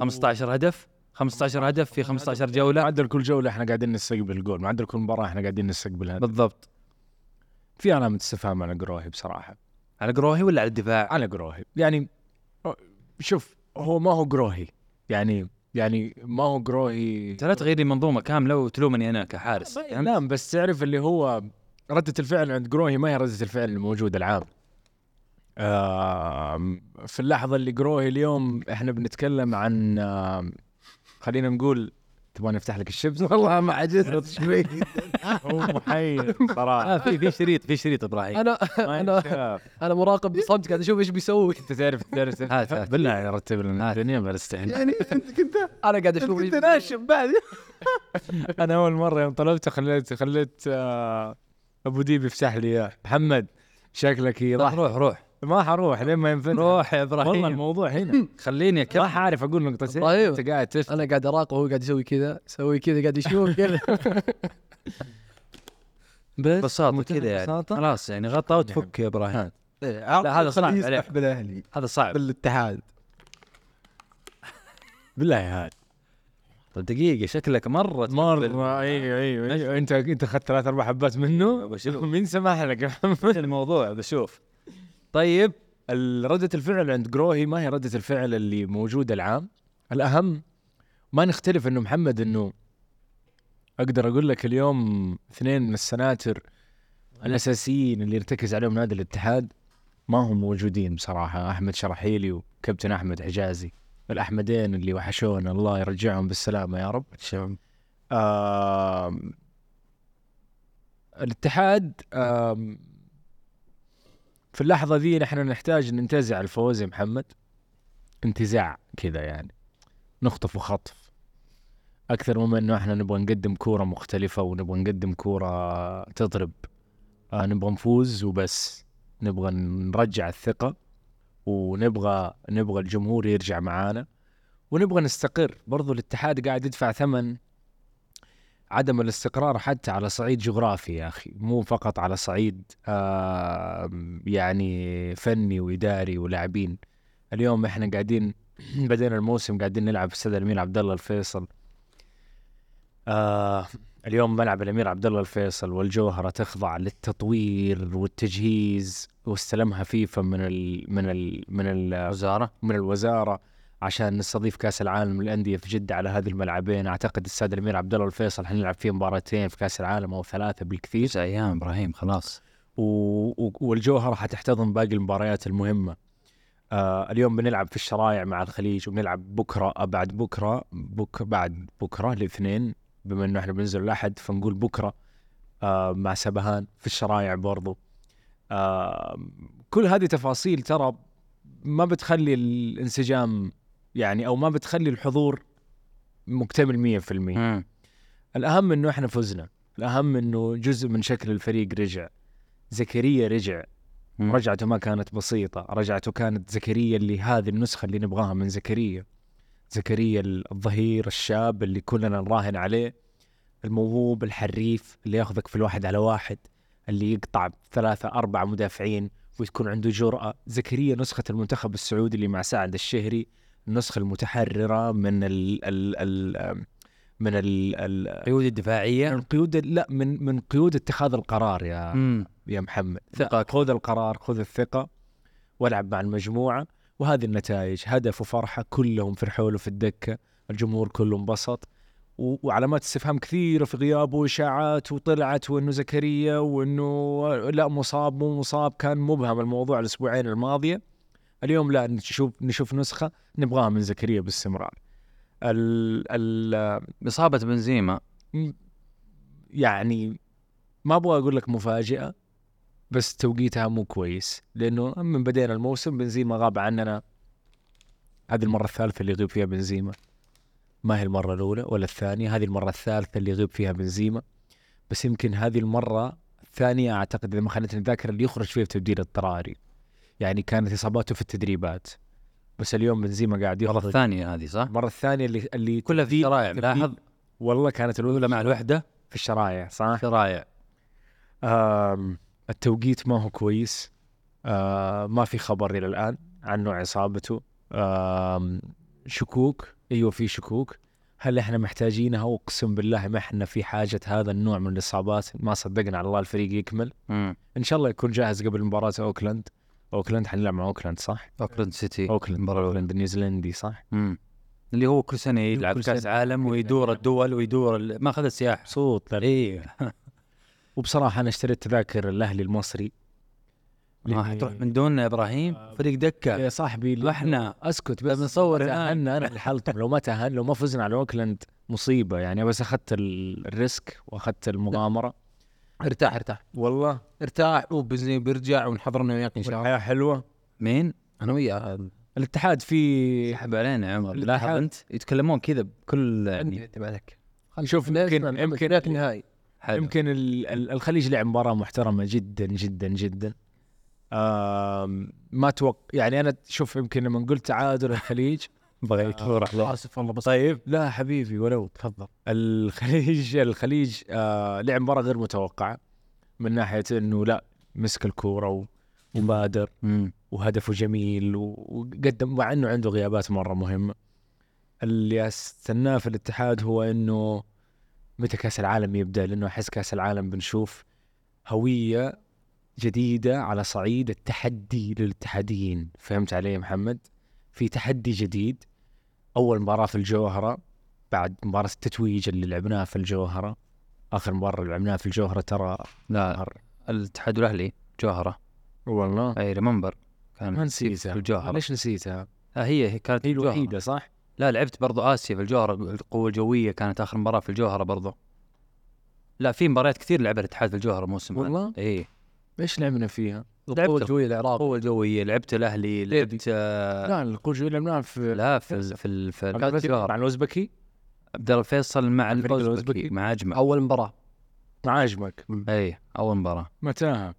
15 هدف. 15 هدف في 15 جولة. معدل كل جولة إحنا قاعدين نستقبل جول معدل كل مباراة إحنا قاعدين نستقبل هدف بالضبط. في علامة استفهام على قروهي بصراحة. على قروهي ولا على الدفاع؟ على قروهي يعني شوف هو ما هو قروهي يعني يعني ما هو قروهي انت لا تغير لي منظومه كاملة وتلومني أنا كحارس. فهمت؟ نعم بس تعرف اللي هو ردة الفعل عند قروهي ما هي ردة الفعل الموجودة العام. في اللحظة اللي قروهي اليوم إحنا بنتكلم عن خلينا نقول تبغى نفتح لك الشبز <laughs> والله ما عجزت شوي <laughs> هو محير صراحة. آه في في شريط في شريط إبراهيم. أنا أنا أنا مراقب بصمت قاعد أشوف إيش بيسوي. أنت تعرف تعرف <laughs> هات،. بالله رتب لنا. الدنيا بستحيل يعني أنت كنت أنا قاعد أشوف كنت ناشف بعد. أنا أول مرة يوم طلبته خليت خليت آه، أبو ديب يفتح لي إياه. محمد شكلك روح يضحك روح روح. ما حروح لين ما ينفتح. روح يا والله إبراهيم الموضوع هنا. <laughs> خليني ما اكمل حعرف أقول نقطتين إبراهيم. أنت قاعد تفتح أنا قاعد اراقبه وهو قاعد يسوي كذا يسوي كذا قاعد يشوف كذا. <laughs> بس ببساطة كذا يعني. البساطة. خلاص يعني غطى وتفك يا إبراهيم. لا هذا صعب عليك. بالأهلي. هذا صعب. بالاتحاد. بالله هاد. طيب دقيقة شكلك مرة تحب مرة أيوه أيوه أيوه. أنت أنت أخذت ثلاث أربع حبات منه؟ بشوف. <laughs> مين سمح لك؟ <laughs> يا محمد الموضوع بشوف طيب ردة الفعل عند قروهي ما هي ردة الفعل اللي موجودة العام. الأهم ما نختلف إنه محمد إنه أقدر أقول لك اليوم اثنين من السناتر الأساسيين اللي يرتكز عليهم نادي الاتحاد. ما هم موجودين بصراحة أحمد شرحيلي وكابتن أحمد حجازي. الأحمدين اللي وحشونا. الله يرجعهم بالسلامة يا رب. آم، الاتحاد آم، في اللحظة ذي نحن نحتاج ننتزع الفوز يا محمد. انتزاع كذا يعني. نخطف وخطف. أكثر مما إنه إحنا نبغى نقدم كورة مختلفة ونبغى نقدم كورة تضرب. آه نبغى نفوز وبس. نبغى نرجع الثقة. ونبغى نبغى الجمهور يرجع معانا ونبغى نستقر. برضو الاتحاد قاعد يدفع ثمن عدم الاستقرار حتى على صعيد جغرافي يا أخي. مو فقط على صعيد آه يعني فني وإداري ولاعبين. اليوم إحنا قاعدين <clears throat> بدينا الموسم قاعدين نلعب في استاد الأمير عبد الله الفيصل. آه اليوم ملعب الأمير عبد الله الفيصل والجوهرة تخضع للتطوير والتجهيز واستلمها فيفا من ال من ال من ال وزاره من الوزارة عشان نستضيف كأس العالم للأندية في جدة على هذه الملعبين. أعتقد استاد الأمير عبد الله الفيصل حنلعب فيه مباراتين في كأس العالم أو ثلاثة بالكثير. أيام إبراهيم خلاص. و... و... والجوهرة حتحتضن باقي المباريات المهمة. آه اليوم بنلعب في الشرايع مع الخليج وبنلعب بكرة بعد بكرة بك بعد بكرة الاثنين. بما إنه إحنا بننزل الأحد فنقول بكرة آه مع سبهان في الشرايع برضو. آه كل هذه تفاصيل ترى ما بتخلي الانسجام يعني أو ما بتخلي الحضور مكتمل 100% مم. الأهم إنه إحنا فزنا. الأهم إنه جزء من شكل الفريق رجع. زكريا رجع. مم. رجعته ما كانت بسيطة. رجعته كانت زكريا اللي هذه النسخة اللي نبغاها من زكريا. زكريا الظهير الشاب اللي كلنا نراهن عليه الموهوب الحريف اللي ياخذك في الواحد على واحد اللي يقطع ثلاثة أربعة مدافعين وتكون عنده جرأة زكريا نسخة المنتخب السعودي اللي مع سعد الشهري النسخة المتحررة من ال ال ال من ال ال القيود الدفاعية من قيود لا من من قيود اتخاذ القرار يا مم. يا محمد ثقة. خذ القرار خذ الثقة والعب مع المجموعة وهذه النتائج هدف وفرحة كلهم فرحوا له في الدكة الجمهور كله انبسط. وعلامات استفهام كثيرة في غيابه وإشاعات وطلعت وإنه زكريا وإنه لا مصاب مو مصاب كان مبهم الموضوع الأسبوعين الماضية. اليوم لا نشوف نشوف نسخة نبغاها من زكريا باستمرار. ال ال إصابة بنزيما. يعني ما أبغى أقول لك مفاجئة بس توقيتها مو كويس لأنه من بدينا الموسم بنزيما غاب عننا. هذه المرة الثالثة اللي يغيب فيها بنزيما. ما هي المرة الأولى ولا الثانية هذه المرة الثالثة اللي يغيب فيها بنزيما. بس يمكن هذه المرة الثانية أعتقد إذا ما خانتني الذاكره اللي يخرج فيها بتبديل اضطراري يعني كانت إصاباته في التدريبات. بس اليوم بنزيما قاعد المره يخرج الثانية هذه صح؟ المره الثانية اللي اللي كلها في الشرايع لاحظ؟ والله كانت الاولى مع الوحدة؟ في الشرايع صح؟ شرايع آم، التوقيت ما هو كويس. آه ما في خبر إلى الآن عن نوع إصابته. آم، شكوك. أيوه في شكوك. هل إحنا محتاجينها أقسم بالله ما إحنا في حاجة هذا النوع من الإصابات. ما صدقنا على الله الفريق يكمل. مم. إن شاء الله يكون جاهز قبل مباراة أوكلاند. أوكلاند حنلعب مع أوكلاند صح؟ أوكلاند سيتي. أوكلاند. المباراه الاولى أوكلاند النيوزيلندي صح؟ مم. اللي هو كل سنة يلعب كأس. عالم ويدور الدول ويدور ما أخذ السياحه صوت اي <laughs> وبصراحة أنا اشتريت تذاكر الأهلي المصري. ما حتروح من دوننا إبراهيم؟ فريق دكة. يا صاحبي إحنا أسكت بس. بنصور <laughs> هناك. تأهلنا أنا حلطم لو ما تأهل لو ما فزنا على أوكلاند مصيبة يعني. بس أخذت ال- ال risk وأخذت المغامرة. ارتاح ارتاح. والله. ارتاح. وبزني بيرجع ونحضر أنا وياك إن شاء الله. والحياة حلوة. مين؟ أنا وياه. الاتحاد في يحب علينا يا عمر. لاحظ أنت؟ يتكلمون كذا بكل يعني. شوف يمكن يمكن النهائي حلو. يمكن ال- ال- الخليج لعب مباراة محترمة جدا جدا جدا. آم، ما توقع يعني أنا شوف يمكن لما قلت تعادل الخليج <laughs> بغيت أروح له. آسف والله بس طيب. لا حبيبي ولو تفضل. الخليج الخليج آه لعب مباراة غير متوقعة من ناحية إنه لا مسك الكورة و- وبادر. مم. وهدفه جميل وقدم مع إنه عنده غيابات مرة مهمة. اللي أستناه في الاتحاد هو إنه متى كأس العالم يبدأ لأنه أحس كأس العالم بنشوف هوية جديدة على صعيد التحدي للاتحاديين. فهمت علي محمد؟ في تحدي جديد. أول مباراة في الجوهرة بعد مباراة التتويج اللي لعبناها في الجوهرة. آخر مباراة لعبناها في الجوهرة ترى لا. الاتحاد الأهلي جوهرة. والله؟ أي ريمبر كان ما نسيتها. الجوهرة. ليش نسيتها؟ آه هي كانت هي. الوحيدة صح؟ لا لعبت برضو آسيا في الجوهرة القوة الجوية كانت آخر مباراة في الجوهرة برضو. لا في مباريات كثير لعب الاتحاد في الجوهرة الموسم هذا. والله؟ اي إيش لعبنا فيها؟ القوة الجوية العراق القوة الجوية لعبت الأهلي لعبت آه لا القوة الجوية لعبناها في لا في في في مع الجوهرة. الأوزبكي؟ عبد الله الفيصل مع الأوزبكي. مع أجمع. أول مباراة. مع عجمك اي أول مباراة. متاها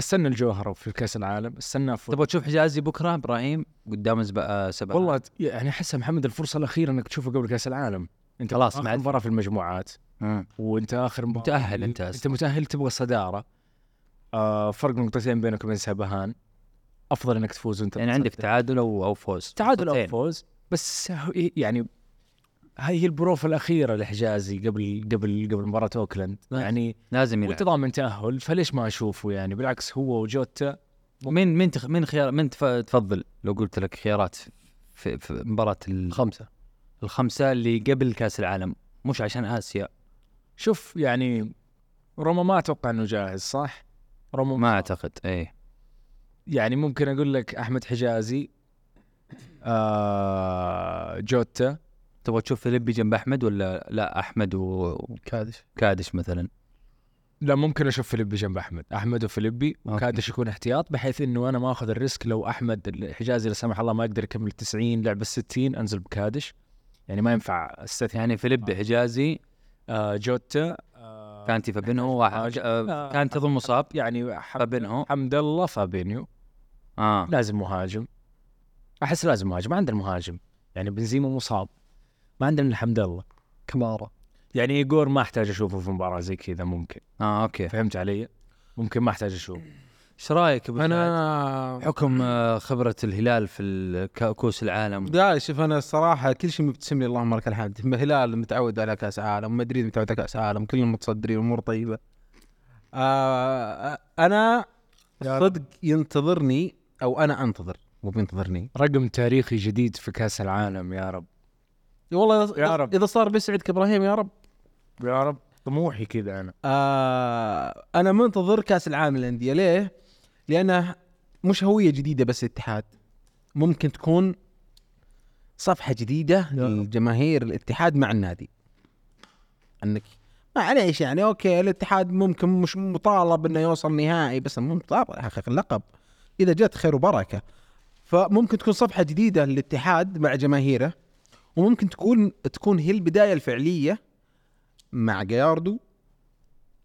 استنى الجوهرة في كأس العالم استنى تبغى تشوف حجازي بكرة إبراهيم قدام سبعه والله يعني احس محمد الفرصة الأخيرة إنك تشوفه قبل كأس العالم أنت خلاص، مع- مباراة في المجموعات مم. وأنت آخر مباراة متأهل أنت أصلاً. أنت متأهل تبغى الصدارة آه فرق نقطتين بينك وبين سبهان أفضل إنك تفوز وأنت يعني عندك. تعادل أو أو فوز تعادل أو. فوز بس هو- يعني هي البروفة الأخيرة لحجازي قبل قبل قبل مباراة أوكلاند. نعم. يعني لازم وانت يلعب. ضامن تأهل فليش ما أشوفه يعني؟ بالعكس هو وجوتا. مين مين تخ... مين خيار تف... تفضل لو قلت لك خيارات في, في مباراة ال... خمسة الخمسة اللي قبل كأس العالم مش عشان آسيا. شوف يعني روما ما أتوقع إنه جاهز صح؟ روما ما أعتقد إيه. يعني ممكن أقول لك أحمد حجازي آه جوتا. تبغى تشوف فيليبي جنب أحمد ولا لا؟ أحمد و- كادش. وكادش مثلا. لا ممكن أشوف فيليبي جنب أحمد. أحمد وفيليبي. وكادش يكون احتياط بحيث إنه أنا ما أخذ ال risk لو أحمد حجازي لا سمح الله ما يقدر يكمل 90 لعب ال 60 أنزل بكادش. يعني ما ينفع استثني يعني فيليبي حجازي آه جوتا آه كانتي فابينهو واحد آه كان تظن مصاب. يعني حمد, فابينهو حمد الله فابينيو. آه. لازم مهاجم. أحس لازم مهاجم ما عندنا مهاجم يعني بنزيما مصاب. ما عندنا الا حمد الله كمارا. يعني ايجور ما أحتاج أشوفه في مباراة زي كذا ممكن. آه okay. فهمت علي؟ ممكن ما أحتاج أشوفه. إيش رأيك أبو؟ أنا حكم آه، خبرة الهلال في ال- كا- كؤوس العالم. لا شوف أنا الصراحه كل شيء مبتسم لي اللهم لك الحمد. الهلال متعود على كاس عالم مدريد متعود على كاس عالم كلهم متصدرين أمور طيبة. آه أنا صدق ينتظرني أو أنا أنتظر مو بينتظرني. رقم تاريخي جديد في كاس العالم يا رب. والله يا رب. إذا صار بيسعدك إبراهيم يا رب. يا رب. طموحي كذا أنا. آه أنا منتظر كأس العالم للأندية. ليه؟ لأنه مش هوية جديدة بس الاتحاد. ممكن تكون صفحة جديدة لجماهير الاتحاد مع النادي. أنك معليش يعني أوكي الاتحاد ممكن مش مطالب إنه يوصل نهائي بس مو مطالب يحقق اللقب إذا جت خير وبركة. فممكن تكون صفحة جديدة للاتحاد مع جماهيره. وممكن تكون تكون هي البداية الفعلية مع جاياردو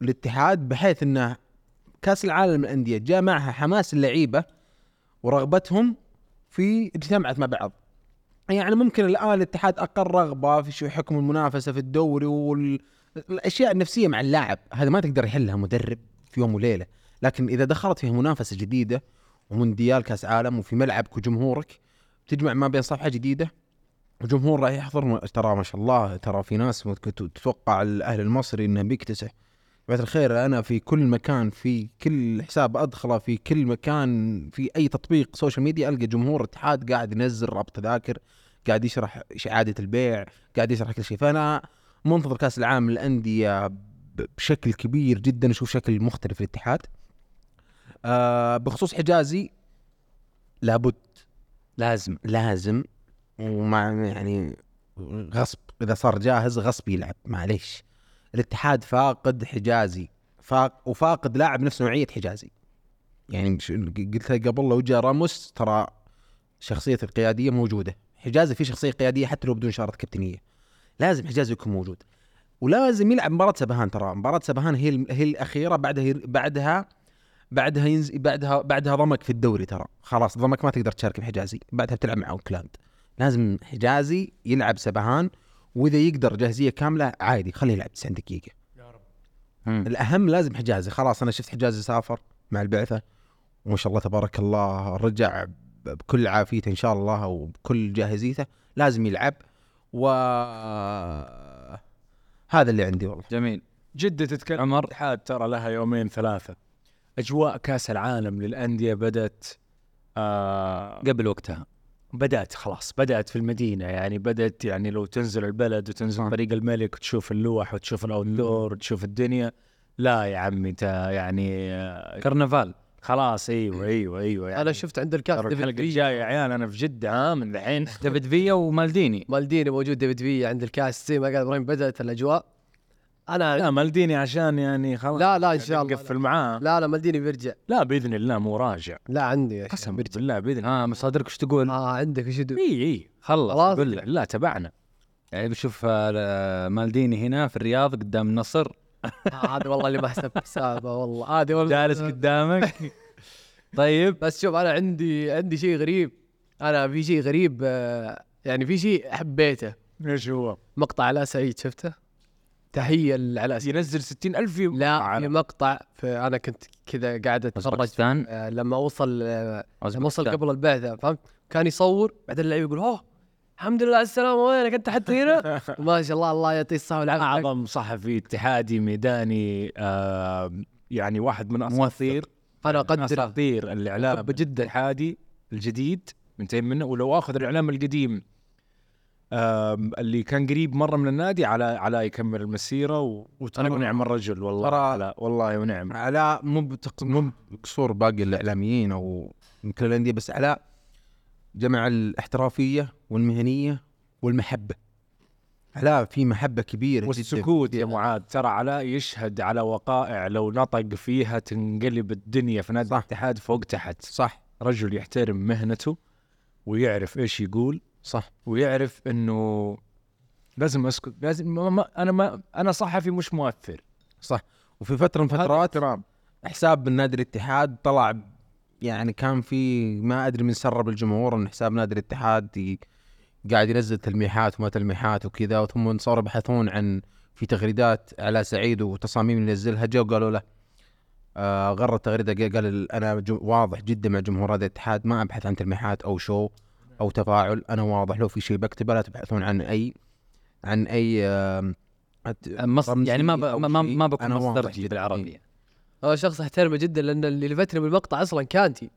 الاتحاد بحيث إنه كأس العالم للأندية جاء معها حماس اللعيبة ورغبتهم في اجتمعت مع بعض. يعني ممكن الآن الاتحاد أقل رغبة في شو حكم المنافسة في الدوري والاشياء النفسية مع اللاعب هذا ما تقدر يحلها مدرب في يوم وليلة. لكن إذا دخلت فيه منافسة جديدة ومونديال كأس عالم وفي ملعبك وجمهورك تجمع ما بين صفحة جديدة وجمهور راح يحضر ترى ما شاء الله ترى في ناس تتوقع الأهلي المصري إنه بيكتسح. جماعة الخير أنا في كل مكان في كل حساب أدخله في كل مكان في أي تطبيق social media ألقى جمهور الاتحاد قاعد ينزل رابط تذاكر قاعد يشرح اعاده البيع قاعد يشرح كل شيء. فأنا منتظر كأس العالم للأندية بشكل كبير جدا أشوف شكل مختلف في الاتحاد. آه بخصوص حجازي لابد لازم لازم ومع يعني غصب إذا صار جاهز غصب يلعب معليش. الاتحاد فاقد حجازي فاق وفاقد لاعب نفس نوعية حجازي. يعني مش قلت لك قبل لو جاء راموس ترى شخصية القيادية موجودة. حجازي في شخصية قيادية حتى لو بدون شارة كابتنية. لازم حجازي يكون موجود. ولازم يلعب مباراة سبهان ترى. مباراة سبهان هي هي الأخيرة بعدها بعدها بعدها ينزل بعدها بعدها ضمك في الدوري ترى. خلاص ضمك ما تقدر تشارك بحجازي. بعدها بتلعب مع أوكلاند. لازم حجازي يلعب سبهان وإذا يقدر جاهزية كاملة عادي خليه يلعب 90 دقيقة. مم. الأهم لازم حجازي. خلاص أنا شفت حجازي سافر مع البعثة وما شاء الله تبارك الله رجع بكل عافيته إن شاء الله وبكل جاهزيته لازم يلعب. و هذا اللي عندي والله. جميل. جدة تتكلم. عمر. الاتحاد ترى لها يومين ثلاثة. أجواء كأس العالم للأندية بدأت آه قبل وقتها. بدأت خلاص بدأت في المدينة يعني بدأت يعني لو تنزل البلد وتنزل صح. طريق الملك وتشوف اللوح وتشوف الأوتدور وتشوف الدنيا. لا يا عمي انت يعني كرنفال. خلاص أيوه أيوه أيوه يعني أنا شفت عند الكاس ديفيد الحلقة في الجاية يا عيال أنا في جدة ها من الحين. ديفيد فيا ومالديني. <laughs> مالديني موجود ديفيد في عند الكاس زي ما قال إبراهيم بدأت الأجواء. أنا لا مالديني عشان يعني خلاص لا لا إن شاء الله. نقفل معاه. لا لا مالديني بيرجع. لا بإذن الله مو راجع. لا عندي يا قسم بيرجع. بالله بإذن الله. ها مصادرك إيش تقول؟ آه عندك إيش يدو إي إي خلص. لك لا تبعنا. يعني بشوف آه، مالديني هنا في الرياض قدام النصر آه، هذا والله اللي ما حسب حسابه والله. هذه والله. جالس قدامك. <laughs> طيب. بس شوف أنا عندي عندي شيء غريب. أنا في شيء غريب آه، يعني في شيء حبيته. إيش هو؟ مقطع علاء سعيد شفته؟ تحية سعيد ينزل 60 ألف في لا في مقطع في أنا كنت كذا قاعد أتفرج. آه، لما اوصل آه، لما اوصل. قبل البعثة فهمت؟ كان يصور بعدين اللعيب يقول أوه الحمد لله على السلامه وينك أنت حتى هنا؟ <laughs> ما شاء الله الله يعطيه الصحة والعافية. أعظم صحفي اتحادي ميداني آه يعني واحد من أساطير. أنا اقدره أساطير الإعلام أحبه جدا. الاتحادي الجديد منتهي منه ولو آخذ الإعلام القديم. اللي كان قريب مرة من النادي على على يكمل المسيرة. وترى ونعم الرجل والله. على والله ونعم. علاء مو بتق... مو بقصور باقي الإعلاميين أو من كل الأندية بس علاء جمع الاحترافية والمهنية والمحبة. علاء في محبة كبيرة والسكوت يا معاذ ترى علاء يشهد على وقائع لو نطق فيها تنقلب الدنيا في نادي. الاتحاد فوق تحت. صح. رجل يحترم مهنته ويعرف إيش يقول. صح. ويعرف إنه لازم أسكت لازم ما ما أنا ما أنا صحفي مش مؤثر. صح. وفي فترة من فترات احترام. حساب من نادي الاتحاد طلع يعني كان في ما أدري من سرب الجمهور إن حساب نادي الاتحاد قاعد ينزل تلميحات وما تلميحات وكذا ثم صاروا يبحثون عن في تغريدات على سعيد وتصاميم ينزلها جو قالوا له آه غرد التغريده قال- قال ال- أنا واضح جدا مع جمهور نادي الاتحاد ما أبحث عن تلميحات أو show. أو تفاعل. أنا واضح لو في شيء بكتبه لا تبحثون عن أي عن أي آم، أت- مص... رمزي يعني ما ب... ما شيء. ما بكون أنا مصدر واضح جداً. بالعربي هو شخص احترمه جدا لأن اللي لفتني بالمقطع أصلا كانتي.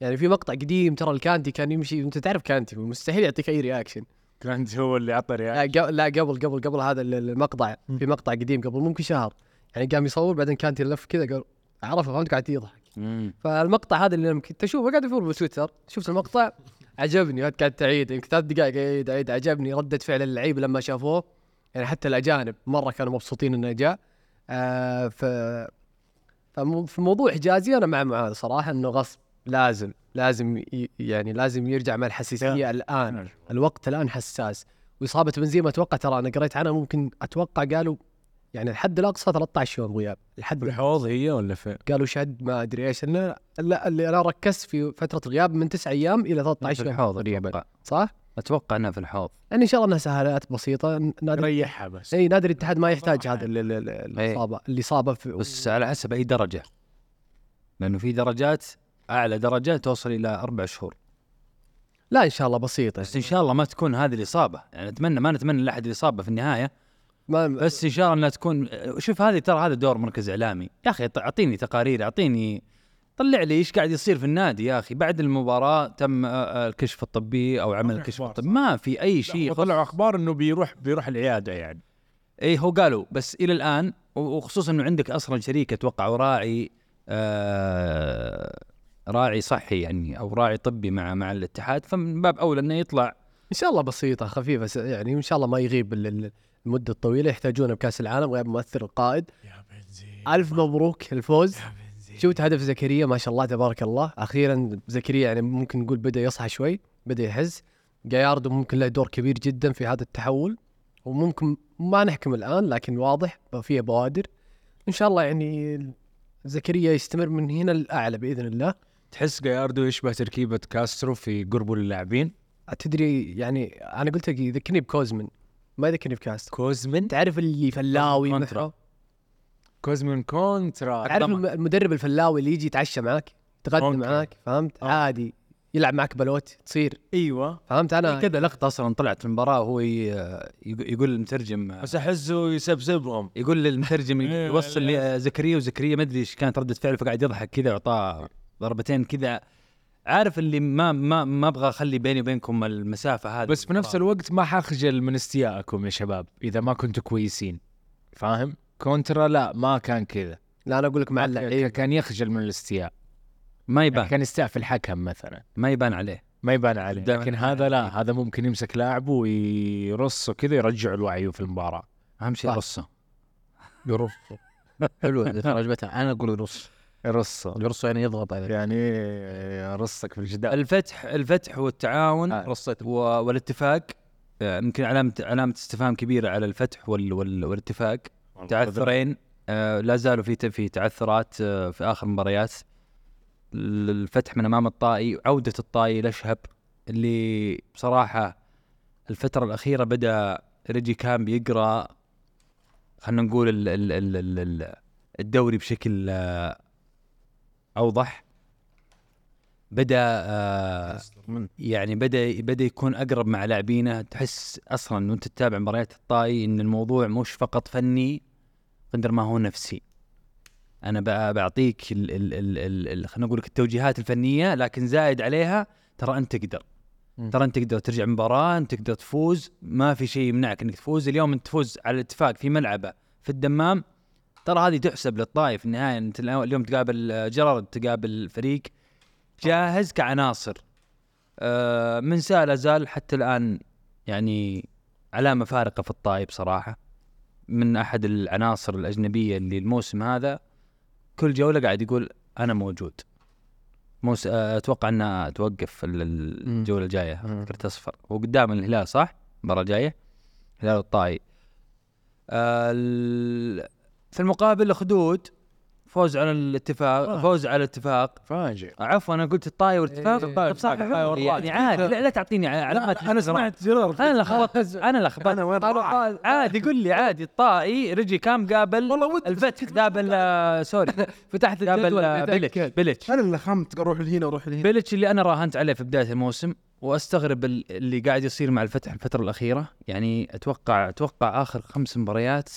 يعني في مقطع قديم ترى الكانتي كان يمشي أنت تعرف كانتي مستحيل يعطيك أي reaction كانت هو اللي عطى رياكشن لا قبل قبل قبل هذا ال- المقطع في مقطع قديم قبل ممكن شهر. يعني قام يصور بعدين كانتي لف كذا قال عرفه فهمت قاعد يضحك. فالمقطع هذا اللي يمكن تشوفه قاعد يفور بتويتر شفت المقطع. عجبني قاعد تعيد يمكن ثلاث دقائق عيد عيد عجبني ردة فعل اللعيبه لما شافوه. يعني حتى الأجانب مرة كانوا مبسوطين إنه جاء. آه ف في موضوع حجازي أنا مع معاذ صراحة إنه غصب لازم لازم يعني لازم يرجع مع الحساسية الآن. الوقت الآن حساس. وإصابة بنزيما أتوقع ترى أنا قريت عنها ممكن أتوقع قالوا يعني الحد الأقصى 13 يوم غياب الحد الحوض هي ولا في؟ قالوا شد ما أدري إيش إنه لا اللي أنا ركزت في فترة الغياب من 9 أيام إلى 13 في يوم الحوض تقريبا. صح؟ أتوقع أنها في الحوض. يعني إن شاء الله إنها سهالات بسيطة. نادي ريحها بس. إي نادي الاتحاد ما يحتاج هذا ال- ال- ال-. الإصابة اللي صابه في بس على حسب أي درجة. لأنه في درجات أعلى درجة توصل إلى أربع شهور. لا إن شاء الله بسيطة. بس إن شاء الله ما تكون هذه الإصابة. يعني أتمنى ما نتمنى لأحد الإصابة في النهاية. ما بس ان شاء الله إنها تكون شوف هذه ترى هذا دور مركز إعلامي. يا أخي أعطيني تقارير أعطيني طلع لي إيش قاعد يصير في النادي يا أخي. بعد المباراة تم آه، آه، الكشف الطبي أو عمل الكشف الطبي. ما في أي شيء طلعوا أخبار إنه بيروح بيروح العيادة يعني. اي هو قالوا بس إلى الآن وخصوصا إنه عندك أصلا شريك أتوقع وراعي آه راعي صحي يعني أو راعي طبي مع مع الاتحاد. فمن باب أولى إنه يطلع. إن شاء الله بسيطة خفيفة يعني وان شاء الله ما يغيب المدة الطويلة يحتاجونه بكأس العالم غياب مؤثر القائد. يا بنزين. ألف مبروك الفوز يا بنزين. شفت هدف زكريا؟ ما شاء الله تبارك الله. أخيرا زكريا يعني ممكن نقول بدأ يصحى شوي بدأ يحس جاياردو ممكن له دور كبير جدا في هذا التحول. وممكن ما نحكم الآن لكن واضح فيها بوادر. إن شاء الله يعني زكريا يستمر من هنا للاعلى بإذن الله. تحس جاياردو يشبه تركيبة كاسترو في قربه للاعبين؟ تدري يعني أنا قلت لك يذكرني بكوزمن ما يذكرني بكاستر كوزمن؟ تعرف اللي فلاوي كونترا. كوزمن كونترا. تعرف المدرب الفلاوي اللي يجي يتعشى معاك؟ يتغدى. معاك فهمت؟ آه. عادي. يلعب معك بلوت تصير. أيوه. فهمت أنا؟ كذا لقطة أصلا طلعت في المباراة وهو يقول للمترجم بس أحسه يسبسبهم. يقول للمترجم <laughs> إيه، يوصل لي زكريا وزكريا ما أدري إيش كانت ردة فعله فقاعد يضحك كذا واعطاه ضربتين كذا. عارف اللي ما ما ما أبغى أخلي بيني وبينكم المسافة هذه. بس في نفس الوقت ما حخجل من استيائكم يا شباب إذا ما كنتوا كويسين. فاهم؟ كونترا لا ما كان كذا. لا أنا أقول لك مع اللعيبه كان يخجل من الاستياء. ما يعني يبان. كان يستاء في الحكم مثلا. ما يبان عليه. ما يبان عليه. لكن يبان هذا عليه. لا هذا ممكن يمسك لاعبه ويرصه كذا يرجع الوعي في المباراة. أهم شيء صح. رصه يرص حلو أنا أقول يرص. يرصه يرص يعني يضغط عليه يعني يرصك في الجدار. الفتح الفتح والتعاون آه. رصيت و- والاتفاق. آه، يمكن علامة علامة استفهام كبيرة على الفتح وال وال والاتفاق. تعثرين. آه، لا زالوا في في تعثرات آه، في آخر مباريات ال- الفتح من أمام الطائي عودة الطائي الاشهب اللي بصراحة الفترة الأخيرة بدأ ريجي كان بيقرا خلينا نقول ال ال ال ال ال الدوري بشكل آه، أوضح. بدأ آه، يعني بدأ بدأ يكون أقرب مع لاعبينه. تحس أصلا وانت تتابع مباريات الطائي إن الموضوع مش فقط فني قدر ما هو نفسي. أنا بعطيك خلينا نقول لك التوجيهات الفنية لكن زايد عليها ترى أنت تقدر. ترى أنت تقدر ترجع مباراة أنت تقدر تفوز. ما في شيء يمنعك إنك تفوز. اليوم أنت تفوز على الاتفاق في ملعبه في الدمام ترى هذه تحسب للطائي في النهايه انت اليوم تقابل آه، جرارد تقابل فريق جاهز كعناصر. آه، من ساء لا زال حتى الآن يعني علامة فارقة في الطائي بصراحه من أحد العناصر الأجنبية اللي الموسم هذا كل جولة قاعد يقول أنا موجود. موس... آه، أتوقع انها توقف. الجولة الجاية. كرت اصفر وقدام الهلال صح؟ المباراة الجاية؟ الهلال والطائي آه، ال- في المقابل الخدود فوز على الاتفاق آه. فوز على الاتفاق. فاجئ. عفوا أنا قلت الطائي والاتفاق إيه. طيب صح يعني عادي لا, لا تعطيني علامات أنا سمعت جرار أنا لخبطت أنا لخبطت. أنا وين راح؟ عادي قول لي عادي. الطائي رجي كام قابل؟ والله ودي الفتح قابل آه، سوري. <laughs> فتحت قابل آه، بيلتش بيتأكد. بيلتش أنا اللي خمت أروح لهنا وأروح لهنا. بيلتش اللي أنا راهنت عليه في بداية الموسم وأستغرب ال- اللي قاعد يصير مع الفتح الفترة الأخيرة. يعني أتوقع أتوقع آخر خمس مباريات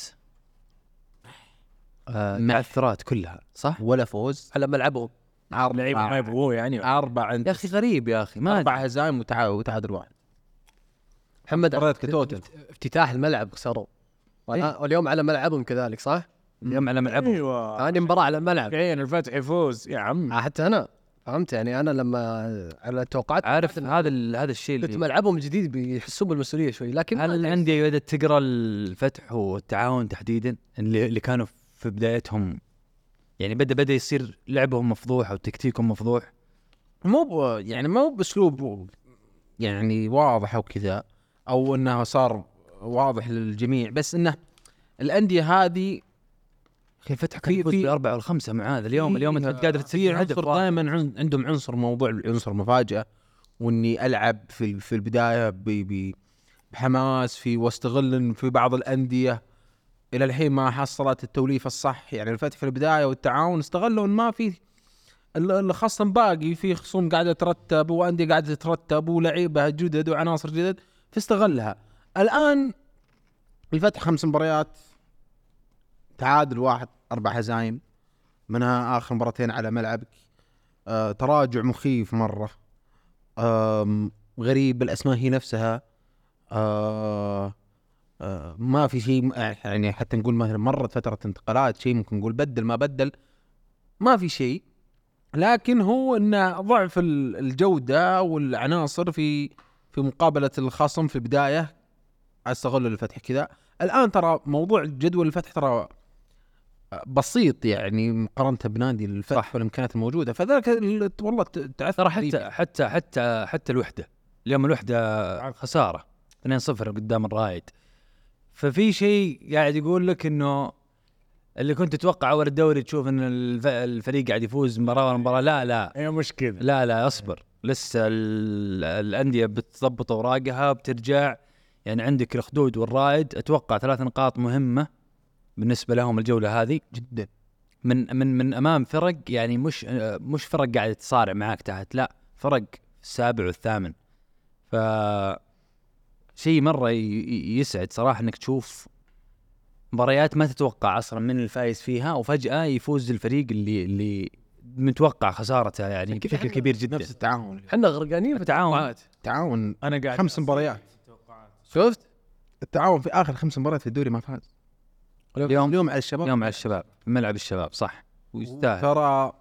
آه معثرات كلها. صح؟ ولا فوز. على ملعبهم. لعيبه ما يبغوه يعني. أربع يا أخي غريب يا أخي ما أربع هزايم وتعادل وتعادل واحد. محمد. افتتاح الملعب خسروا آه، واليوم على ملعبهم كذلك صح؟ اليوم على ملعبهم. أيوه. هذه مباراة على الملعب. عين الفتح يفوز. يا عم. آه، حتى أنا فهمت يعني أنا لما على التوقعات عارف هذا ال- هذا الشيء اللي ملعبهم الجديد بيحسون بالمسؤولية شوي لكن هل عندي بدات تقرأ الفتح والتعاون تحديدا اللي اللي كانوا في بدايتهم. يعني بدا بدأ يصير لعبهم مفضوح أو تكتيكهم مفضوح. مو ب- يعني مو بأسلوب يعني واضح أو كذا أو إنه صار واضح للجميع بس إنه الأندية هذه أخي الفتح كان في- يفوز بالاربعه والخمسه معاذ. اليوم اليوم أنت قادر تسجل عنصر هدف. دائما عندهم عنصر موضوع عنصر مفاجأة وإني ألعب في في البداية ب- ب- بحماس في واستغل في بعض الأندية. إلى الحين ما حصلت التوليفة الصح. يعني الفتح في البداية والتعاون استغلوا إن ما في ال- الخصم باقي. في خصوم قاعدة ترتب وأندية قاعدة ترتب ولعيبة جدد وعناصر جدد فاستغلها. الآن الفتح خمس مباريات تعادل واحد أربع هزايم منها آخر مباراتين على ملعبك. آه تراجع مخيف مرة. آم، غريب الأسماء هي نفسها. آه آه ما في شيء يعني حتى نقول مثلا مرت فترة انتقالات شيء ممكن نقول بدل ما بدل ما في شيء. لكن هو إن ضعف ال- الجودة والعناصر في في مقابلة الخصم في البدايه أستغل الفتح كذا. الآن ترى موضوع جدول الفتح ترى بسيط يعني مقارنة بنادي الفتح صح. والإمكانيات الموجودة. فذلك ال- والله تعثر ترى حتى حتى حتى حتى الوحدة. اليوم الوحدة خسارة. 2-0 قدام الرايد. ففي شيء قاعد يقول لك إنه اللي كنت تتوقع أول الدوري تشوف إن الف- الفريق قاعد يفوز مباراة ورا مباراة لا لا. هي مش كذا لا لا أصبر. لسه ال- الأندية بتضبط أوراقها بترجع. يعني عندك الخدود والرايد أتوقع ثلاث نقاط مهمة بالنسبة لهم الجولة هذه. جدا. من من من أمام فرق يعني مش مش فرق قاعدة تصارع معاك تحت لا. فرق السابع والثامن. ف شيء مرة يسعد صراحة إنك تشوف مباريات ما تتوقع أصلا من الفايز فيها وفجأة يفوز الفريق اللي اللي متوقع خسارته يعني بشكل كبير جدا. نفس التعاون. إحنا غرقانين في التعاون. التعاون أنا قاعد خمس مباريات. شفت؟ التعاون في آخر خمس مباريات في الدوري ما فاز. اليوم. اليوم. على الشباب. اليوم على الشباب. في ملعب الشباب صح. ويستاهل. ترى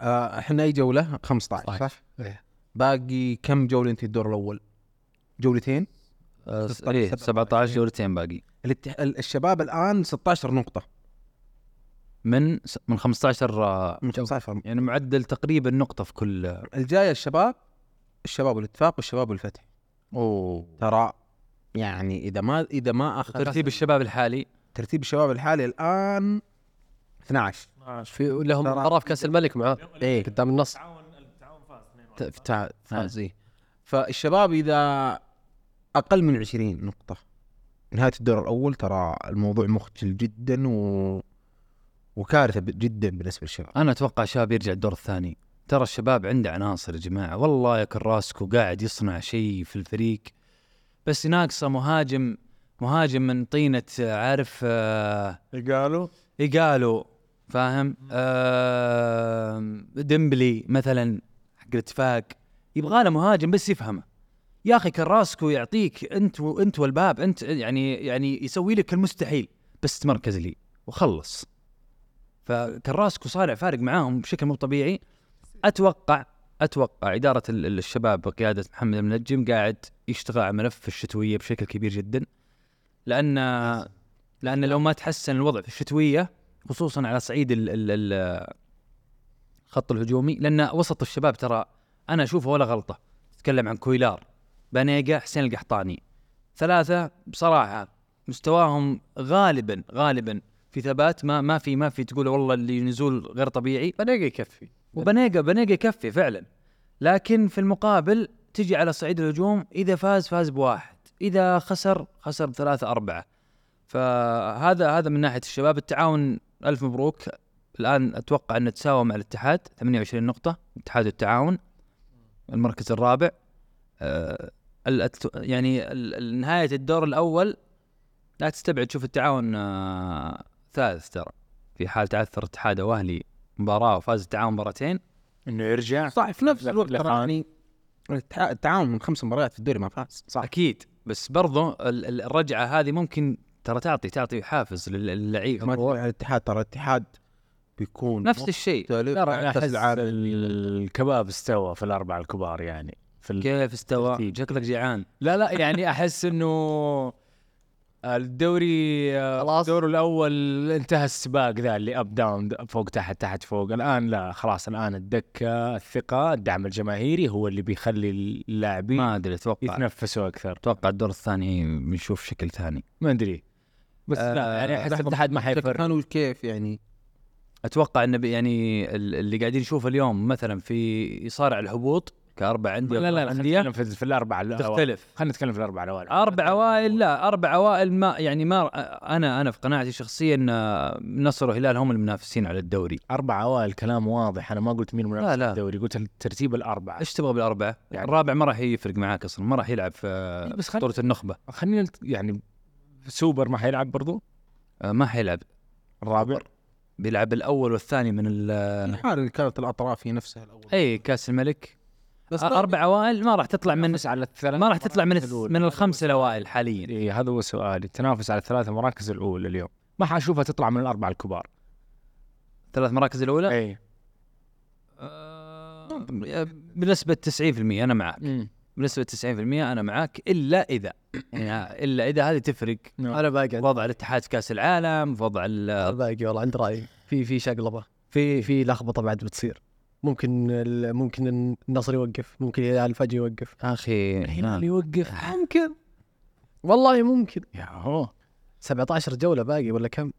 آه إحنا أي جولة؟ 15 صح؟ إيه. باقي كم جولة أنت الدور الأول؟ جولتين؟ 16 إيه 17 جولتين باقي. الاتح... ال- الشباب الآن 16 نقطة. من س- من 15 آه، من 15 يعني معدل تقريبا نقطة في كل الجاية الشباب الشباب والاتفاق والشباب والفتح. أوه. ترى يعني إذا ما إذا ما أخذ ترتيب الشباب الحالي؟ ترتيب الشباب الحالي الآن 12 في لهم في كأس الملك معاه. إيه. قدام النصر. ت- في تع- فاز إيه. فالشباب إذا أقل من 20 نقطة. نهاية الدور الأول ترى الموضوع مخجل جدا و... وكارثة جدا بالنسبة للشباب. أنا أتوقع شاب يرجع الدور الثاني. ترى الشباب عنده عناصر يا جماعة. والله يا كراسكو قاعد يصنع شيء في الفريق. بس ناقصه مهاجم مهاجم من طينة عارف آه قالوا إيجالو فاهم؟ آه ديمبلي مثلا حق الاتفاق. يبغى له مهاجم بس يفهمه. يا أخي كراسكو يعطيك أنت و... أنت والباب أنت يعني يعني يسوي لك المستحيل بس تمركز لي وخلص. فكراسكو صانع فارق معاهم بشكل مو طبيعي. أتوقع أتوقع إدارة ال- ال- الشباب بقياده محمد المنجم قاعد يشتغل على ملف الشتوية بشكل كبير جدا. لأن لأن لو ما تحسن الوضع في الشتوية خصوصا على صعيد ال ال الخط الهجومي لأن وسط الشباب ترى أنا أشوفه ولا غلطة. تتكلم عن كويلار. بانيجا حسين القحطاني. ثلاثة بصراحة مستواهم غالبا غالبا في ثبات ما ما في ما في تقول والله اللي نزول غير طبيعي. بنيقي يكفي. وبنيجا بنيجا يكفي فعلا. لكن في المقابل تجي على صعيد الهجوم إذا فاز فاز بواحد. إذا خسر خسر بثلاثة أربعة. فهذا هذا من ناحية الشباب. التعاون ألف مبروك. الآن أتوقع أن تساوى مع الاتحاد 28 نقطة. الاتحاد والتعاون المركز الرابع. يعني ال- ال- نهاية الدور الأول لا تستبعد تشوف التعاون آه ثالث ترى في حال تعثر اتحاد واهلي مباراة وفاز التعاون مباراتين إنه يرجع؟ صح في نفس الوقت ترى. يعني التع- التعاون من خمس مباريات في الدوري ما فاز صح. أكيد بس برضو ال- ال- الرجعة هذه ممكن ترى تعطي تعطي حافز لل- للعيب. ما تروح على الاتحاد ترى الاتحاد بيكون نفس الشيء. ترى الكباب استوى في الأربعة الكبار يعني. في. كيف استوى. شكلك جيعان. لا لا يعني أحس إنه الدوري آه، خلاص. الدور الأول انتهى السباق ذا اللي up down فوق تحت تحت فوق. الآن لا خلاص الآن الدكة الثقة الدعم الجماهيري هو اللي بيخلي اللاعبين ما أدري أتوقع يتنفسوا أكثر. أتوقع الدور الثاني بنشوف شكل ثاني. ما أدري. بس لا يعني أحس الاتحاد ما حيفرق. كانوا كيف يعني؟ أتوقع إنه يعني ال- اللي قاعدين نشوفه اليوم مثلا في يصارع الهبوط كأربع انديه لا لا لا وأربع خلينا انديه نتكلم في, الاربعه الاوائل تختلف. خلينا نتكلم في الاربعه الأوائل. أربع أوائل لا أربع أوائل ما يعني ما أنا أنا في قناعتي الشخصيه ان نصر وهلال هم المنافسين على الدوري. أربع أوائل كلام واضح. أنا ما قلت مين منافس لا، لا. الدوري قلت الترتيب الأربعة. إيش تبغى بالأربعة؟ يعني- الرابع ما راح يفرق معاك أصلا ما راح يلعب في بس خل- بطوله النخبة. خلينا يعني سوبر ما حيلعب برضو؟ آه، ما حيلعب. الرابع؟ بيلعب الأول والثاني من ال اللي كانت الأطراف هي نفسها الأول. اي كأس الملك. بس أربع أوائل ما راح تطلع من على الثلاث ما راح تطلع من. من الخمسه الأوائل حاليا. اي هذا هو سؤالي التنافس على الثلاث مراكز الأولى اليوم. ما حأشوفها تطلع من الأربعة الكبار. ثلاث مراكز الأولى؟ اي آه، بنسبة 90% أنا معك بنسبة 90% أنا معك إلا إذا. يعني إلا إذا هذه تفرق. أنا باقي وضع الاتحاد في كأس العالم وضع باقي والله عند رأيي. في في شقلبة. في في لخبطة بعد بتصير. ممكن ال- ممكن النصر يوقف ممكن الهلال فجاه يوقف. أخي الهلال يوقف؟ ممكن. والله ممكن. يا هو. 17 جولة باقي ولا كم؟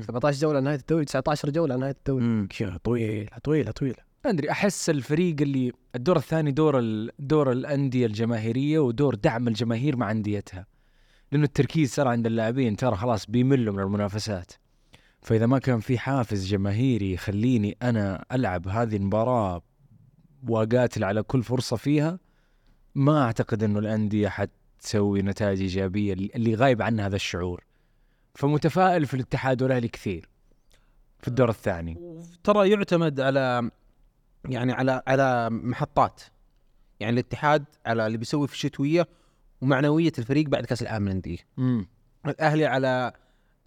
17 جولة نهاية الدوري 19 جولة نهاية الدوري. يا طويلة طويلة طويلة. ما أدري أحس الفريق اللي الدور الثاني دور ال- دور الأندية الجماهيرية ودور دعم الجماهير مع انديتها لأنه التركيز صار عند اللاعبين ترى خلاص بيملوا من المنافسات فإذا ما كان في حافز جماهيري يخليني أنا ألعب هذه المباراة وأقاتل على كل فرصة فيها ما أعتقد إنه الأندية حتسوي نتائج إيجابية اللي غايب عنها هذا الشعور. فمتفائل في الاتحاد والأهلي كثير في الدور الثاني. ترى يعتمد على يعني على على محطات. يعني الاتحاد على اللي بيسوي في الشتوية ومعنوية الفريق بعد كأس العالم للأندية. الأهلي على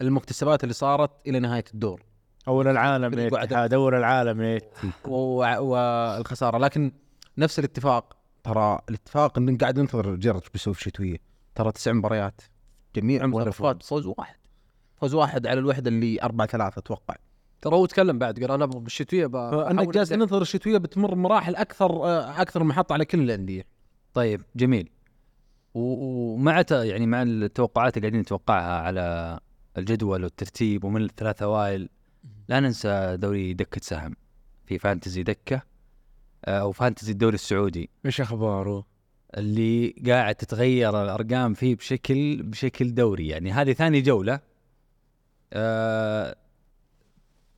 المكتسبات اللي صارت إلى نهاية الدور. أول العالم فريق يا وعد- اتحاد أول العالم و- والخسارة. لكن نفس الاتفاق ترى الاتفاق إن قاعد ننتظر جرج بيسوي في الشتويه ترى تسع مباريات جميع المصنفات فوز واحد. فوز واحد على الوحدة اللي 4 3 أتوقع. ترى هو تكلم بعد قال أنا أبغى بالشتويه بحاول جالس. ننتظر الشتويه بتمر مراحل أكثر آه، أكثر محطه على كل الأندية. طيب جميل. ومع ت- يعني مع التوقعات اللي قاعدين نتوقعها على الجدول والترتيب ومن الثلاث أوائل لا ننسى دوري دكة سهم في فانتزي دكة آه، أو فانتزي الدوري السعودي. إيش أخباره؟ اللي قاعد تتغير الأرقام فيه بشكل بشكل دوري. يعني هذه ثاني جولة آه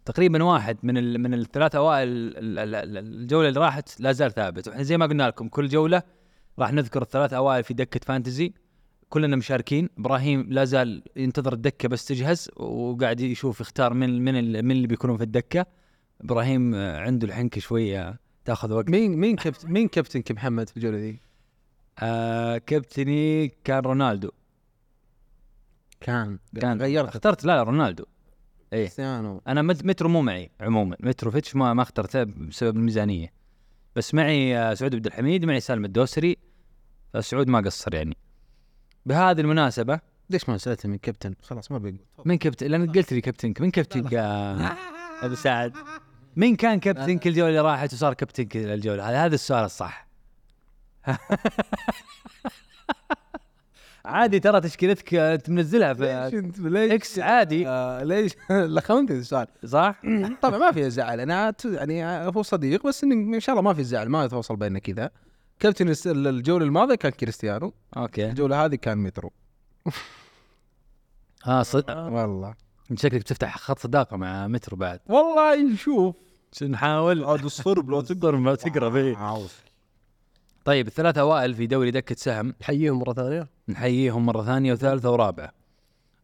تقريبا واحد من ال من الثلاث أوائل ال- ال- ال- الجولة اللي راحت لا زال ثابت. وإحنا زي ما قلنا لكم كل جولة راح نذكر الثلاث أوائل في دكة فانتزي. كلنا مشاركين. إبراهيم لا زال ينتظر الدكة بس تجهز وقاعد يشوف يختار من من من اللي بيكونون في الدكة. إبراهيم آه، عنده الحنكه شوية تاخذ وقت. مين مين كابتن مين كابتنك محمد في الجولة ذي؟ آه كابتني كان رونالدو. كان. كان. غيرت اخترت لا رونالدو. إيه. كريستيانو. أنا مت- مترو مو معي عموما. متروفيتش ما ما اخترته بسبب الميزانية. بس معي آه، سعود عبد الحميد معي سالم الدوسري. فسعود ما قصر يعني. بهذه المناسبة ليش ما سالته من كابتن؟ خلاص ما بيقول من كابتن؟ لأن قلت لي كابتنك. من كابتنك ابو سعد. مين كان كابتنك الجوله اللي راحت وصار كابتنك الجولة؟ هذا هذا السؤال الصح. <laughs> عادي ترى تشكيلتك انت منزلها في انت ليش؟ X عادي. آه ليش؟ <laughs> لخمت السؤال صح؟ طبعا ما في زعل. أنا يعني هو صديق بس إن, إن شاء الله ما في زعل. ما يتواصل بيننا كذا. كابتن الس- الجولة الماضية كان كريستيانو. okay. الجولة هذه كان مترو <laughs> ها صدق والله. انت شكلك بتفتح خط صداقة مع مترو بعد. والله نشوف. نحاول عاد الصرب لو <laughs> تقدر ما تقرب إيه طيب الثلاثة أوائل في دوري دكة سهم. نحييهم مرة ثانية. نحييهم مرة ثانية وثالثة ورابعة.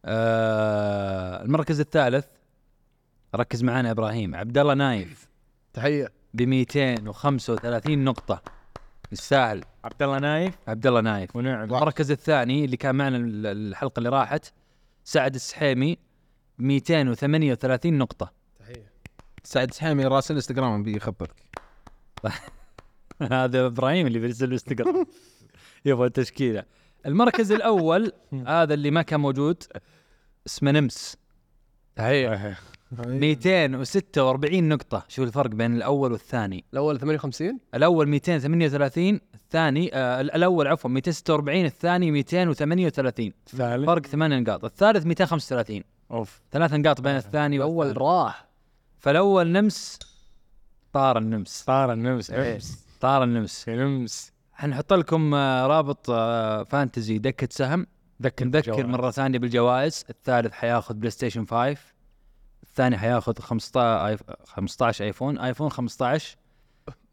آه المركز الثالث. ركز معانا يا إبراهيم. عبد الله نايف. تحية. ب 235 نقطة. يستاهل عبد الله نايف. عبد الله نايف. ونعم. المركز الثاني اللي كان معنا ال- الحلقة اللي راحت سعد السحيمي ب 238 نقطة. سعد سحيمي راس الانستغرام بيخبرك. <laughs> هذا إبراهيم اللي بيرسل الانستغرام <laughs> يبغى التشكيله المركز الأول <laughs> هذا اللي ما كان موجود اسمه نمس. تحيه 246 نقطة. شوف الفرق بين الأول والثاني. الأول 58 الأول 238 الثاني آه الأول عفوا 246 الثاني 238 الثالث فرق ثمان نقاط. الثالث 235 أوف. ثلاث نقاط بين الثاني الأول والثالث راح. فالأول نمس طار النمس. صار النمس. إيه. امس طار النمس. نمس. حنحط لكم آه، رابط آه، fantasy دكة سهم. ذكر نذكر مرة ثانية بالجوائز. الثالث حياخذ PlayStation 5 الثاني حياخذ 15 iPh- 15 iPhone. iPhone 15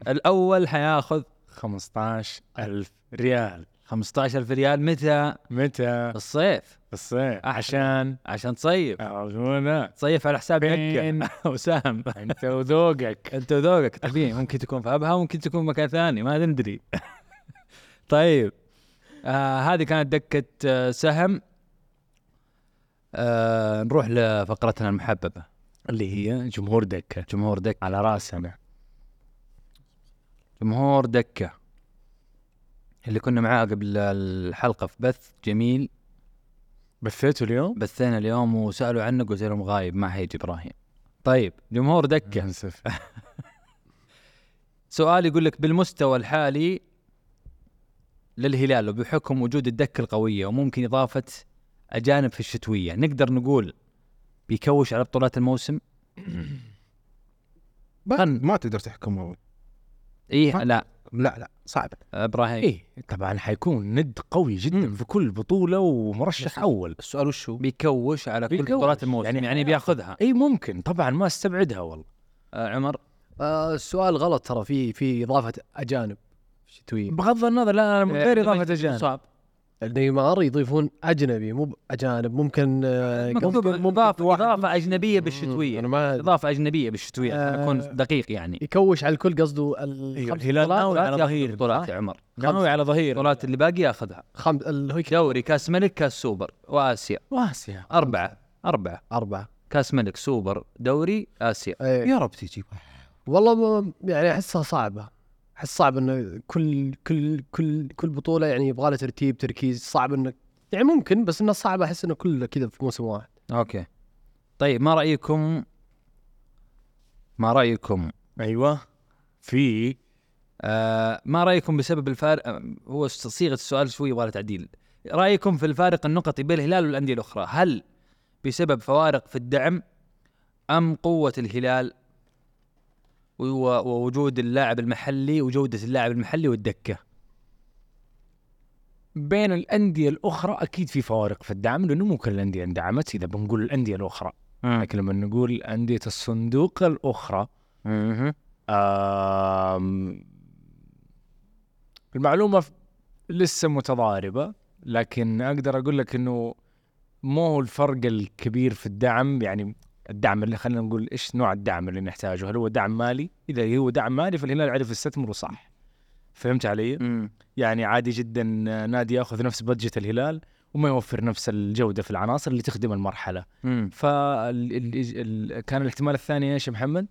الأول حياخذ 15000 ريال. 15000 ريال. متى؟ متى؟ الصيف الصيف عشان؟ عشان تصيف. أعرفونا تصيف على حساب بين دكة <laughs> وسهم أنت <laughs> وذوقك. أنت وذوقك. طبيعي. ممكن تكون في أبها ممكن تكون مكان ثاني. ما ندري. <laughs> طيب. آه هذه كانت دكة آه سهم. آه نروح لفقرتنا المحببة. اللي هي جمهور دكة. جمهور دكة. على راسنا جمهور دكة. اللي كنا معاه قبل الحلقة في بث جميل. بثيته اليوم؟ بثينا اليوم وسألوا عنه قلت لهم غايب ما حيجي إبراهيم. طيب جمهور دكة. <laughs> انسف <laughs> سؤال يقول لك بالمستوى الحالي للهلال وبحكم وجود الدكة القوية وممكن إضافة أجانب في الشتوية. نقدر نقول بيكوش على بطولات الموسم؟ ما, ما تقدر تحكم أول. إيه ما- لا. لا لا صعب. إبراهيم. إيه طبعا حيكون ند قوي جدا في كل بطولة ومرشح أول. السؤال وش هو؟ بيكوش على كل بيكوش. بطولات الموسم يعني, يعني يعني بياخذها. اي ممكن. طبعا ما أستبعدها والله. آه عمر. آه السؤال غلط ترى في في إضافة أجانب شتويه بغض النظر لا أنا من غير إضافة أجانب. صعب. نيمار يضيفون أجنبي مو أجانب ممكن آه مكتوب إضافة إضافة أجنبية بالشتوية. أنا ما إضافة أجنبية بالشتوية عشان آه. أكون دقيق يعني. يكوش على الكل قصده الخمس الهلال ناوي على ظهير. بطولات يا عمر. ناوي على ظهير. البطولات اللي باقي ياخذها. خم... دوري كاس ملك كاس سوبر وآسيا. وآسيا. أربعة أربعة. أربعة. كاس ملك سوبر دوري آسيا. إيه. يا رب تجيب والله يعني أحسها صعبة. احس صعب إنه كل كل كل كل بطولة يعني يبغى لها ترتيب تركيز صعب انك يعني ممكن بس إنه صعب أحس إنه كله كذا في موسم واحد. okay. طيب ما رأيكم ما رأيكم أيوه. في. آه ما رأيكم بسبب الفارق آه، هو صيغة السؤال شوي يبغى لها تعديل. رأيكم في الفارق النقطي بين الهلال والأندية الأخرى هل بسبب فوارق في الدعم أم قوة الهلال ووجود اللاعب المحلي وجودة اللاعب المحلي والدكة. بين الأندية الأخرى أكيد في فوارق في الدعم لأنه مو كل الأندية اندعمت إذا بنقول الأندية الأخرى لكن لما نقول أندية الصندوق الأخرى مهم. آم، المعلومة لسه متضاربة لكن أقدر أقول لك إنه مو هو الفرق الكبير في الدعم. يعني الدعم اللي خلينا نقول إيش نوع الدعم اللي نحتاجه؟ هل هو دعم مالي؟ إذا هو دعم مالي فالهلال عرف يستثمره صح. فهمت علي؟ مم. يعني عادي جدا نادي ياخذ نفس بادجت الهلال وما يوفر نفس الجودة في العناصر اللي تخدم المرحلة. مم. فكان الاحتمال الثاني إيش يا محمد؟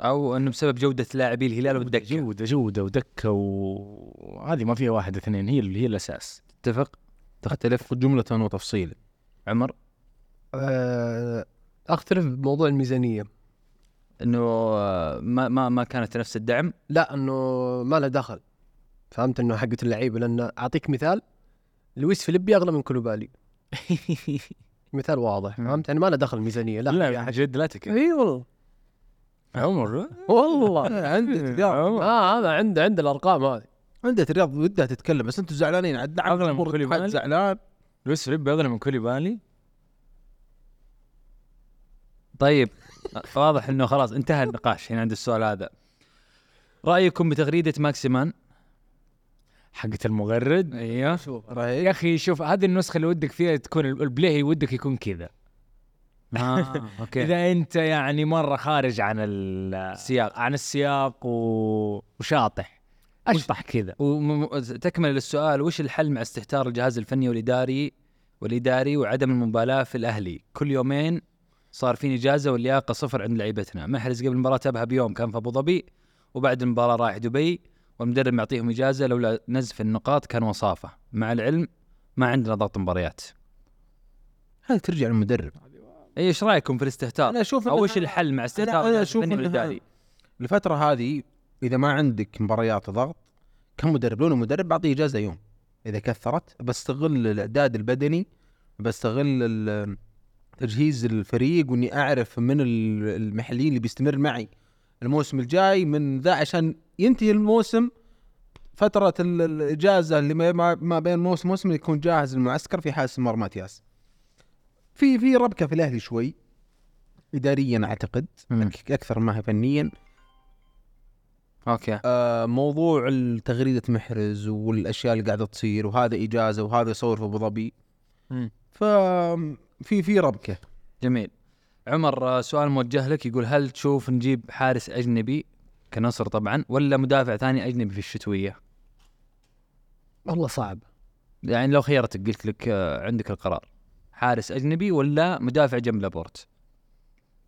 أو أنه بسبب جودة لاعبي الهلال والدكة. جودة جودة ودكة وهذه ما فيها واحد اثنين هي هي الأساس. تتفق؟ تختلف جملة وتفصيل. عمر؟ آه أختلف بموضوع الميزانية. إنه آه، ما ما ما كانت نفس الدعم؟ لا إنه ما له دخل. فهمت إنه حقة اللعيبة؟ لأن أعطيك مثال لويس فيليبي أغلى من كولوبالي. <laughs> مثال واضح. فهمت؟ يعني ما له دخل ميزانيه لا, لا جد لا تكذب إي والله. عمر والله. <laughs> عندك رياض. آه هذا عنده عنده الأرقام هذه. عندك رياض ودها تتكلم. بس أنتم زعلانين. عاد نعم أغلى من كوليبالي؟ زعلان؟ لويس فيليب أغلى من كوليبالي؟ طيب واضح إنه خلاص انتهى النقاش هنا عند السؤال هذا. رأيكم بتغريدة ماكسيمان؟ حقت المغرد؟ أيوه. يا أخي شوف هذه النسخة اللي ودك فيها تكون البلاي ودك يكون كذا. <laughs> آه، أوكي. إذا أنت يعني مرة خارج عن ال- السياق عن السياق و... وشاطح. أشطح كذا. وتكمل للسؤال وش الحل مع استهتار الجهاز الفني والاداري والاداري وعدم المبالاة في الأهلي؟ كل يومين صار في اجازه واللياقة صفر عند لعيبتنا. محرز قبل مباراه ابها بيوم كان في أبو ظبي وبعد المباراة رايح دبي والمدرب معطيهم إجازة لولا نزف النقاط كان وصافة. مع العلم ما عندنا ضغط مباريات. هذه ترجع للمدرب؟ اي إيش رأيكم في الاستهتار؟ أنا أشوف أو إيش الحل مع استهتار إنها- والاداري؟ الفترة هذه إذا ما عندك مباريات ضغط كمدرب لو مدرب بعطيه إجازة يوم. إذا كثرت بستغل الإعداد البدني بستغل تجهيز الفريق وإني أعرف من ال- المحليين اللي بيستمر معي. الموسم الجاي من ذا عشان ينتهي الموسم فترة ال- الإجازة اللي ما- بين موسم وموسم يكون جاهز المعسكر في حارس المرمى ياس. في في ربكة في الأهلي شوي إداريا أعتقد مم. أكثر ما هي فنيا. أوكي. آه، موضوع تغريدة محرز والأشياء اللي قاعدة تصير وهذا إجازة وهذا يصور في أبو ظبي. مم. ف في في ربكة جميل عمر آه، سؤال موجه لك يقول هل تشوف نجيب حارس أجنبي كنصر طبعا ولا مدافع ثاني أجنبي في الشتوية؟ والله صعب يعني لو خيرتك قلت لك آه، عندك القرار حارس أجنبي ولا مدافع جنب لابورت؟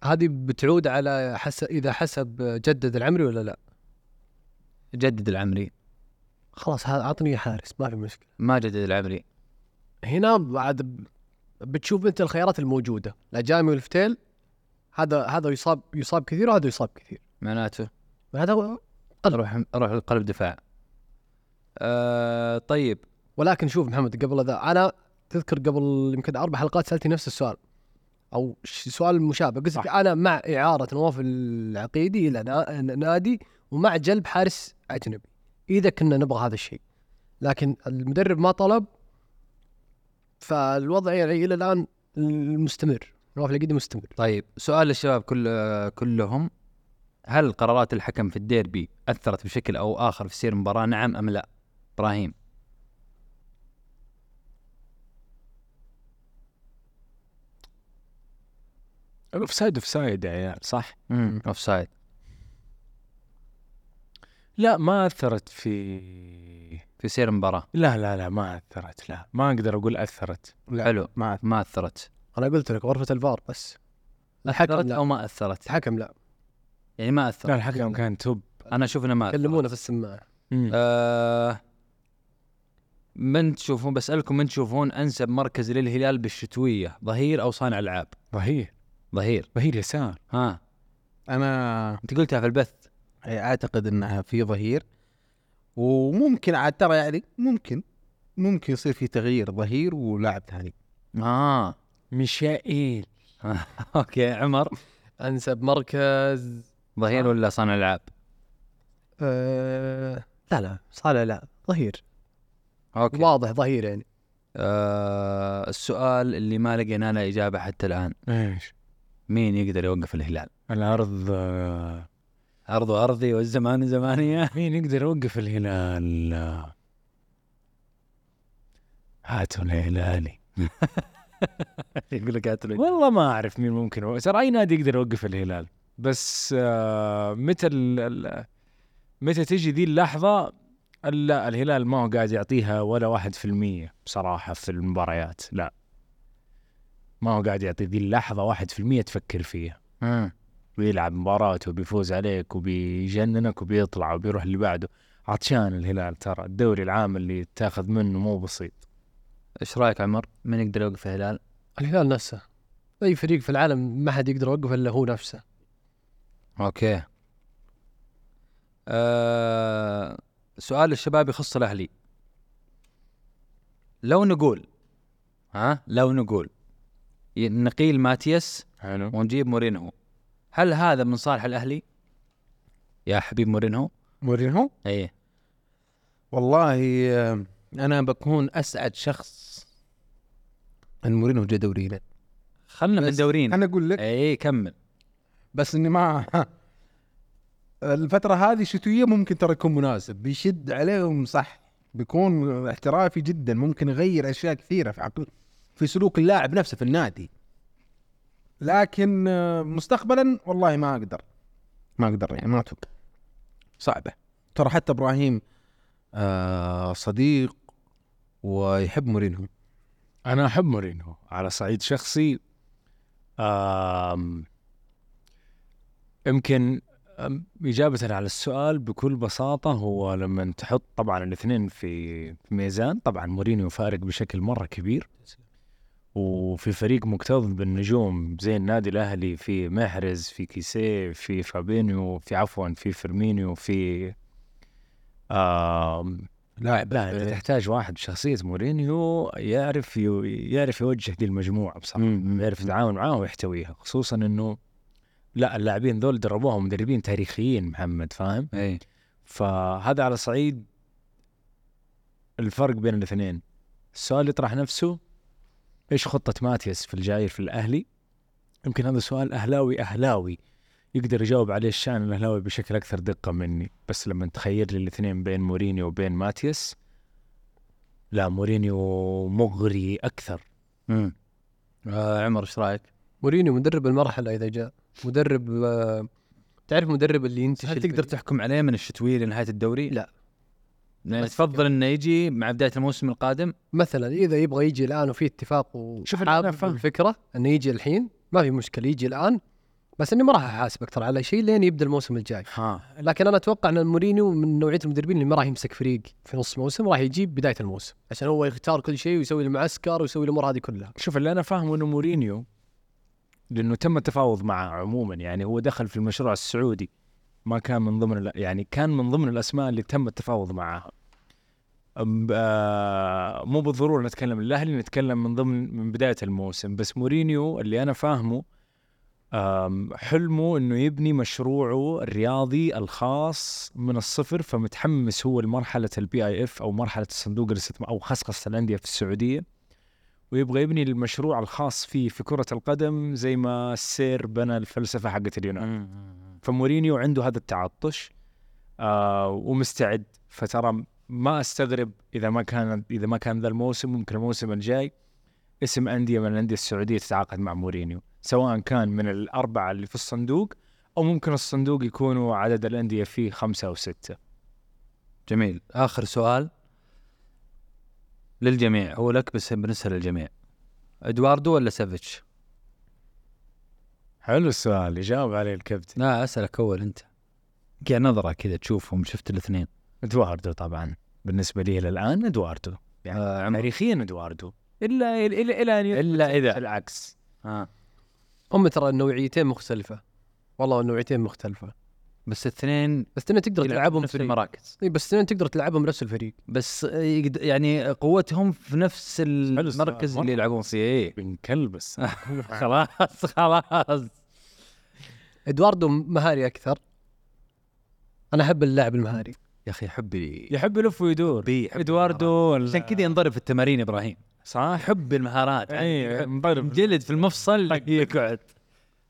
هذه بتعود على حسب إذا حسب جدد العمري ولا لا جدد العمري خلاص أعطني حارس ما في مشكلة ما جدد العمري هنا بعد بتشوف انت الخيارات الموجودة. الاجامي والفتيل هذا هذا يصاب يصاب كثير وهذا يصاب كثير. معناته. هذا هو- أروح أروح لقلب دفاع. آه طيب. ولكن شوف محمد قبل ذا أنا تذكر قبل يمكن أربع حلقات سألتني نفس السؤال. أو سؤال مشابه. قلت لك أنا مع إعارة نواف العقيدي إلى نا- نادي ومع جلب حارس اجنبي إذا كنا نبغى هذا الشيء. لكن المدرب ما طلب فالوضع يعني إلى الآن المستمر نواف العقيدي مستمر. طيب سؤال للشباب كل كلهم. هل قرارات الحكم في الديربي أثرت بشكل أو آخر في سير المباراة؟ نعم أم لا؟ إبراهيم. offside offside يا عيال. صح؟ امم offside لا ما أثرت في في سير المباراه لا لا لا ما أثرت لا. ما أقدر أقول أثرت. لا حلو. ما ما أثرت. أنا قلت لك غرفة الفار بس. الحكم أثرت لا. أو ما أثرت؟ الحكم لا. يعني ما لا اثرت الحكم كان توب. أنا أشوف إنه ما أثرت. كلمونا في السماعة. آه من تشوفون؟ بسألكم من تشوفون أنسب مركز للهلال بالشتوية ظهير أو صانع ألعاب؟ ظهير. ظهير. ظهير يسار. ها. أنا أنت قلتها في البث. أعتقد إنها في ظهير. وممكن عاد ترى يعني ممكن ممكن يصير في تغيير ظهير ولاعب ثاني. آه ميشائيل. <laughs> okay عمر؟ أنسب مركز. ظهير ولا صانع ألعاب؟ أه لا لا صالح لا ظهير. okay. واضح ظهير يعني. آه السؤال اللي ما لقينا له إجابة حتى الآن. إيش؟ مين يقدر يوقف الهلال؟ الأرض آه، أرض أرضي والزمان زمانية <laughs> مين يقدر يوقف الهلال؟ هاتوا الهلالي <laughs> يقول لك هاتوا. والله ما أعرف مين ممكن. ترى أي نادي يقدر يوقف الهلال بس آه، متى متى تجي ذي اللحظة لا الهلال ما هو قاعد يعطيها ولا واحد في المية بصراحة في المباريات لا ما هو قاعد يعطي ذي اللحظة واحد في المية تفكر فيها. بيلعب مباراته وبيفوز عليك وبيجننك وبيطلع وبيروح اللي بعده. عطشان الهلال ترى الدوري العام اللي تاخذ منه مو بسيط. إيش رأيك عمر؟ مين يقدر يوقف الهلال؟ الهلال نفسه. أي فريق في العالم ما حد يقدر يوقفه إلا هو نفسه. أوكي. آه سؤال الشباب يخص الأهلي. لو نقول ها؟ لو نقول نقيل ماتياس حلو. ونجيب مورينهو هل هذا من صالح الأهلي؟ يا حبيب مورينهو. مورينهو؟ إيه. والله آه، أنا بكون أسعد شخص إن مورينهو جا دورينا. خلنا من بس دورين أنا أقول لك إيه كمل. بس إني ما <laughs> الفترة هذه شتوية ممكن ترى يكون مناسب. بيشد عليهم صح. بيكون احترافي جدا. ممكن يغير أشياء كثيرة في عقل في سلوك اللاعب نفسه في النادي. لكن آه، مستقبلا والله ما أقدر. ما أقدر يعني ما أتوقع. صعبة. ترى حتى إبراهيم آه صديق ويحب مورينهو أنا أحب مورينهو على صعيد شخصي. آم يمكن إجابة على السؤال بكل بساطة هو لما تحط طبعا الاثنين في في ميزان طبعا مورينيو فارق بشكل مرة كبير. وفي فريق مكتظ بالنجوم زي النادي الأهلي في محرز في كيسيه في فابينيو في عفوا في فيرمينيو في آم لاعب لا انت تحتاج واحد بشخصية مورينيو يعرف يعرف يوجه دي المجموعة بصراحة. يعرف يتعاون معاهم ويحتويها خصوصا إنه لا اللاعبين ذول دربوهم مدربين تاريخيين محمد فاهم؟ إي. فهذا على صعيد الفرق بين الاثنين. السؤال يطرح نفسه إيش خطة ماتياس في الجاي في الأهلي يمكن هذا سؤال أهلاوي أهلاوي يقدر يجاوب عليه الشان الأهلاوي بشكل أكثر دقة مني بس لما تخير لي الاثنين بين مورينيو وبين ماتياس لا مورينيو مغري أكثر امم آه عمر إيش رأيك؟ مورينيو مدرب المرحلة إذا جاء مدرب آه، تعرف مدرب اللي ينتشل هل تقدر تحكم عليه من الشتوية لنهاية الدوري؟ لا. يعني تفضل إنه يجي مع بداية الموسم القادم؟ مثلا إذا يبغى يجي الآن وفي اتفاق شوف اللي أنا وحابب فاهم. الفكرة إنه يجي الحين ما في مشكلة يجي الآن بس إني ما راح احاسبك ترى على شيء لين يبدأ الموسم الجاي ها لكن أنا أتوقع إن مورينيو من نوعية المدربين اللي ما راح يمسك فريق في نص موسم راح يجيب بداية الموسم عشان هو يختار كل شيء ويسوي المعسكر ويسوي الأمور هذه كلها شوف اللي أنا فاهمه إنه مورينيو لأنه تم التفاوض معه عموما يعني هو دخل في المشروع السعودي ما كان من ضمن يعني كان من ضمن الأسماء اللي تم التفاوض معها آه، مو بالضرورة نتكلم الاهلي نتكلم من ضمن من بداية الموسم بس مورينيو اللي أنا فاهمه حلمه إنه يبني مشروعه الرياضي الخاص من الصفر فمتحمس هو لمرحلة ال PIF أو مرحلة الصندوق الاستثمار أو خصخصة الأندية في السعودية. ويبغى يبني المشروع الخاص فيه في كرة القدم زي ما السير بنى الفلسفة حقت اليونان. فمورينيو عنده هذا التعطش آه ومستعد. فترى ما أستغرب إذا ما كان إذا ما كان ذا الموسم ممكن الموسم الجاي اسم أندية من الأندية السعودية تتعاقد مع مورينيو سواء كان من الأربعة اللي في الصندوق أو ممكن الصندوق يكونوا عدد الأندية فيه خمسة أو ستة. جميل. آخر سؤال للجميع هو لك بس بنسال الجميع إدواردو ولا سافيتش؟ حلو السؤال يجاوب عليه الكابتن. لا أسألك أول أنت قاعد نظرة كذا تشوفهم شفت الاثنين؟ إدواردو طبعا. بالنسبة لي الآن إدواردو. يعني آه تاريخيا إدواردو. إلا الا إلى أن إلا إذا. العكس. آه. هم ترى النوعيتين مختلفة. والله النوعيتين مختلفة. بس الاثنين بس انت تقدر تلعبهم نفس في المراكز. إي، بس اثنين تقدر تلعبهم بنفس الفريق. بس يقد- يعني قوتهم في نفس المركز. اللي يلعبون فيه إيه. بن كلبس <laughs> خلاص خلاص. إدواردو مهاري أكثر. أنا أحب اللاعب المهاري. يا أخي حبي يحب يلف ويدور. يحب إدواردو عشان كذا ينضرب في التمارين يا إبراهيم. صح؟ حب المهارات. إي مضرب جلد في المفصل يقعد.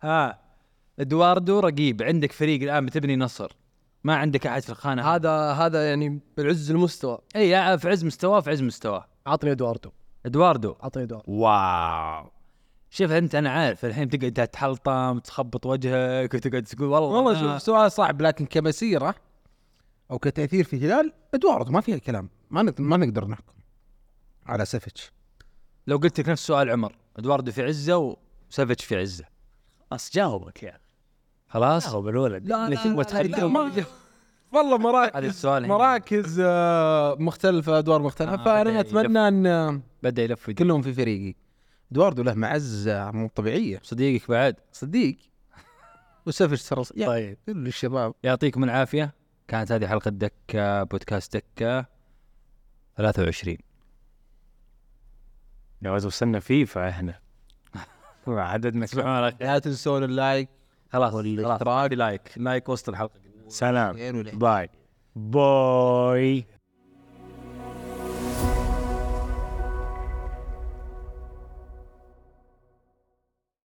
ها إدواردو رقيب عندك فريق الآن بتبني نصر. ما عندك أحد في الخانة. هذا هذا يعني بالعز المستوى. إي يا في عز مستواه في عز مستواه. عطني إدواردو. إدواردو. عطني إدواردو. واو. شوف أنت أنا عارف الحين تقعد تحلطم تخبط وجهك وتقعد تقول والله. والله شوف سؤال صعب لكن كمسيرة أو كتأثير في الهلال إدواردو ما فيها كلام. ما نقدر ما نقدر نحكم على سافيتش لو قلت لك نفس سؤال عمر إدواردو في عزه وسافيتش في عزه. بس جاوبك يا أخي خلاص؟ جاوب الولد. لا تبغى تخليه ما- والله هذا مراكز السؤال. مراكز آه، مختلفة أدوار مختلفة. آه، بدأ فانا اتمنى أن آه، بدأ يلف. كلهم في فريقي. إدواردو له معزة مو طبيعية. صديقك بعد؟ صديق. وسافيتش ترى طيب. كل الشباب. يعطيكم العافية. كانت هذه حلقة دكه بودكاست دكه 23 يا ولد وصلنا فيفا إحنا. <laughs> عددنا؟ لا تنسون ال like. خلاص خلاص like. like وسط الحلقة. سلام. bye. bye.